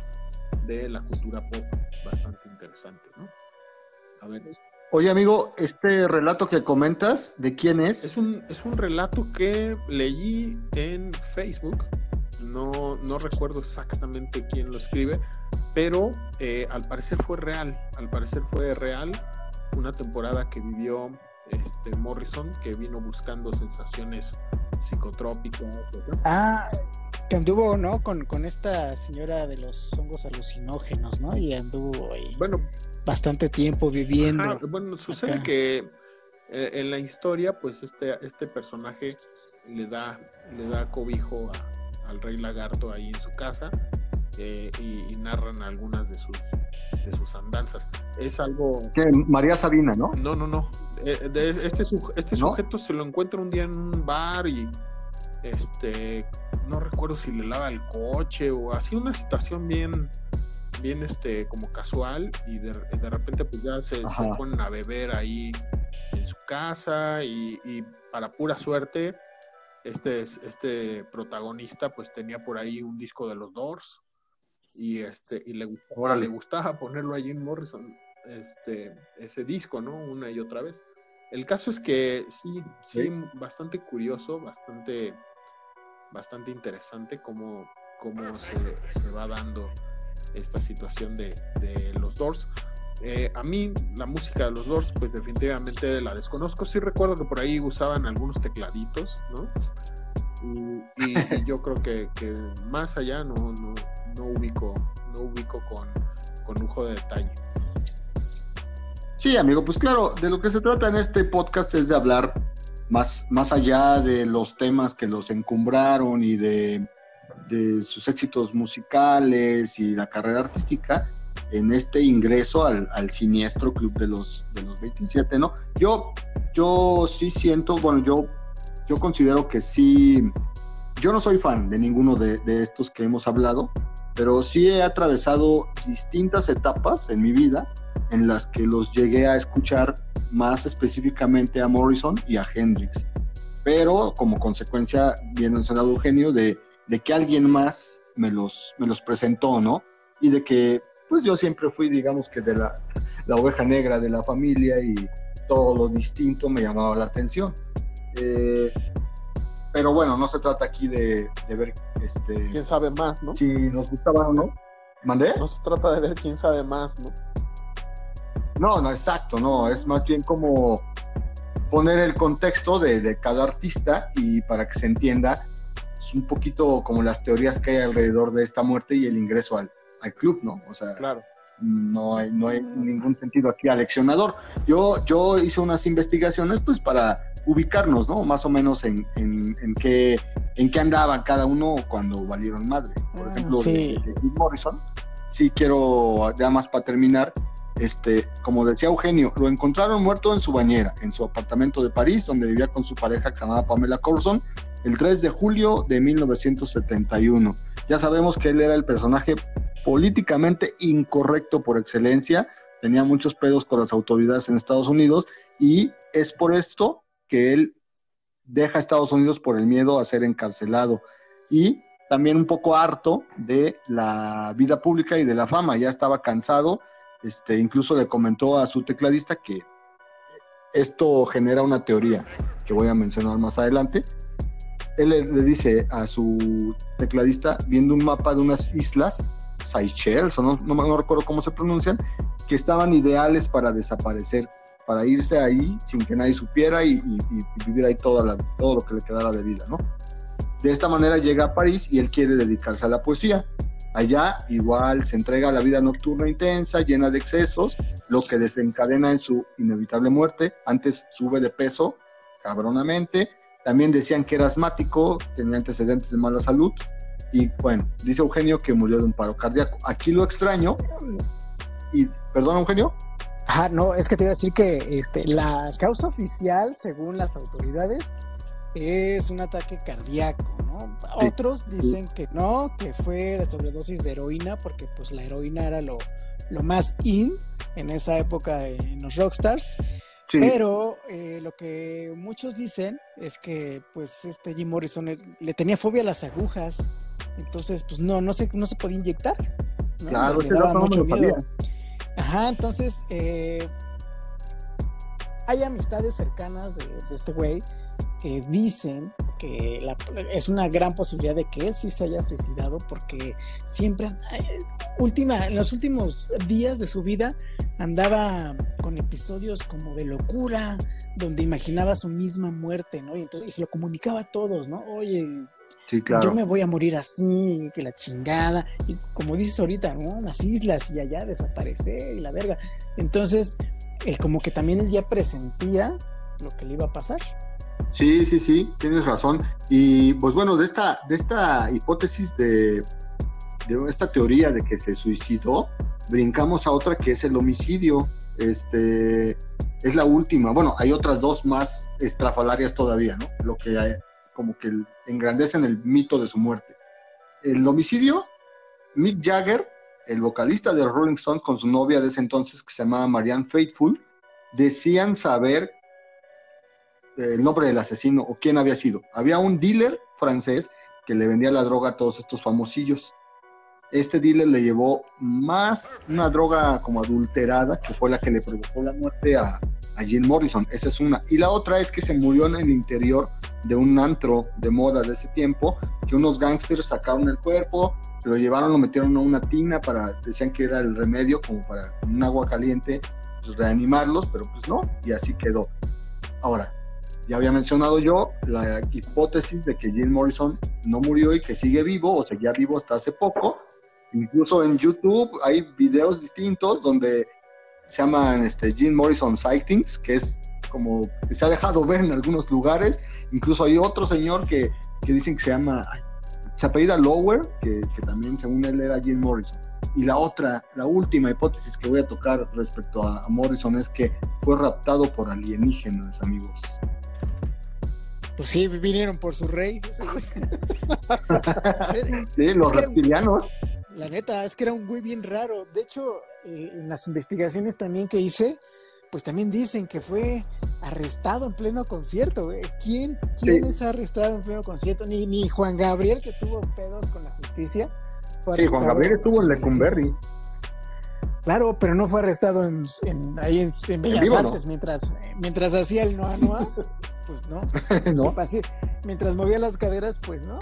de la cultura pop bastante interesante, ¿no? A ver. Oye, amigo, este relato que comentas, ¿de quién es? Es un, es un relato que leí en Facebook. No, no recuerdo exactamente quién lo escribe, pero eh, al parecer fue real. Al parecer fue real una temporada que vivió este, Morrison, que vino buscando sensaciones psicotrópicas. Ah, que anduvo, ¿no? Con, con, esta señora de los hongos alucinógenos, ¿no? Y anduvo ahí bueno, bastante tiempo viviendo. bueno, sucede que eh, en la historia, pues este, este personaje le da, le da cobijo al rey lagarto ahí en su casa eh, y, narran algunas de sus, de sus andanzas. Es algo... María Sabina, ¿no? No, no, no. Eh, este, este sujeto se lo encuentra un día en un bar y este, no recuerdo si le lava el coche o así una situación bien, bien este, como casual y de, repente pues ya se, ponen a beber ahí en su casa y, para pura suerte este, este protagonista pues tenía por ahí un disco de los Doors y este y le gustaba, le gustaba ponerlo allí en Morrison este ese disco no una y otra vez el caso es que sí sí bastante curioso bastante bastante interesante cómo, cómo se, se va dando esta situación de, de los Doors. Eh, a mí la música de los Doors, pues definitivamente la desconozco. Sí recuerdo que por ahí usaban algunos tecladitos, ¿no? Y, yo creo que, que, más allá no, no, no ubico, no ubico con, con lujo de detalle. Sí, amigo, pues claro, de lo que se trata en este podcast es de hablar más, más allá de los temas que los encumbraron y de, sus éxitos musicales y la carrera artística, en este ingreso al, siniestro club de los, de los 27, ¿no? Yo, yo sí siento, bueno, yo, yo considero que sí, yo no soy fan de ninguno de, de estos que hemos hablado, pero sí he atravesado distintas etapas en mi vida en las que los llegué a escuchar más específicamente a Morrison y a Hendrix. Pero como consecuencia, bien mencionado Eugenio, de, de que alguien más me los, me los presentó, ¿no? Y de que, pues yo siempre fui, digamos que de la, la oveja negra de la familia y todo lo distinto me llamaba la atención. Eh, pero bueno, no se trata aquí de, de, ver este, quién sabe más, ¿no? Si nos gustaba o no. ¿Mandé? No se trata de ver quién sabe más, ¿no? No, no, exacto, no, es más bien como poner el contexto de, cada artista y para que se entienda, es un poquito como las teorías que hay alrededor de esta muerte y el ingreso al, club, ¿no? O sea, claro. No, hay, no hay ningún sentido aquí aleccionador. Yo, yo hice unas investigaciones pues para ubicarnos, ¿no? Más o menos en, en, qué, en qué andaban cada uno cuando valieron madre. Por ah, ejemplo, de, Morrison, sí quiero, ya más para terminar, este, como decía Eugenio, lo encontraron muerto en su bañera, en su apartamento de París, donde vivía con su pareja que se llamaba Pamela Corson, el 3 de julio de 1971. Ya sabemos que él era el personaje políticamente incorrecto por excelencia, tenía muchos pedos con las autoridades en Estados Unidos y es por esto que él deja a Estados Unidos por el miedo a ser encarcelado y también un poco harto de la vida pública y de la fama, ya estaba cansado, este, incluso le comentó a su tecladista que esto genera una teoría que voy a mencionar más adelante. Él le, dice a su tecladista, viendo un mapa de unas islas, Seychelles, o no, no recuerdo cómo se pronuncian, que estaban ideales para desaparecer, para irse ahí sin que nadie supiera y, vivir ahí toda la, todo lo que le quedara de vida, ¿no? De esta manera llega a París y él quiere dedicarse a la poesía. Allá igual se entrega a la vida nocturna intensa, llena de excesos, lo que desencadena en su inevitable muerte. Antes sube de peso cabronamente. También decían que era asmático, tenía antecedentes de mala salud. Y bueno, dice Eugenio que murió de un paro cardíaco. Aquí lo extraño y, perdón, Eugenio. Ajá, no, es que te iba a decir que este, la causa oficial, según las autoridades, es un ataque cardíaco, ¿no? Otros dicen que no, que fue la sobredosis de heroína, porque pues la heroína era lo, lo más in en esa época en los rockstars. Pero eh, lo que muchos dicen es que pues este Jim Morrison le tenía fobia a las agujas, entonces pues no, no se, no se podía inyectar. Claro, le, daba mucho miedo. Ajá, entonces eh, hay amistades cercanas de, este güey que dicen que es una gran posibilidad de que él sí se haya suicidado porque siempre, eh, última, en los últimos días de su vida andaba con episodios como de locura, donde imaginaba su misma muerte, ¿no? Y, entonces, y se lo comunicaba a todos, ¿no? Oye, yo me voy a morir así, que la chingada. Y como dices ahorita, ¿no? Las islas y allá desaparecer y la verga. Entonces, eh, como que también él ya presentía lo que le iba a pasar. Sí, sí, sí, tienes razón. Y pues bueno, de esta, de esta hipótesis de, de esta teoría de que se suicidó, brincamos a otra que es el homicidio. Este es la última. Bueno, hay otras dos más estrafalarias todavía, ¿no? Lo que hay, como que engrandecen el mito de su muerte. El homicidio, Mick Jagger, el vocalista de Rolling Stones con su novia de ese entonces que se llamaba Marianne Faithful, decían saber el nombre del asesino o quién había sido. Había un dealer francés que le vendía la droga a todos estos famosillos. Este dealer le llevó más una droga como adulterada, que fue la que le provocó la muerte a, a Jim Morrison. Esa es una. Y la otra es que se murió en el interior de un antro de moda de ese tiempo, que unos gángsters sacaron el cuerpo, se lo llevaron, lo metieron a una tina para, decían que era el remedio, como para un agua caliente, pues reanimarlos, pero pues no, y así quedó. Ahora, ya había mencionado yo la hipótesis de que Jim Morrison no murió y que sigue vivo o seguía vivo hasta hace poco. Incluso en YouTube hay videos distintos donde se llaman este, Jim Morrison Sightings, que es como que se ha dejado ver en algunos lugares. Incluso hay otro señor que, que dicen que se llama, se apellida Lower, que, que, también según él era Jim Morrison. Y la otra, la última hipótesis que voy a tocar respecto a, Morrison es que fue raptado por alienígenas, amigos. Pues sí, vinieron por su rey. sí, los reptilianos. la neta, es que era un güey bien raro. De hecho, eh, en las investigaciones también que hice, pues también dicen que fue arrestado en pleno concierto. ¿Quién, quién es arrestado en pleno concierto? Ni, ni Juan Gabriel, que tuvo pedos con la justicia. Sí, Juan Gabriel estuvo en Lecumberri. Claro, pero no fue arrestado en, ahí en, Bellas Artes mientras, mientras hacía el Noa Noa. Pues no. ¿No? mientras movía las caderas, pues no.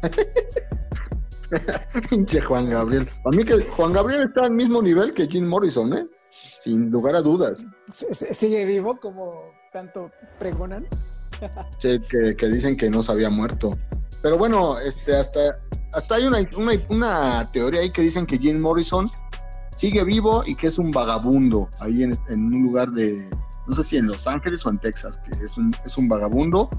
Pinche Juan Gabriel. A mí que Juan Gabriel está al mismo nivel que Jim Morrison, ¿eh? Sin lugar a dudas. ¿Sigue vivo como tanto pregonan? Sí, que, dicen que no se había muerto. Pero bueno, este, hasta, hasta hay una, una, teoría ahí que dicen que Jim Morrison sigue vivo y que es un vagabundo ahí en, un lugar de, no sé si en Los Ángeles o en Texas, que es un, es un vagabundo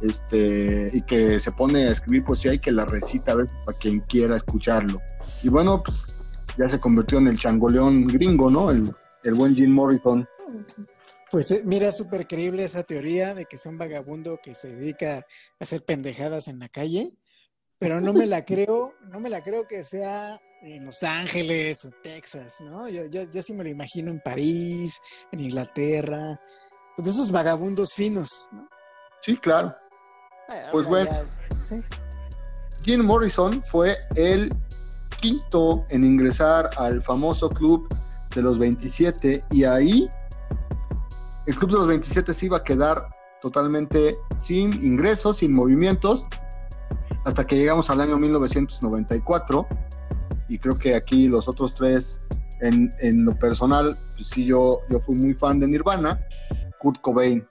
este, y que se pone a escribir poesía y que la recita a veces para quien quiera escucharlo. Y bueno, pues ya se convirtió en el changoleón gringo, ¿no? El, el buen Jim Morrison. Pues eh, mira, súper creíble esa teoría de que es un vagabundo que se dedica a hacer pendejadas en la calle, pero no me la creo, no me la creo que sea en Los Ángeles o Texas, ¿no? Yo, yo, yo sí me lo imagino en París, en Inglaterra, pues de esos vagabundos finos, ¿no? Sí, claro. Ah, Pues bueno. ya, sí. Jim Morrison fue el quinto en ingresar al famoso club de los 27 y ahí el club de los 27 se iba a quedar totalmente sin ingresos, sin movimientos, hasta que llegamos al año 1994 y creo que aquí los otros tres, en, en lo personal, pues sí, yo, yo fui muy fan de Nirvana, Kurt Cobain.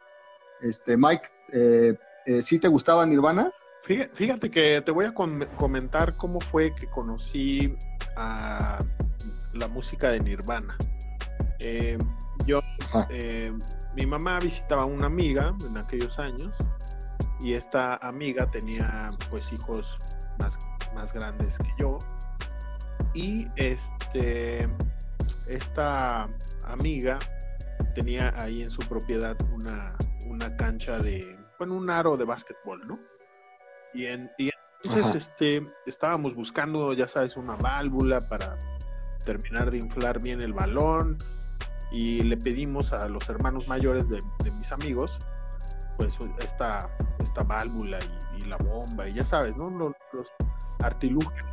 Este, Mike, eh, eh, ¿sí te gustaba Nirvana? Fíjate, que te voy a com- comentar cómo fue que conocí a la música de Nirvana. Eh, yo, eh, mi mamá visitaba a una amiga en aquellos años y esta amiga tenía pues hijos más, más grandes que yo y este esta amiga tenía ahí en su propiedad una, una cancha de bueno un aro de básquetbol no y, en, y entonces Ajá. este estábamos buscando ya sabes una válvula para terminar de inflar bien el balón y le pedimos a los hermanos mayores de, de mis amigos pues esta, esta válvula y, y la bomba y ya sabes, ¿no? Los, los artilugios.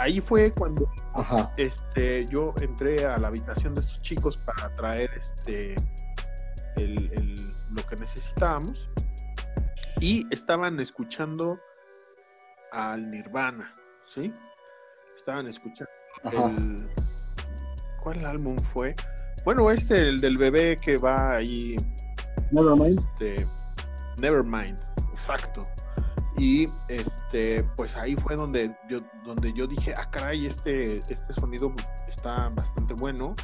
Ahí fue cuando Ajá. este, yo entré a la habitación de estos chicos para traer este, el- el- lo que necesitábamos y estaban escuchando al Nirvana, ¿sí? Estaban escuchando el... ¿Cuál álbum fue? Bueno, este, el del bebé que va ahí Nevermind. este, Nevermind, exacto. Y este, pues ahí fue donde yo, donde yo dije, ah, caray, este, este sonido está bastante bueno.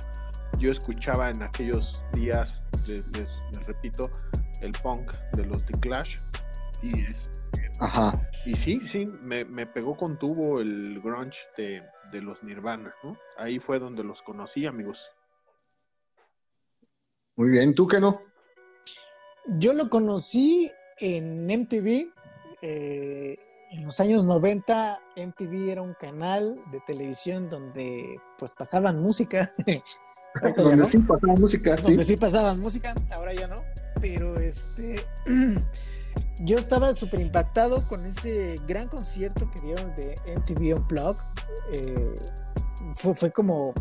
Yo escuchaba en aquellos días, les, les- les repito, el punk de los The Clash. Y, es- Ajá. y sí, sí, me, me pegó con tubo el grunge de, de los Nirvana, ¿no? Ahí fue donde los conocí, amigos. Muy bien. ¿Tú qué no? Yo lo conocí en MTV. Eh, en los años 90, MTV era un canal de televisión donde pues pasaban música. Donde no. sí pasaba música, sí. sí pasaban música, ahora ya no. Pero este, yo estaba súper impactado con ese gran concierto que dieron de MTV Unplugged. Eh, fue, fue como,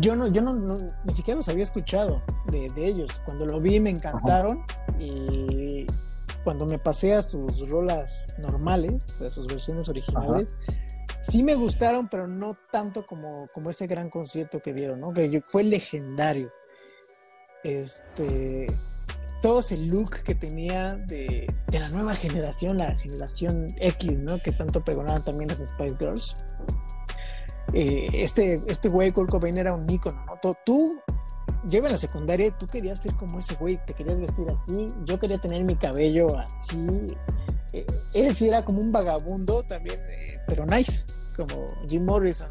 yo no, yo no, no- ni siquiera los había escuchado de, de ellos. Cuando lo vi me encantaron y cuando me pasé a sus rolas normales, a sus versiones originales, sí me gustaron, pero no tanto como, como ese gran concierto que dieron, ¿no? Que fue legendario. Este, todo ese look que tenía de, de la nueva generación, la generación X, ¿no? Que tanto pregonaban también las Spice Girls. Eh, este, este güey, Kurt Cobain, era un ícono, ¿no? Tú yo iba en la secundaria y tú querías ser como ese güey, te querías vestir así, yo quería tener mi cabello así. Eh, él sí era como un vagabundo también, eh, pero nice, como Jim Morrison.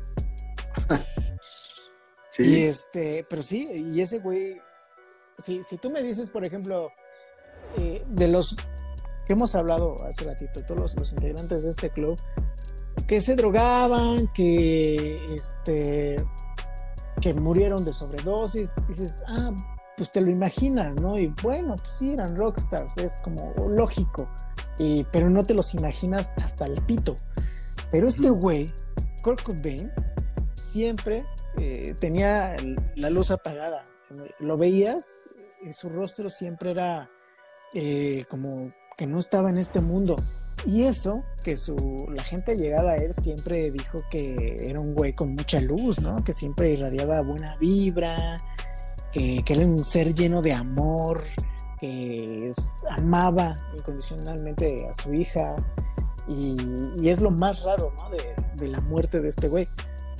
Sí. Y este, pero sí, y ese güey, si, si tú me dices, por ejemplo, eh, de los que hemos hablado hace ratito, todos los, los integrantes de este club, que se drogaban, que este que murieron de sobredosis, dices, ah, pues te lo imaginas, ¿no? Y bueno, pues sí, eran rockstars, es como lógico, y, pero no te los imaginas hasta el pito. Pero este güey, Kurt Cobain, siempre eh, tenía la luz apagada. Lo veías y su rostro siempre era eh, como que no estaba en este mundo. Y eso, que su, la gente llegada a él siempre dijo que era un güey con mucha luz, ¿no? Que siempre irradiaba buena vibra, que, que era un ser lleno de amor, que amaba incondicionalmente a su hija. Y, es lo más raro, ¿no? De, de la muerte de este güey.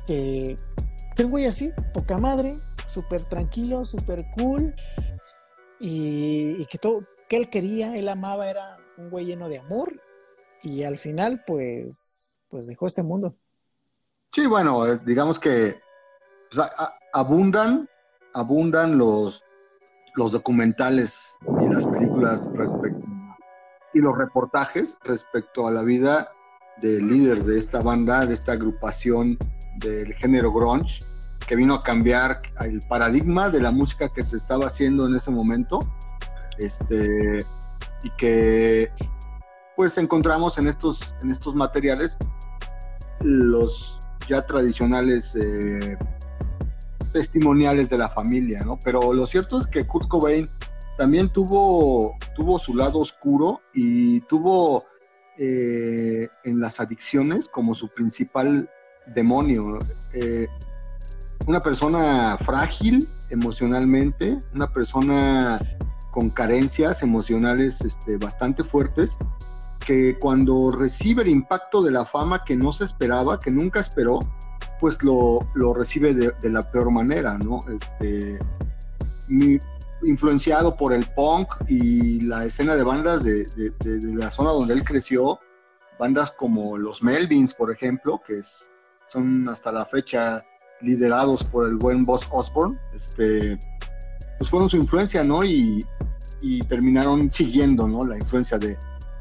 Que, que un güey así, poca madre, súper tranquilo, súper cool. Y, y que todo, que él quería, él amaba, era un güey lleno de amor. Y al final, pues, pues dejó este mundo. Sí, bueno, eh, digamos que pues, abundan, abundan los, los documentales y las películas respecto y los reportajes respecto a la vida del líder de esta banda, de esta agrupación del género grunge, que vino a cambiar el paradigma de la música que se estaba haciendo en ese momento, este, y que pues encontramos en estos, en estos materiales los ya tradicionales eh, testimoniales de la familia, ¿no? Pero lo cierto es que Kurt Cobain también tuvo, tuvo su lado oscuro y tuvo eh, en las adicciones como su principal demonio. Eh, una persona frágil emocionalmente, una persona con carencias emocionales este, bastante fuertes, que cuando recibe el impacto de la fama que no se esperaba, que nunca esperó, pues lo, lo recibe de, la peor manera, ¿no? Este, influenciado por el punk y la escena de bandas de, de, de, la zona donde él creció, bandas como los Melvins, por ejemplo, que es, son hasta la fecha liderados por el buen Boss Osborne, este, pues fueron su influencia, ¿no? Y, y terminaron siguiendo, ¿no? La influencia de,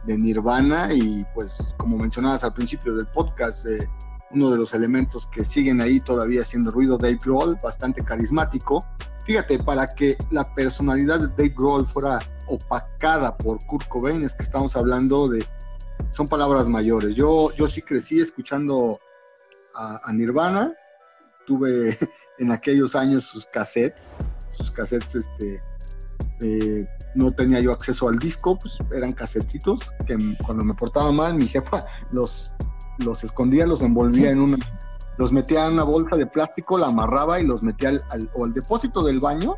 de, Nirvana y pues como mencionabas al principio del podcast, eh, uno de los elementos que siguen ahí todavía haciendo ruido, Dave Grohl, bastante carismático. Fíjate, para que la personalidad de Dave Grohl fuera opacada por Kurt Cobain, es que estamos hablando de, son palabras mayores. Yo, yo sí crecí escuchando a, Nirvana, tuve en aquellos años sus cassettes, sus cassettes, este, eh, no tenía yo acceso al disco, pues eran casetitos que cuando me portaba mal, mi jefa los los escondía, los envolvía en una, los metía en una bolsa de plástico, la amarraba y los metía al, o al depósito del baño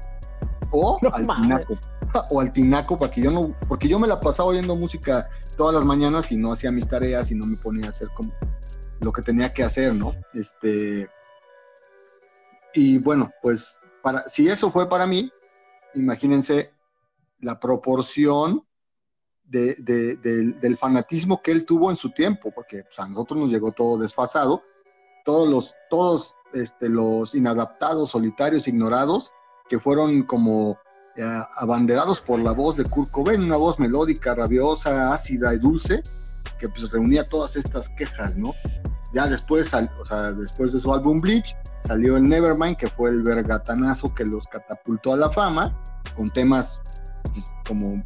o al tinaco. O al tinaco, para que yo no, porque yo me la pasaba oyendo música todas las mañanas y no hacía mis tareas y no me ponía a hacer como lo que tenía que hacer, ¿no? Este, y bueno, pues para, si eso fue para mí, imagínense la proporción del fanatismo que él tuvo en su tiempo, porque pues, a nosotros nos llegó todo desfasado, todos los, todos este, los inadaptados, solitarios, ignorados, que fueron como eh, abanderados por la voz de Kurt Cobain, una voz melódica, rabiosa, ácida y dulce, que pues reunía todas estas quejas, ¿no? Ya después, o sea, después de su álbum Bleach, salió el Nevermind, que fue el vergatanazo que los catapultó a la fama, con temas como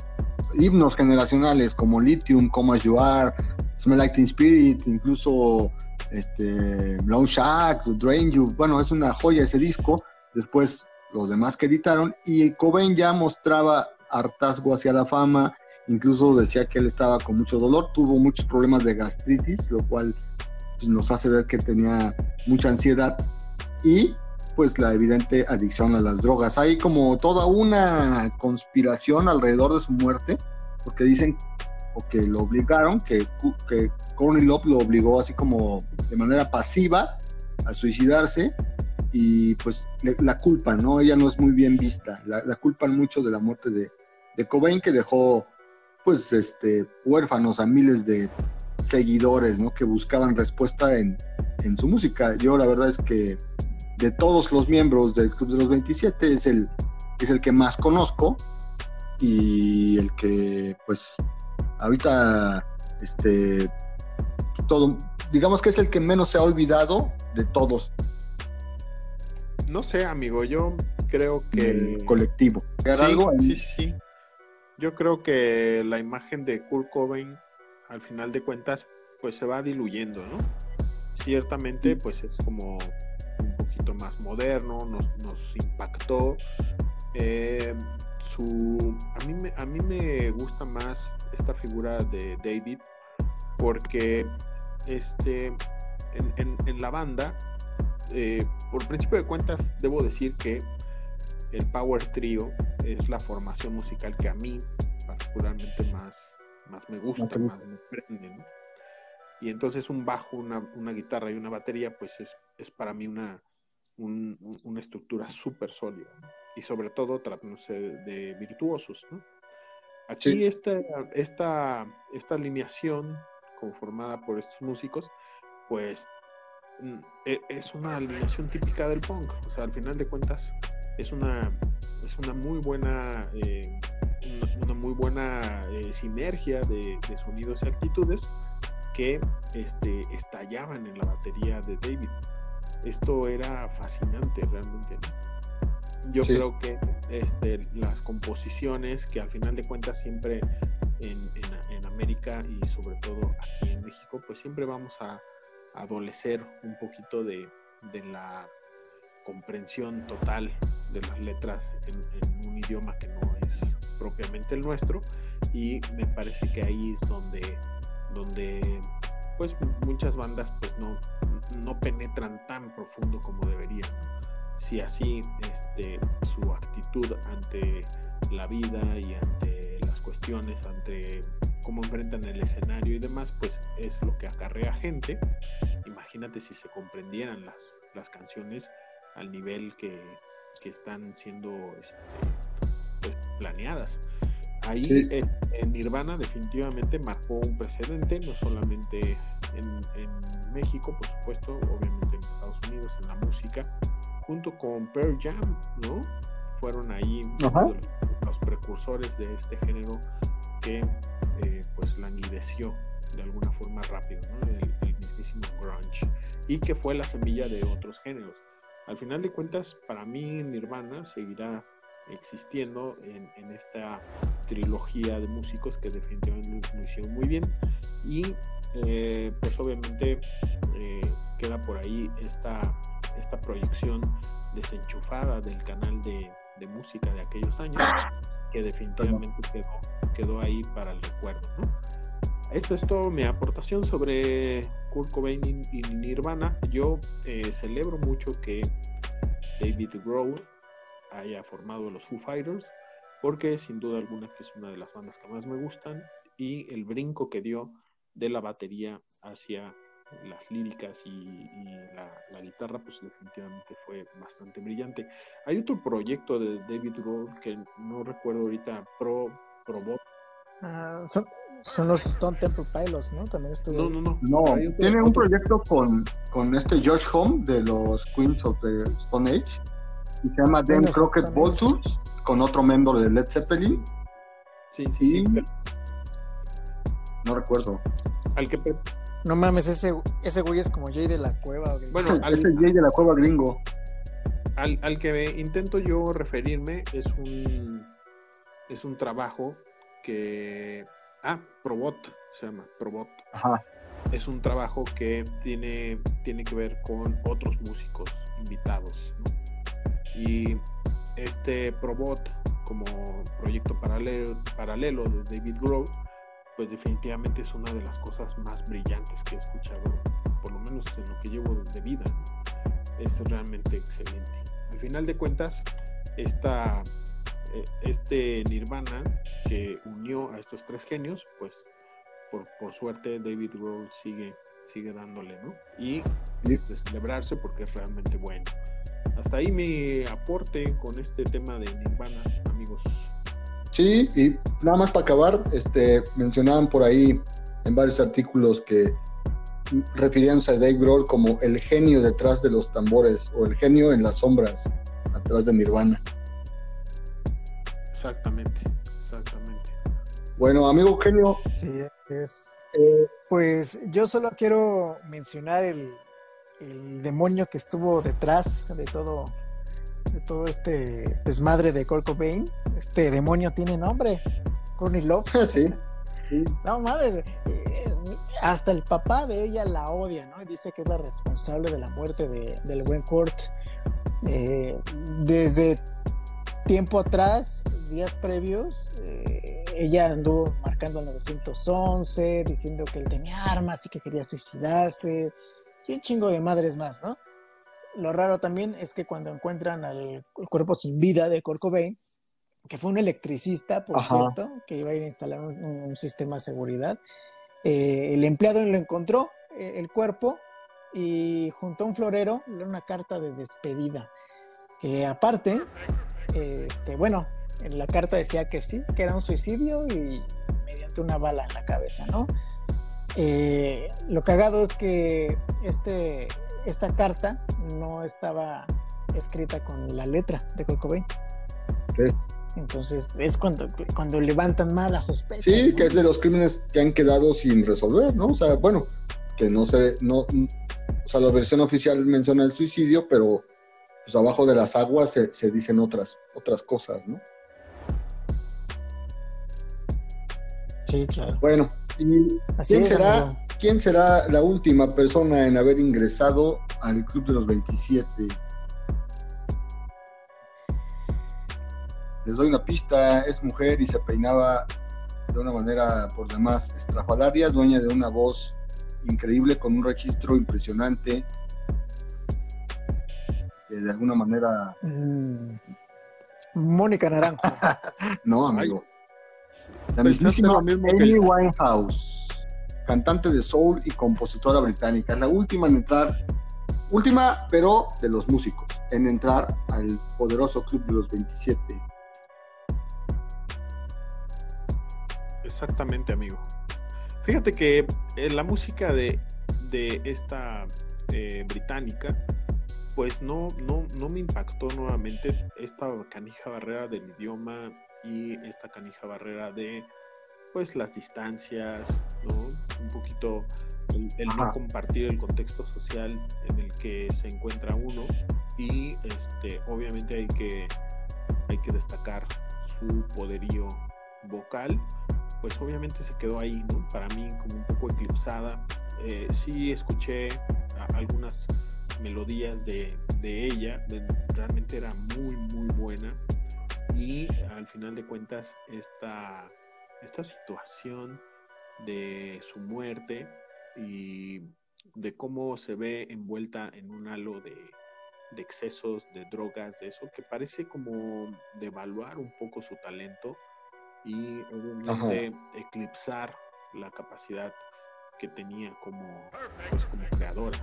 himnos generacionales como Lithium, Como Are, Smell Like Spirit, incluso este, Shack, Drain You. Bueno, es una joya ese disco. Después los demás que editaron y Cobain ya mostraba hartazgo hacia la fama, incluso decía que él estaba con mucho dolor, tuvo muchos problemas de gastritis, lo cual pues, nos hace ver que tenía mucha ansiedad y pues la evidente adicción a las drogas. Hay como toda una conspiración alrededor de su muerte, porque dicen o que lo obligaron, que, que Courtney Love lo obligó así como de manera pasiva a suicidarse y pues la culpa, ¿no? Ella no es muy bien vista, la, culpan mucho de la muerte de, de, Cobain que dejó pues este huérfanos a miles de seguidores, ¿no? Que buscaban respuesta en, en su música. Yo la verdad es que de todos los miembros del Club de los 27 es el, es el que más conozco y el que pues ahorita este todo digamos que es el que menos se ha olvidado de todos. No sé amigo yo creo que el colectivo. Sí, sí, sí, yo creo que la imagen de Kurt Cobain al final de cuentas pues se va diluyendo no ciertamente pues es como más moderno, nos, nos impactó. Eh, su, a, mí me, a mí me gusta más esta figura de David porque este, en, en, la banda, eh, por principio de cuentas, debo decir que el Power Trio es la formación musical que a mí particularmente más, más me gusta, más me prende. Y entonces un bajo, una, una, guitarra y una batería, pues es, es para mí una, una estructura súper sólida y sobre todo tratándose de, virtuosos. Aquí esta, esta, esta alineación conformada por estos músicos, pues mm, e, es una alineación típica del punk. O sea, al final de cuentas, es una, es una muy buena, eh, una, muy buena eh, sinergia de, sonidos y actitudes que este, estallaban en la batería de David. Esto era fascinante realmente. Yo creo que este, las composiciones, que al final de cuentas siempre en, en, América y sobre todo aquí en México, pues siempre vamos a, adolecer un poquito de, de, la comprensión total de las letras en, un idioma que no es propiamente el nuestro y me parece que ahí es donde, donde pues muchas bandas pues no, no penetran tan profundo como deberían si así este, su actitud ante la vida y ante las cuestiones, ante cómo enfrentan el escenario y demás, pues es lo que acarrea gente. Imagínate si se comprendieran las, las canciones al nivel que, están siendo este, pues, planeadas. Ahí en Nirvana definitivamente marcó un precedente, no solamente en, en México, por supuesto, obviamente en Estados Unidos, en la música, junto con Pearl Jam, ¿no? Fueron ahí los, precursores de este género que eh, pues languideció de alguna forma rápido, ¿no? El, mismísimo grunge y que fue la semilla de otros géneros. Al final de cuentas, para mí Nirvana seguirá existiendo en, esta trilogía de músicos que definitivamente lo, hicieron muy bien y eh, pues obviamente eh, queda por ahí esta esta proyección desenchufada del canal de, música de aquellos años, que definitivamente quedó, ahí para el recuerdo. Esta es toda mi aportación sobre Kurt Cobain y, Nirvana. Yo eh, celebro mucho que David Grohl haya formado los Foo Fighters, porque sin duda alguna es una de las bandas que más me gustan y el brinco que dio de la batería hacia las líricas y, la, guitarra, pues definitivamente fue bastante brillante. Hay otro proyecto de David Grohl que no recuerdo ahorita, Pro, Probot. Ah, son, son, los Stone Temple Pilots, ¿no? También estuvo. No, no, no. no tiene un proyecto con, con este Josh Home de los Queens of the Stone Age y se llama Dan Crockett Vultures con otro miembro de Led Zeppelin. Sí, sí, sí. No recuerdo. Al que no mames, ese, ese güey es como Jay de la Cueva. Bueno, ese Jay de la Cueva gringo. Al, al, que intento yo referirme es un, es un trabajo que... Ah, Probot, se llama Probot. Ajá. Es un trabajo que tiene, tiene que ver con otros músicos invitados. Y este Probot, como proyecto paralelo, de David Grohl, pues definitivamente es una de las cosas más brillantes que he escuchado, por lo menos en lo que llevo de vida. Es realmente excelente. Al final de cuentas, esta, eh, este Nirvana que unió a estos tres genios, pues por, por suerte David Grohl sigue, sigue dándole, ¿no? Y de celebrarse porque es realmente bueno. Hasta ahí mi aporte con este tema de Nirvana, amigos. Sí, y nada más para acabar, este, mencionaban por ahí en varios artículos que refiriéndose a Dave Grohl como el genio detrás de los tambores o el genio en las sombras atrás de Nirvana. Exactamente, exactamente. Bueno, amigo genio. Sí, es. Eh, pues yo solo quiero mencionar el, el demonio que estuvo detrás de todo de todo este desmadre de Kurt Cobain. Este demonio tiene nombre, Courtney Love. Sí. No mames, eh, hasta el papá de ella la odia, ¿no? Dice que es la responsable de la muerte de, del buen Kurt. Eh, desde tiempo atrás, días previos, eh, ella anduvo marcando el 911, diciendo que él tenía armas y que quería suicidarse, y un chingo de madres más, ¿no? Lo raro también es que cuando encuentran al cuerpo sin vida de Kurt que fue un electricista, por cierto, que iba a ir a instalar un, sistema de seguridad, eh, el empleado lo encontró, eh, el cuerpo, y junto a un florero le una carta de despedida. Que aparte, este, bueno, en la carta decía que sí, que era un suicidio y mediante una bala en la cabeza, ¿no? Eh, lo cagado es que este esta carta no estaba escrita con la letra de Kurt. Entonces es cuando, cuando levantan más las sospechas. Sí, que es de los crímenes que han quedado sin resolver, ¿no? O sea, bueno, que no sé, no, o sea, la versión oficial menciona el suicidio, pero pues abajo de las aguas se, se dicen otras, otras cosas, ¿no? Sí, claro. Bueno, ¿y quién, será, quién será la última persona en haber ingresado al Club de los 27? Les doy una pista, es mujer y se peinaba de una manera por demás estrafalaria, dueña de una voz increíble con un registro impresionante. Que de alguna manera. Mm. Mónica Naranjo. no, amigo. La mismísima Amy Winehouse, cantante de soul y compositora británica. Es la última en entrar, última, pero de los músicos, en entrar al poderoso club de los 27. Exactamente, amigo. Fíjate que eh, la música de, esta eh, británica, pues no, no, no me impactó nuevamente esta canija barrera del idioma y esta canija barrera de pues las distancias, ¿no? Un poquito el, no compartir el contexto social en el que se encuentra uno y este obviamente hay que hay que destacar su poderío vocal pues obviamente se quedó ahí, ¿no? Para mí como un poco eclipsada. Eh, sí escuché algunas melodías de, ella, realmente era muy, muy buena. Y al final de cuentas, esta, esta situación de su muerte y de cómo se ve envuelta en un halo de, de excesos, de drogas, de eso, que parece como devaluar un poco su talento y obviamente eclipsar la capacidad que tenía como, pues, como creadora.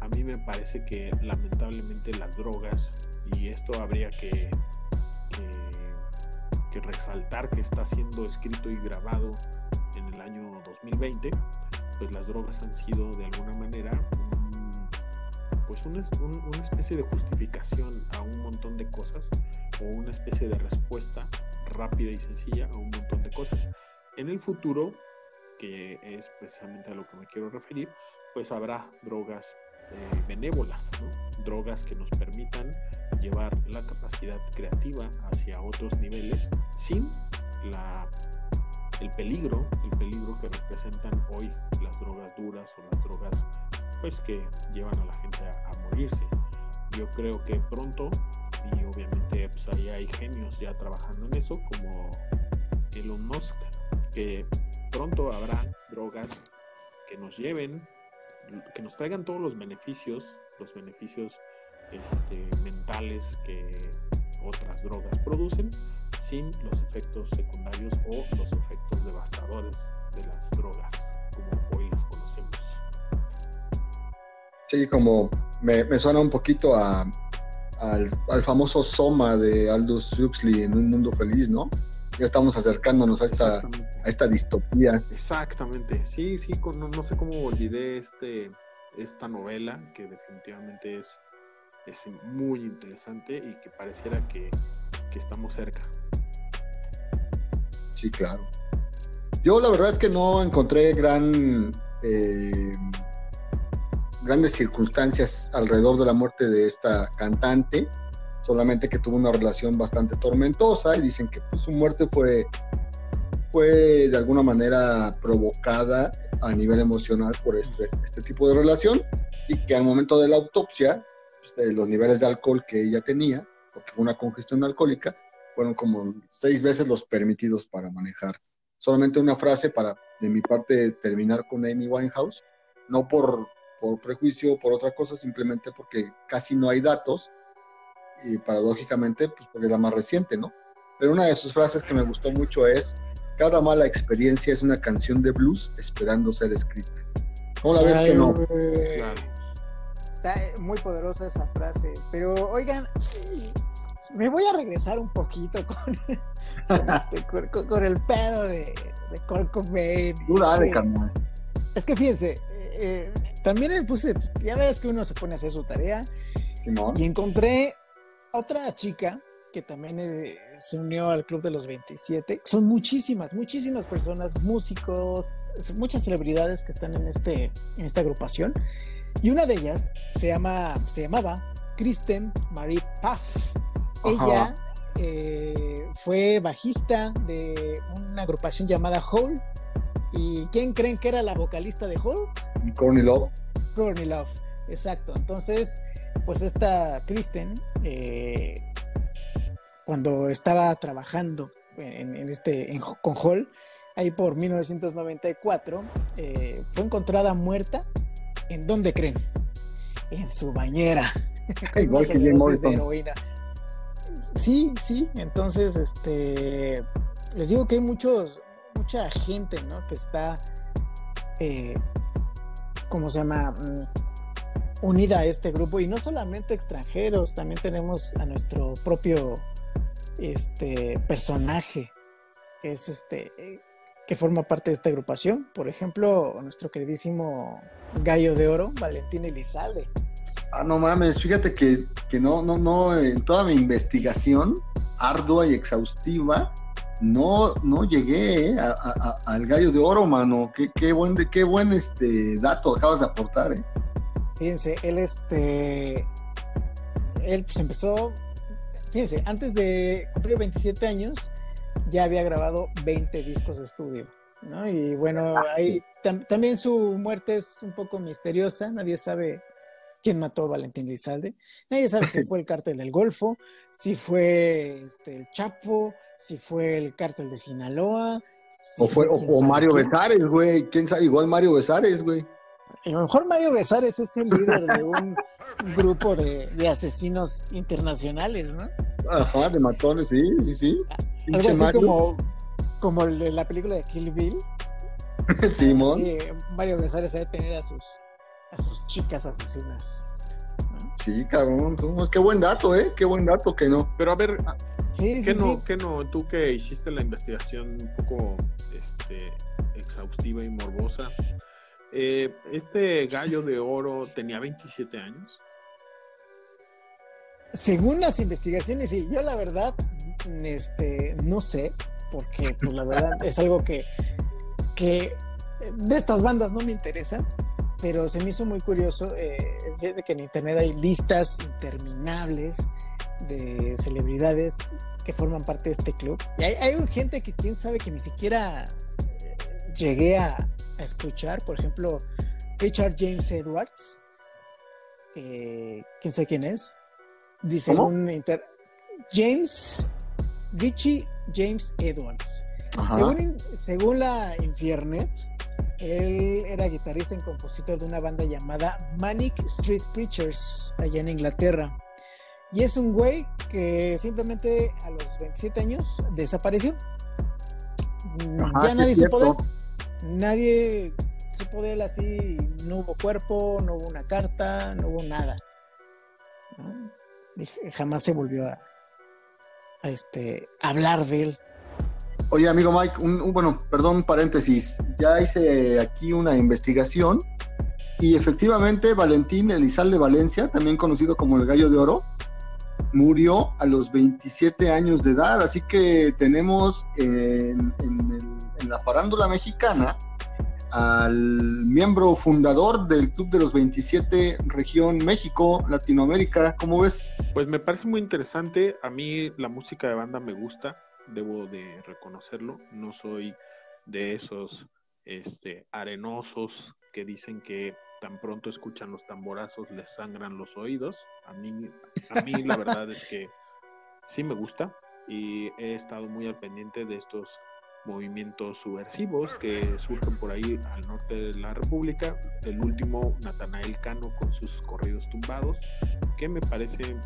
A, mí me parece que lamentablemente las drogas, y esto habría que, que, resaltar que está siendo escrito y grabado en el año 2020, pues las drogas han sido de alguna manera pues una, una especie de justificación a un montón de cosas o una especie de respuesta rápida y sencilla a un montón de cosas. En el futuro, que es precisamente a lo que me quiero referir, pues habrá drogas eh, benévolas, drogas que nos permitan llevar la capacidad creativa hacia otros niveles sin la, el peligro, el peligro que representan hoy las drogas duras o las drogas pues que llevan a la gente a morirse. Yo creo que pronto y obviamente pues ahí hay genios ya trabajando en eso como Elon Musk que pronto habrá drogas que nos lleven que nos traigan todos los beneficios los beneficios este, mentales que otras drogas producen sin los efectos secundarios o los efectos devastadores de las drogas como hoy las conocemos sí como me, suena un poquito a al, famoso Soma de Aldous Huxley en Un Mundo Feliz, ¿no? Ya estamos acercándonos a esta, a esta distopía. Exactamente, sí, sí, no, sé cómo olvidé este, esta novela, que definitivamente es, es muy interesante y que pareciera que, que estamos cerca. Sí, claro. Yo la verdad es que no encontré gran eh, grandes circunstancias alrededor de la muerte de esta cantante, solamente que tuvo una relación bastante tormentosa y dicen que pues, su muerte fue, fue de alguna manera provocada a nivel emocional por este, este tipo de relación y que al momento de la autopsia, pues, los niveles de alcohol que ella tenía, porque fue una congestión alcohólica, fueron como seis veces los permitidos para manejar. Solamente una frase para, de mi parte, terminar con Amy Winehouse, no por por prejuicio o por otra cosa, simplemente porque casi no hay datos y paradójicamente, pues porque es la más reciente, ¿no? Pero una de sus frases que me gustó mucho es, cada mala experiencia es una canción de blues esperando ser escrita. ¿Cómo la ves que no? Está muy poderosa esa frase, pero oigan, me voy a regresar un poquito con, este, con, el pedo de, de Kurt Cobain. Dura, es, que, es que fíjense, eh, también puse, ya ves que uno se pone a hacer su tarea y encontré otra chica que también eh, se unió al Club de los 27. Son muchísimas, muchísimas personas, músicos, muchas celebridades que están en, este, en esta agrupación. Y una de ellas se, llama, se llamaba Kristen Marie Paff. Ella eh, fue bajista de una agrupación llamada Hole. ¿Y quién creen que era la vocalista de Hole? Courtney Love. Courtney Love, exacto. Entonces, pues esta Kristen, eh, cuando estaba trabajando en, este, con Hall, ahí por 1994, eh, fue encontrada muerta. ¿En dónde creen? En su bañera. Igual que de heroína. Sí, sí. Entonces, este, les digo que hay muchos, mucha gente, ¿no? Que está, eh, ¿cómo se llama? Unida a este grupo y no solamente extranjeros, también tenemos a nuestro propio este personaje que es este que forma parte de esta agrupación, por ejemplo, nuestro queridísimo Gallo de Oro, Valentín Elizalde. Ah, no mames, fíjate que, que no, no, no, en toda mi investigación ardua y exhaustiva, no, no llegué eh, al gallo de oro, mano. Qué, qué buen, qué buen este dato acabas de aportar, eh. Fíjense, él este. Él pues empezó. Fíjense, antes de cumplir 27 años, ya había grabado 20 discos de estudio. ¿no? Y bueno, ahí, también su muerte es un poco misteriosa. Nadie sabe quién mató a Valentín Lizalde. Nadie sabe si fue el cártel del Golfo, si fue este, el Chapo, si fue el cártel de Sinaloa. o fue, o, Mario Besares, güey. ¿Quién sabe? Igual Mario Besares, güey. A lo mejor Mario Besares es el líder de un grupo de, asesinos internacionales, ¿no? Ajá, de matones, sí, sí, sí. Algo así como, como el de la película de Kill Bill. Simón. Sí, Mario Besares debe tener a sus, a sus chicas asesinas. Sí, cabrón, qué buen dato, ¿eh? Qué buen dato que no. Pero a ver, sí, ¿qué, no, ¿qué no? Tú que hiciste la investigación un poco este, exhaustiva y morbosa, eh, este gallo de oro tenía 27 años. Según las investigaciones, y yo la verdad, este, no sé, porque pues, la verdad es algo que, que de estas bandas no me interesan, pero se me hizo muy curioso eh, que en internet hay listas interminables de celebridades que forman parte de este club. Y hay, hay gente que quién sabe que ni siquiera eh, llegué a, escuchar, por ejemplo, Richard James Edwards, eh, quién sé quién es, dice un inter James Richie James Edwards. Según, según, la Infiernet, él era guitarrista y compositor de una banda llamada Manic Street Preachers allá en Inglaterra. Y es un güey que simplemente a los 27 años desapareció. ya nadie supo de nadie supo de él así, no hubo cuerpo, no hubo una carta, no hubo nada. jamás se volvió a, este, hablar de él. Oye, amigo Mike, un, bueno, perdón, paréntesis. Ya hice aquí una investigación y efectivamente Valentín Elizalde Valencia, también conocido como el Gallo de Oro, murió a los 27 años de edad. Así que tenemos en, en la farándula mexicana al miembro fundador del Club de los 27, región México, Latinoamérica. ¿Cómo ves? Pues me parece muy interesante. A mí la música de banda me gusta, debo de reconocerlo. No soy de esos este, arenosos que dicen que tan pronto escuchan los tamborazos les sangran los oídos. A mí, a mí la verdad es que sí me gusta y he estado muy al pendiente de estos movimientos subversivos que surgen por ahí al norte de la República. El último, Natanael Cano con sus corridos tumbados, que me parece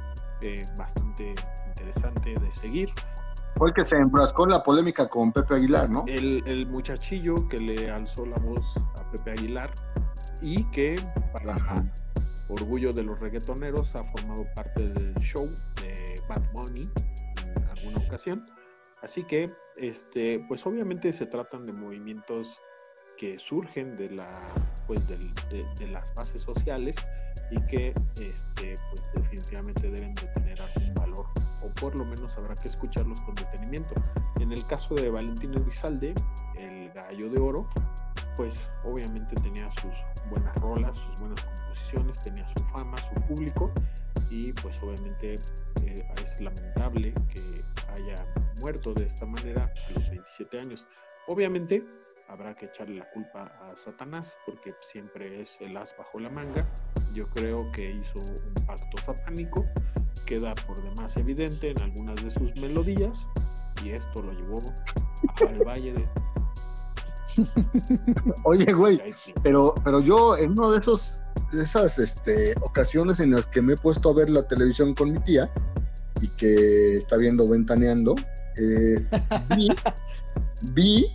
eh, bastante interesante de seguir. Fue el que se enfrascó en la polémica con Pepe Aguilar, ¿no? El, el muchachillo que le alzó la voz a Pepe Aguilar y que, para orgullo de los reggaetoneros, ha formado parte del show de Bad Bunny en alguna ocasión. Así que este, pues obviamente se tratan de movimientos que surgen de la pues de, las bases sociales y que este, pues definitivamente deben de tener algún valor o por lo menos habrá que escucharlos con detenimiento. En el caso de Valentín Elizalde, el gallo de oro, pues obviamente tenía sus buenas rolas, sus buenas composiciones, tenía su fama, su público y pues obviamente eh, es lamentable que haya muerto de esta manera a los 27 años. Obviamente habrá que echarle la culpa a Satanás porque siempre es el as bajo la manga. Yo creo que hizo un pacto satánico, queda por demás evidente en algunas de sus melodías y esto lo llevó al valle de... Oye, güey, pero, pero yo en uno de esos de esas este, ocasiones en las que me he puesto a ver la televisión con mi tía y que está viendo ventaneando, eh, vi,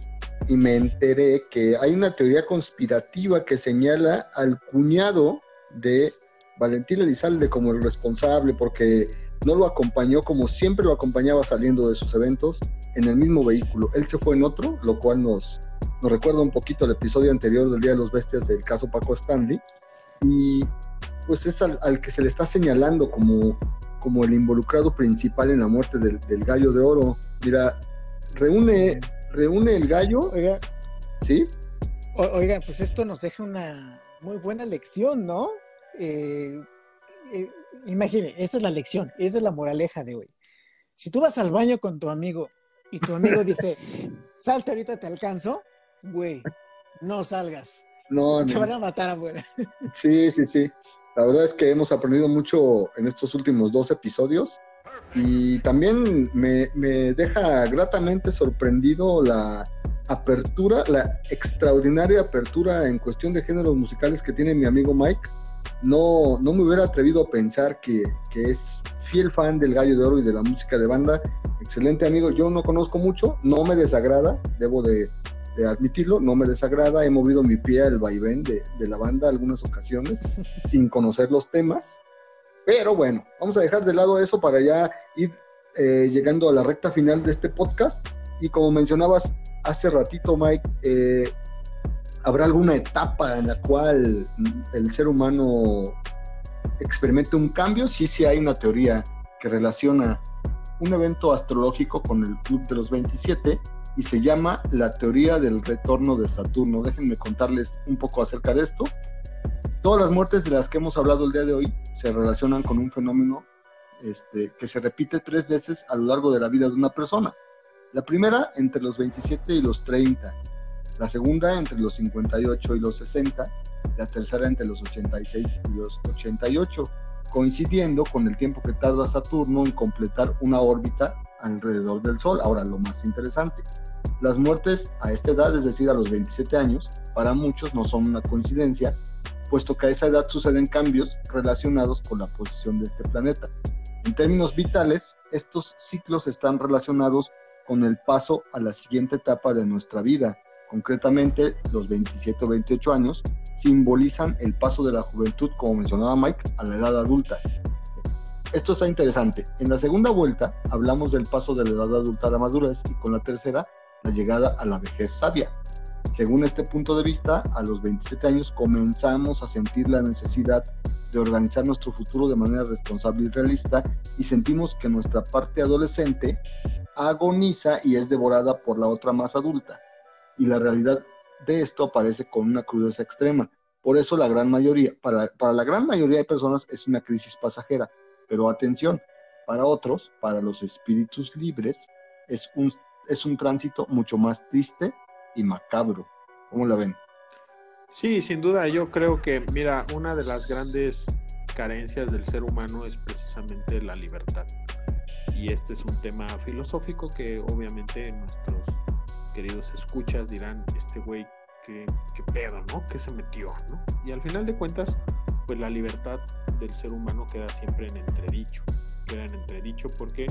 y me enteré que hay una teoría conspirativa que señala al cuñado de Valentín Elizalde como el responsable porque no lo acompañó como siempre lo acompañaba saliendo de sus eventos en el mismo vehículo. Él se fue en otro, lo cual nos, nos recuerda un poquito el episodio anterior del Día de los Bestias del caso Paco Stanley. Y pues es al, que se le está señalando como, como el involucrado principal en la muerte del, gallo de oro. Mira, reúne, reúne el gallo. Oiga. ¿Sí? oiga, pues esto nos deja una muy buena lección, ¿no? Eh, eh, imagine, esta es la lección, esta es la moraleja de hoy. Si tú vas al baño con tu amigo y tu amigo dice, salte ahorita te alcanzo, güey, no salgas. No, Te van a matar afuera. Sí, sí, sí. La verdad es que hemos aprendido mucho en estos últimos dos episodios y también me, deja gratamente sorprendido la apertura, la extraordinaria apertura en cuestión de géneros musicales que tiene mi amigo Mike no, no me hubiera atrevido a pensar que, es fiel fan del Gallo de Oro y de la música de banda. Excelente amigo, yo no conozco mucho, no me desagrada, debo de, admitirlo, no me desagrada, he movido mi pie al vaivén de, la banda algunas ocasiones sin conocer los temas, pero bueno, vamos a dejar de lado eso para ya ir eh, llegando a la recta final de este podcast. Y como mencionabas hace ratito Mike, eh, ¿Habrá alguna etapa en la cual el ser humano experimente un cambio? Sí, sí hay una teoría que relaciona un evento astrológico con el Club de los 27 y se llama la teoría del retorno de Saturno. Déjenme contarles un poco acerca de esto. Todas las muertes de las que hemos hablado el día de hoy se relacionan con un fenómeno este, que se repite tres veces a lo largo de la vida de una persona. La primera entre los 27 y los 30, la segunda entre los 58 y los 60, la tercera entre los 86 y los 88, coincidiendo con el tiempo que tarda Saturno en completar una órbita alrededor del Sol. Ahora, lo más interesante, las muertes a esta edad, es decir, a los 27 años, para muchos no son una coincidencia, puesto que a esa edad suceden cambios relacionados con la posición de este planeta. En términos vitales, estos ciclos están relacionados con el paso a la siguiente etapa de nuestra vida, concretamente los 27 o 28 años, simbolizan el paso de la juventud, como mencionaba Mike, a la edad adulta. Esto está interesante. En la segunda vuelta hablamos del paso de la edad adulta a la madurez y con la tercera la llegada a la vejez sabia. Según este punto de vista, a los 27 años comenzamos a sentir la necesidad de organizar nuestro futuro de manera responsable y realista y sentimos que nuestra parte adolescente agoniza y es devorada por la otra más adulta y la realidad de esto aparece con una crudeza extrema. Por eso la gran mayoría, para, para la gran mayoría de personas es una crisis pasajera, pero atención, para otros, para los espíritus libres, es un, es un tránsito mucho más triste y macabro. ¿Cómo la ven? Sí, sin duda, yo creo que, mira, una de las grandes carencias del ser humano es precisamente la libertad. Y este es un tema filosófico que obviamente nuestros queridos escuchas dirán, este güey, ¿qué, pedo, ¿no? ¿Qué se metió, ¿no? Y al final de cuentas, pues la libertad del ser humano queda siempre en entredicho, queda en entredicho porque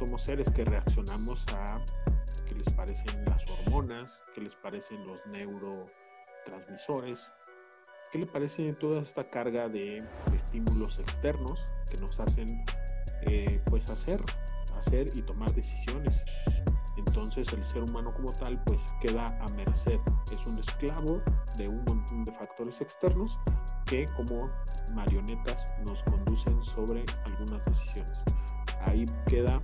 somos seres que reaccionamos a qué les parecen las hormonas, qué les parecen los neurotransmisores, qué le parece toda esta carga de estímulos externos que nos hacen eh, pues hacer, hacer y tomar decisiones entonces el ser humano como tal pues queda a merced, es un esclavo de un montón de factores externos que como marionetas nos conducen sobre algunas decisiones. Ahí queda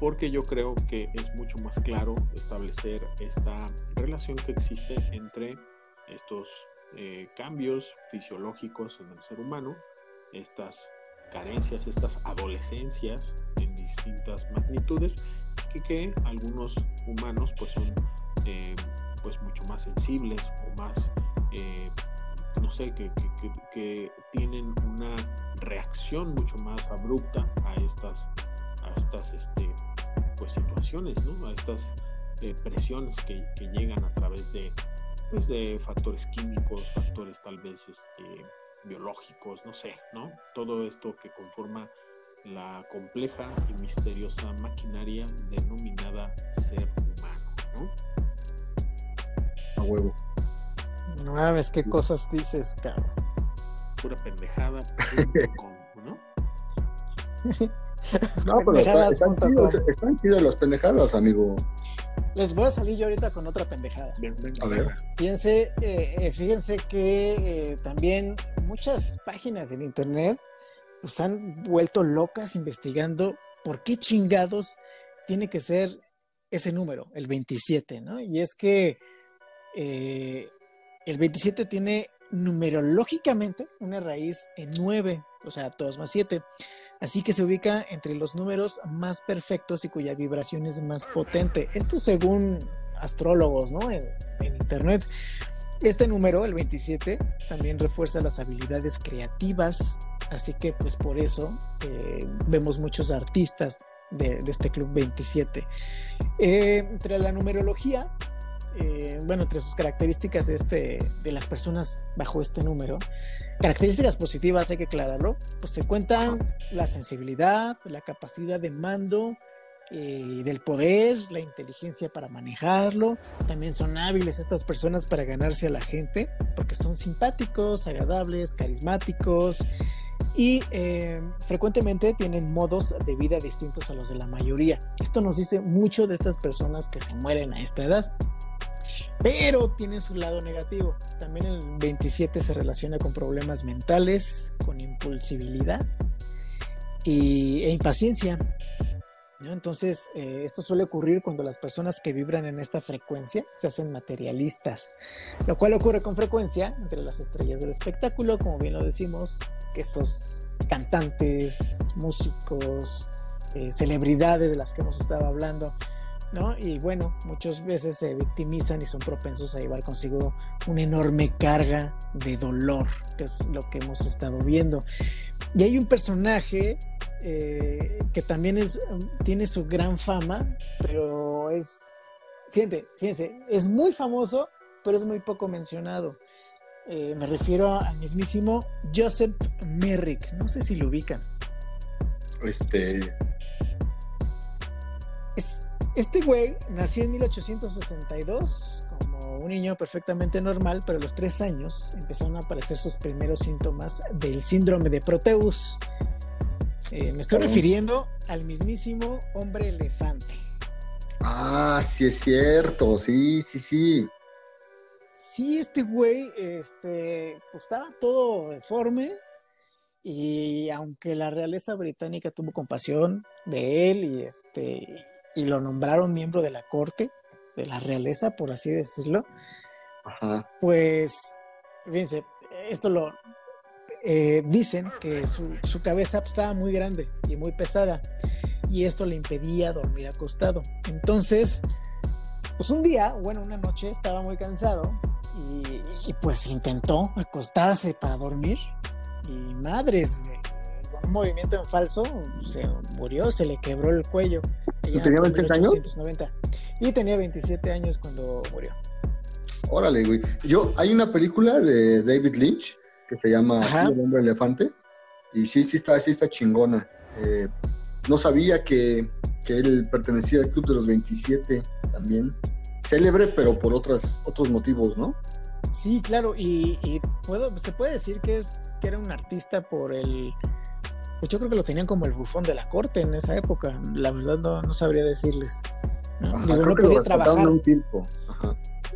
porque yo creo que es mucho más claro establecer esta relación que existe entre estos eh, cambios fisiológicos en el ser humano, estas carencias, estas adolescencias en distintas magnitudes, y que algunos humanos pues son eh, pues mucho más sensibles o más, eh, no sé, que, que, tienen una reacción mucho más abrupta a estas, a estas este, pues, situaciones, ¿no? a estas presiones que, que llegan a través de pues, de factores químicos, factores tal vez este, biológicos, no sé, ¿no? Todo esto que conforma la compleja y misteriosa maquinaria denominada ser humano, ¿no? A huevo. No sabes qué cosas dices, cabrón. Pura pendejada, ¿no? no, pero están, están las pendejadas, amigo. Les voy a salir yo ahorita con otra pendejada. A ver. Fíjense, eh, eh, fíjense que eh, también muchas páginas en internet pues han vuelto locas investigando por qué chingados tiene que ser ese número, el 27, ¿no? Y es que el 27 tiene numerológicamente una raíz en 9, o sea, 2 más 7 así que se ubica entre los números más perfectos y cuya vibración es más potente. Esto según astrólogos, ¿no? En, internet. Este número, el 27, también refuerza las habilidades creativas, así que pues por eso eh, vemos muchos artistas de, este club 27. Eh, entre la numerología eh, bueno, entre sus características de, este, de las personas bajo este número, características positivas, hay que aclararlo, pues se cuentan la sensibilidad, la capacidad de mando, eh, del poder, la inteligencia para manejarlo. También son hábiles estas personas para ganarse a la gente, porque son simpáticos, agradables, carismáticos y eh, frecuentemente tienen modos de vida distintos a los de la mayoría. Esto nos dice mucho de estas personas que se mueren a esta edad. Pero tiene su lado negativo. También el 27 se relaciona con problemas mentales, con impulsibilidad y, e impaciencia. Entonces, eh, esto suele ocurrir cuando las personas que vibran en esta frecuencia se hacen materialistas, lo cual ocurre con frecuencia entre las estrellas del espectáculo, como bien lo decimos, que estos cantantes, músicos, eh, celebridades de las que hemos estado hablando, ¿no? Y bueno, muchas veces se victimizan y son propensos a llevar consigo una enorme carga de dolor, que es lo que hemos estado viendo. Y hay un personaje eh, que también es, tiene su gran fama, pero es, fíjense, fíjense, es muy famoso, pero es muy poco mencionado. Eh, me refiero al mismísimo Joseph Merrick, no sé si lo ubican. Este, este güey nació en 1862 como un niño perfectamente normal, pero a los tres años empezaron a aparecer sus primeros síntomas del síndrome de Proteus. Eh, me estoy refiriendo al mismísimo hombre elefante. Ah, sí es cierto, sí, sí, sí. Sí, este güey, este, pues estaba todo deforme y aunque la realeza británica tuvo compasión de él y este y lo nombraron miembro de la corte, de la realeza, por así decirlo, pues, fíjense, esto lo eh, dicen que su, su cabeza estaba muy grande y muy pesada y esto le impedía dormir acostado. Entonces, pues un día, bueno, una noche estaba muy cansado y, y pues intentó acostarse para dormir y madres, un movimiento en falso, se murió, se le quebró el cuello. ¿Tenía 27 años? Y tenía 27 años cuando murió. Órale, güey. Yo, hay una película de David Lynch que se llama El hombre elefante. Y sí, sí está, sí está chingona. Eh, no sabía que, que, él pertenecía al club de los 27 también. Célebre, pero por otras, otros motivos, ¿no? Sí, claro, y, y, puedo, se puede decir que es que era un artista por el pues yo creo que lo tenían como el bufón de la corte en esa época. La verdad no, sabría decirles. no podía trabajar. Un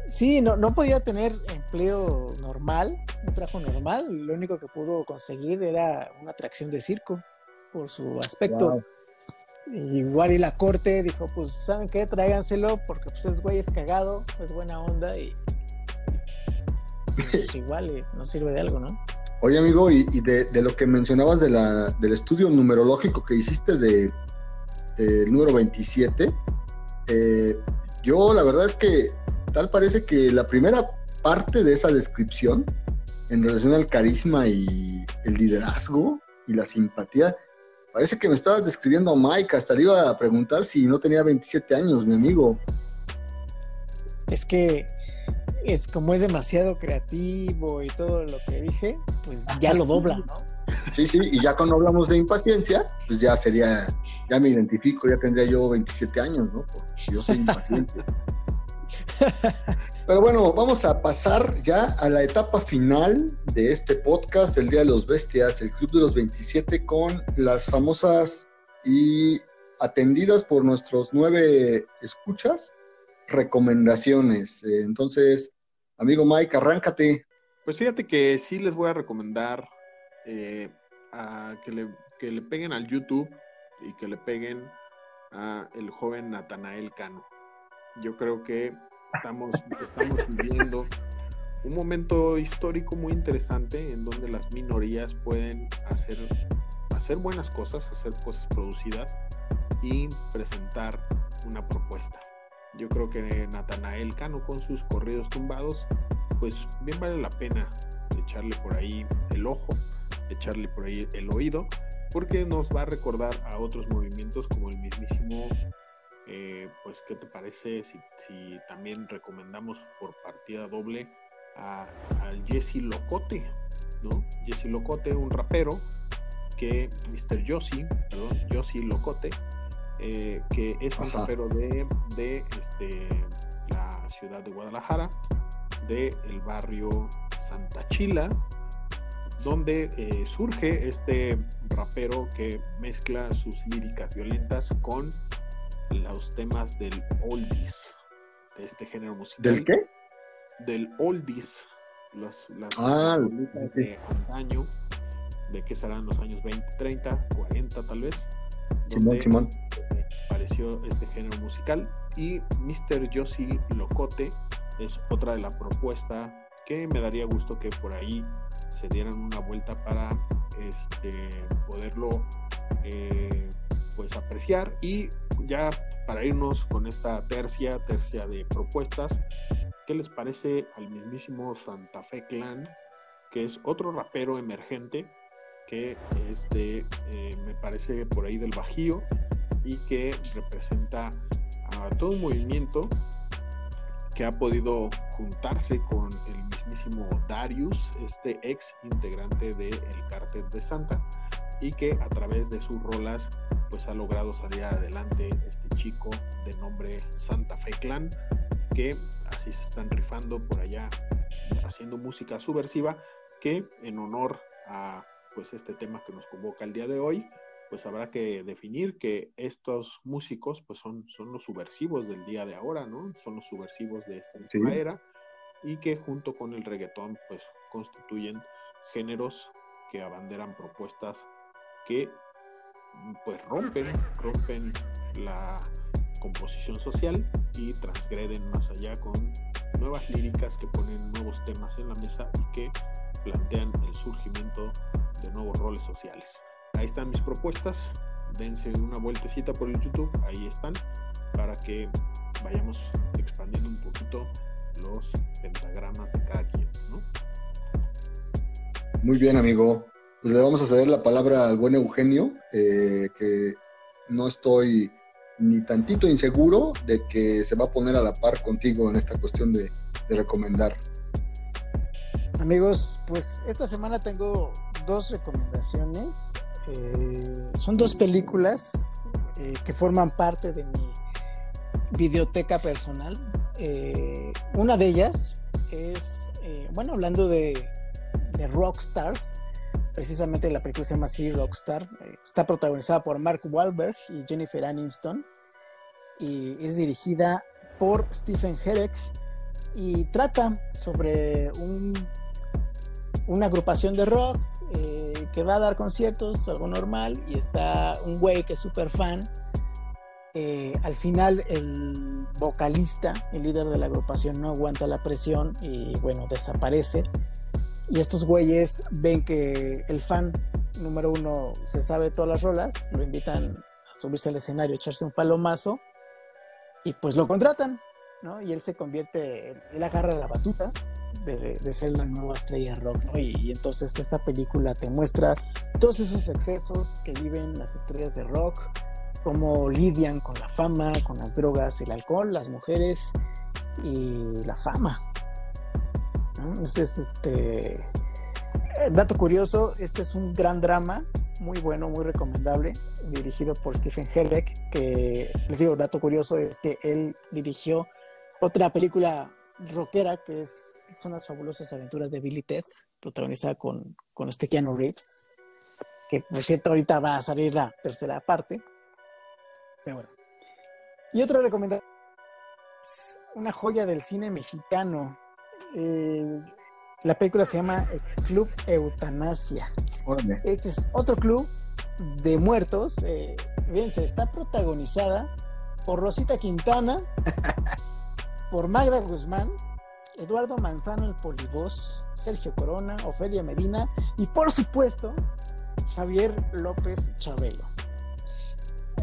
Sí, no, no podía tener empleo normal, un trabajo normal. Lo único que pudo conseguir era una atracción de circo por su aspecto. Igual y la corte dijo, pues, ¿saben qué? Tráiganselo porque pues es güey, es cagado, es buena onda y pues, igual y nos sirve de algo, ¿no? Oye, amigo, y, de, lo que mencionabas de la, del estudio numerológico que hiciste de, número 27, eh, yo la verdad es que tal parece que la primera parte de esa descripción en relación al carisma y el liderazgo y la simpatía, parece que me estabas describiendo a Mike, hasta le iba a preguntar si no tenía 27 años, mi amigo. Es que es como es demasiado creativo y todo lo que dije, pues ya lo dobla, ¿no? Sí, sí, y ya cuando hablamos de impaciencia, pues ya sería, ya me identifico, ya tendría yo 27 años, ¿no? Porque yo soy impaciente. Pero bueno, vamos a pasar ya a la etapa final de este podcast, el Día de los Bestias, el Club de los 27, con las famosas y atendidas por nuestros nueve escuchas, recomendaciones. Entonces, amigo Mike, arráncate. Pues fíjate que sí les voy a recomendar eh, a que, le, que le peguen al YouTube y que le peguen a el joven Natanael Cano. Yo creo que estamos, estamos viviendo un momento histórico muy interesante en donde las minorías pueden hacer, hacer buenas cosas, hacer cosas producidas y presentar una propuesta. Yo creo que Natanael Cano con sus corridos tumbados, pues bien vale la pena echarle por ahí el ojo, echarle por ahí el oído, porque nos va a recordar a otros movimientos como el mismísimo eh, pues, ¿qué te parece si, también recomendamos por partida doble a, Jesse Locote? ¿no? Jesse Locote, un rapero que, Mr. Josie, perdón, Josie Locote, eh, que es un rapero de, de este, la ciudad de Guadalajara, del el barrio Santa Chila, donde eh, surge este rapero que mezcla sus líricas violentas con los temas del oldies, de este género musical. ¿Del qué? Del oldies, las, las ah, de antaño, de que serán los años 20, 30, 40 tal vez. Simón, Simón. Apareció este género musical y Mr. Josie Locote es otra de la propuesta que me daría gusto que por ahí se dieran una vuelta para este, poderlo eh, pues apreciar y ya para irnos con esta tercia, tercia de propuestas, ¿qué les parece al mismísimo Santa Fe Clan, que es otro rapero emergente que este, me parece por ahí del Bajío y que representa a todo un movimiento que ha podido juntarse con el mismísimo Darius, este ex integrante del Cártel de Santa, y que a través de sus rolas pues ha logrado salir adelante este chico de nombre Santa Fe Clan, que así se están rifando por allá haciendo música subversiva, que en honor a pues este tema que nos convoca el día de hoy, pues habrá que definir que estos músicos pues son, son los subversivos del día de ahora, ¿no? Son los subversivos de esta última era y que junto con el reggaetón pues constituyen géneros que abanderan propuestas que pues rompen, rompen la composición social y transgreden más allá con nuevas líricas que ponen nuevos temas en la mesa y que plantean el surgimiento nuevos roles sociales. Ahí están mis propuestas, dense una vueltecita por el YouTube, ahí están, para que vayamos expandiendo un poquito los pentagramas de cada quien, ¿no? Muy bien, amigo. Pues le vamos a ceder la palabra al buen Eugenio, eh, que no estoy ni tantito inseguro de que se va a poner a la par contigo en esta cuestión de, recomendar. Amigos, pues esta semana tengo dos recomendaciones. Eh, son dos películas eh, que forman parte de mi videoteca personal. una de ellas es, bueno, hablando de, de rockstars, precisamente la película se llama Sea Rockstar. Eh, está protagonizada por Mark Wahlberg y Jennifer Aniston. y es dirigida por Stephen Herek y trata sobre un, una agrupación de rock eh, que va a dar conciertos, algo normal, y está un güey que es súper fan. Eh, al final el vocalista, el líder de la agrupación, no aguanta la presión y bueno, desaparece. Y estos güeyes ven que el fan número uno se sabe todas las rolas, lo invitan a subirse al escenario, echarse un palomazo y pues lo contratan, ¿no? Y él se convierte, él agarra la batuta de, ser la nueva estrella rock, ¿no? Y, entonces esta película te muestra todos esos excesos que viven las estrellas de rock, cómo lidian con la fama, con las drogas, el alcohol, las mujeres y la fama. Entonces, este, dato curioso, este es un gran drama muy bueno, muy recomendable, dirigido por Stephen Herbeck, que les digo, dato curioso es que él dirigió otra película rockera que es Son las fabulosas aventuras de Billy Ted, protagonizada con, con este Keanu Reeves, que por cierto ahorita va a salir la tercera parte. Pero bueno. Y otra recomendación, una joya del cine mexicano. Eh, la película se llama Club Eutanasia. Este es otro club de muertos. Eh, fíjense, está protagonizada por Rosita Quintana, por Magda Guzmán, Eduardo Manzano, el Polibos, Sergio Corona, Ofelia Medina y por supuesto Javier López Chabelo.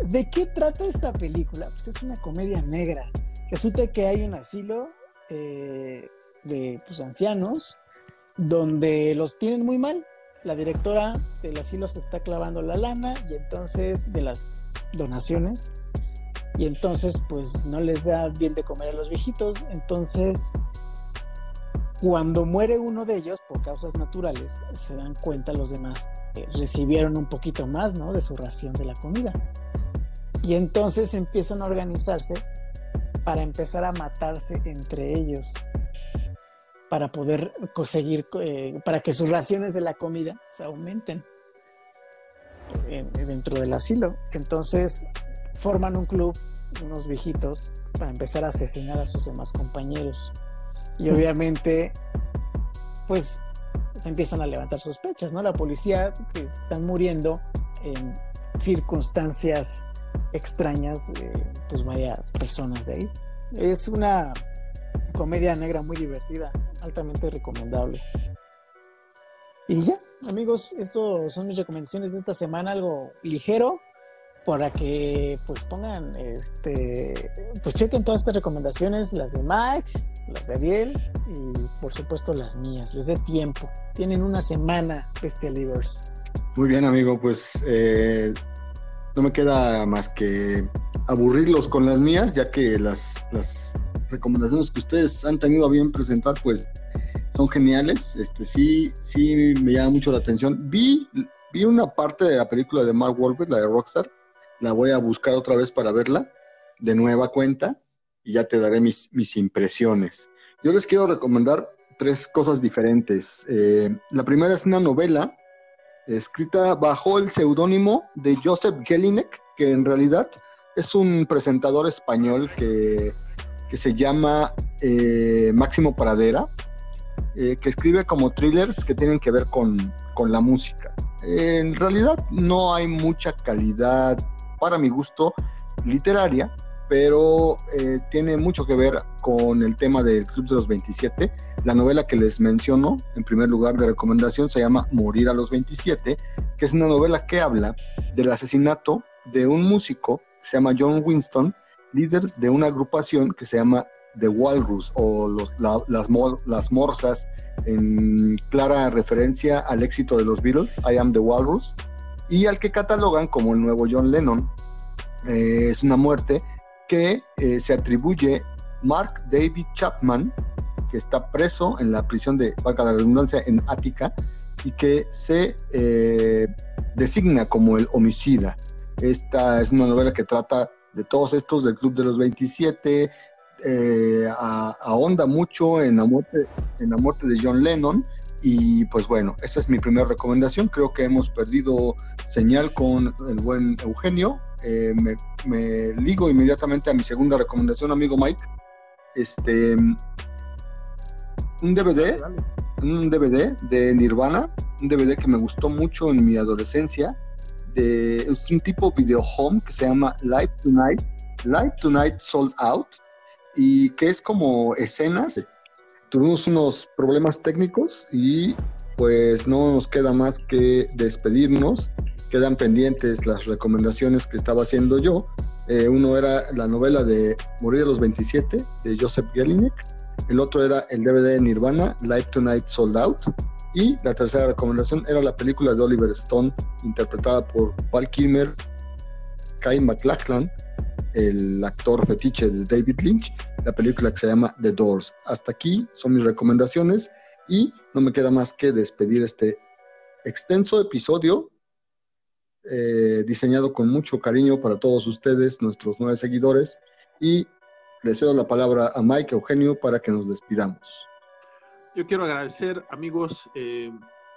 ¿De qué trata esta película? Pues es una comedia negra. Resulta que hay un asilo eh, de pues, ancianos donde los tienen muy mal. La directora del asilo se está clavando la lana y entonces de las donaciones y entonces pues no les da bien de comer a los viejitos. Entonces cuando muere uno de ellos por causas naturales se dan cuenta los demás que recibieron un poquito más ¿no? de su ración de la comida. Y entonces empiezan a organizarse para empezar a matarse entre ellos para poder conseguir, eh, para que sus raciones de la comida se aumenten dentro del asilo. Entonces forman un club, unos viejitos, para empezar a asesinar a sus demás compañeros. Y obviamente, pues empiezan a levantar sospechas, ¿no? La policía, que están muriendo en circunstancias extrañas, pues varias personas de ahí. Es una comedia negra muy divertida altamente recomendable. Y ya, amigos, eso son mis recomendaciones de esta semana, algo ligero, para que pues pongan, este, pues chequen todas estas recomendaciones, las de Mike, las de Ariel y por supuesto las mías, les dé tiempo. Tienen una semana, Livers. Muy bien, amigo, pues eh, no me queda más que aburrirlos con las mías, ya que las, las recomendaciones que ustedes han tenido a bien presentar, pues son geniales. Este sí, sí me llama mucho la atención. Vi, vi una parte de la película de Mark Wahlberg, la de Rockstar. La voy a buscar otra vez para verla de nueva cuenta y ya te daré mis, mis impresiones. Yo les quiero recomendar tres cosas diferentes. Eh, la primera es una novela escrita bajo el seudónimo de Joseph Gelinek, que en realidad es un presentador español que que se llama eh, Máximo Pradera, eh, que escribe como thrillers que tienen que ver con, la música. en realidad no hay mucha calidad, para mi gusto, literaria, pero eh, tiene mucho que ver con el tema del Club de los 27. La novela que les menciono, en primer lugar de recomendación, se llama Morir a los 27, que es una novela que habla del asesinato de un músico, que se llama John Winston, líder de una agrupación que se llama The Walrus o las Morsas, en clara referencia al éxito de los Beatles, I Am The Walrus, y al que catalogan como el nuevo John Lennon. Eh, es una muerte que eh, se atribuye Mark David Chapman, que está preso en la prisión de, valga la redundancia, en Ática, y que se eh, designa como el homicida. Esta es una novela que trata de todos estos del Club de los 27, eh, ahonda mucho en la, muerte, en la muerte de John Lennon y pues bueno, esa es mi primera recomendación. Creo que hemos perdido señal con el buen Eugenio. Eh, me me ligo inmediatamente a mi segunda recomendación, amigo Mike. Este, un DVD, un DVD de Nirvana, un DVD que me gustó mucho en mi adolescencia. De, es un tipo video home que se llama Live Tonight, Live Tonight Sold Out, y que es como escenas. Tuvimos unos problemas técnicos y pues no nos queda más que despedirnos. Quedan pendientes las recomendaciones que estaba haciendo yo. Eh, uno era la novela de Morir a los 27 de Joseph Gelinek. El otro era el DVD de Nirvana, Live Tonight Sold Out. Y la tercera recomendación era la película de Oliver Stone, interpretada por Val Kilmer, Kai McLachlan, el actor fetiche de David Lynch, la película que se llama The Doors. Hasta aquí son mis recomendaciones y no me queda más que despedir este extenso episodio eh, diseñado con mucho cariño para todos ustedes, nuestros nueve seguidores, y le cedo la palabra a Mike Eugenio para que nos despidamos. Yo quiero agradecer, amigos, eh,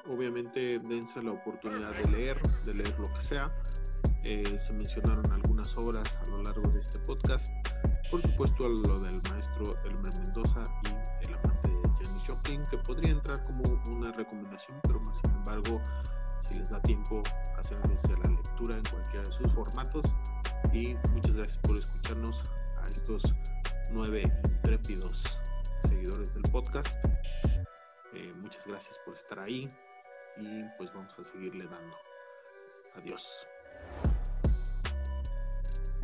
obviamente dense la oportunidad de leer, de leer lo que sea. Eh, se mencionaron algunas obras a lo largo de este podcast. Por supuesto, lo del maestro Elmer Mendoza y el amante de Jenny Joplin, que podría entrar como una recomendación, pero más sin embargo, si les da tiempo, hacerles la lectura en cualquiera de sus formatos. Y muchas gracias por escucharnos a estos nueve intrépidos seguidores del podcast. Eh, muchas gracias por estar ahí y pues vamos a seguirle dando. Adiós.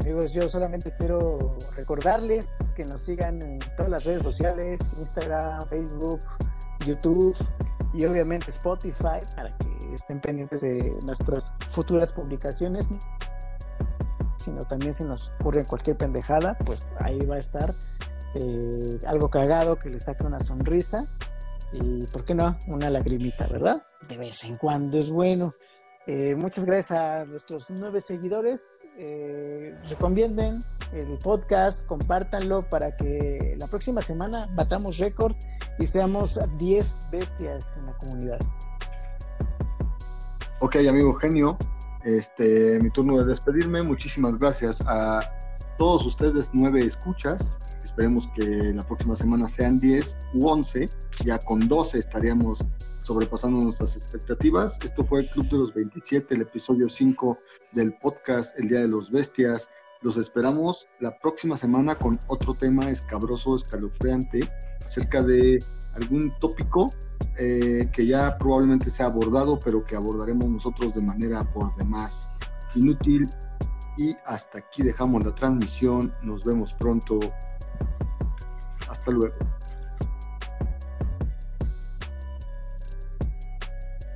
Amigos, yo solamente quiero recordarles que nos sigan en todas las redes sociales, Instagram, Facebook, YouTube y obviamente Spotify para que estén pendientes de nuestras futuras publicaciones. Sino también si nos ocurre cualquier pendejada, pues ahí va a estar eh, algo cagado que le saque una sonrisa y, ¿por qué no? Una lagrimita, ¿verdad? De vez en cuando es bueno. Eh, muchas gracias a nuestros nueve seguidores. Eh, recomienden el podcast, compártanlo para que la próxima semana batamos récord y seamos 10 bestias en la comunidad. Ok, amigo genio, este, mi turno de despedirme. Muchísimas gracias a todos ustedes, nueve escuchas. Esperemos que la próxima semana sean 10 u 11. Ya con 12 estaríamos sobrepasando nuestras expectativas. Esto fue el Club de los 27, el episodio 5 del podcast El Día de los Bestias. Los esperamos la próxima semana con otro tema escabroso, escalofriante, acerca de algún tópico eh, que ya probablemente sea abordado, pero que abordaremos nosotros de manera por demás inútil. Y hasta aquí dejamos la transmisión. Nos vemos pronto. Hasta luego.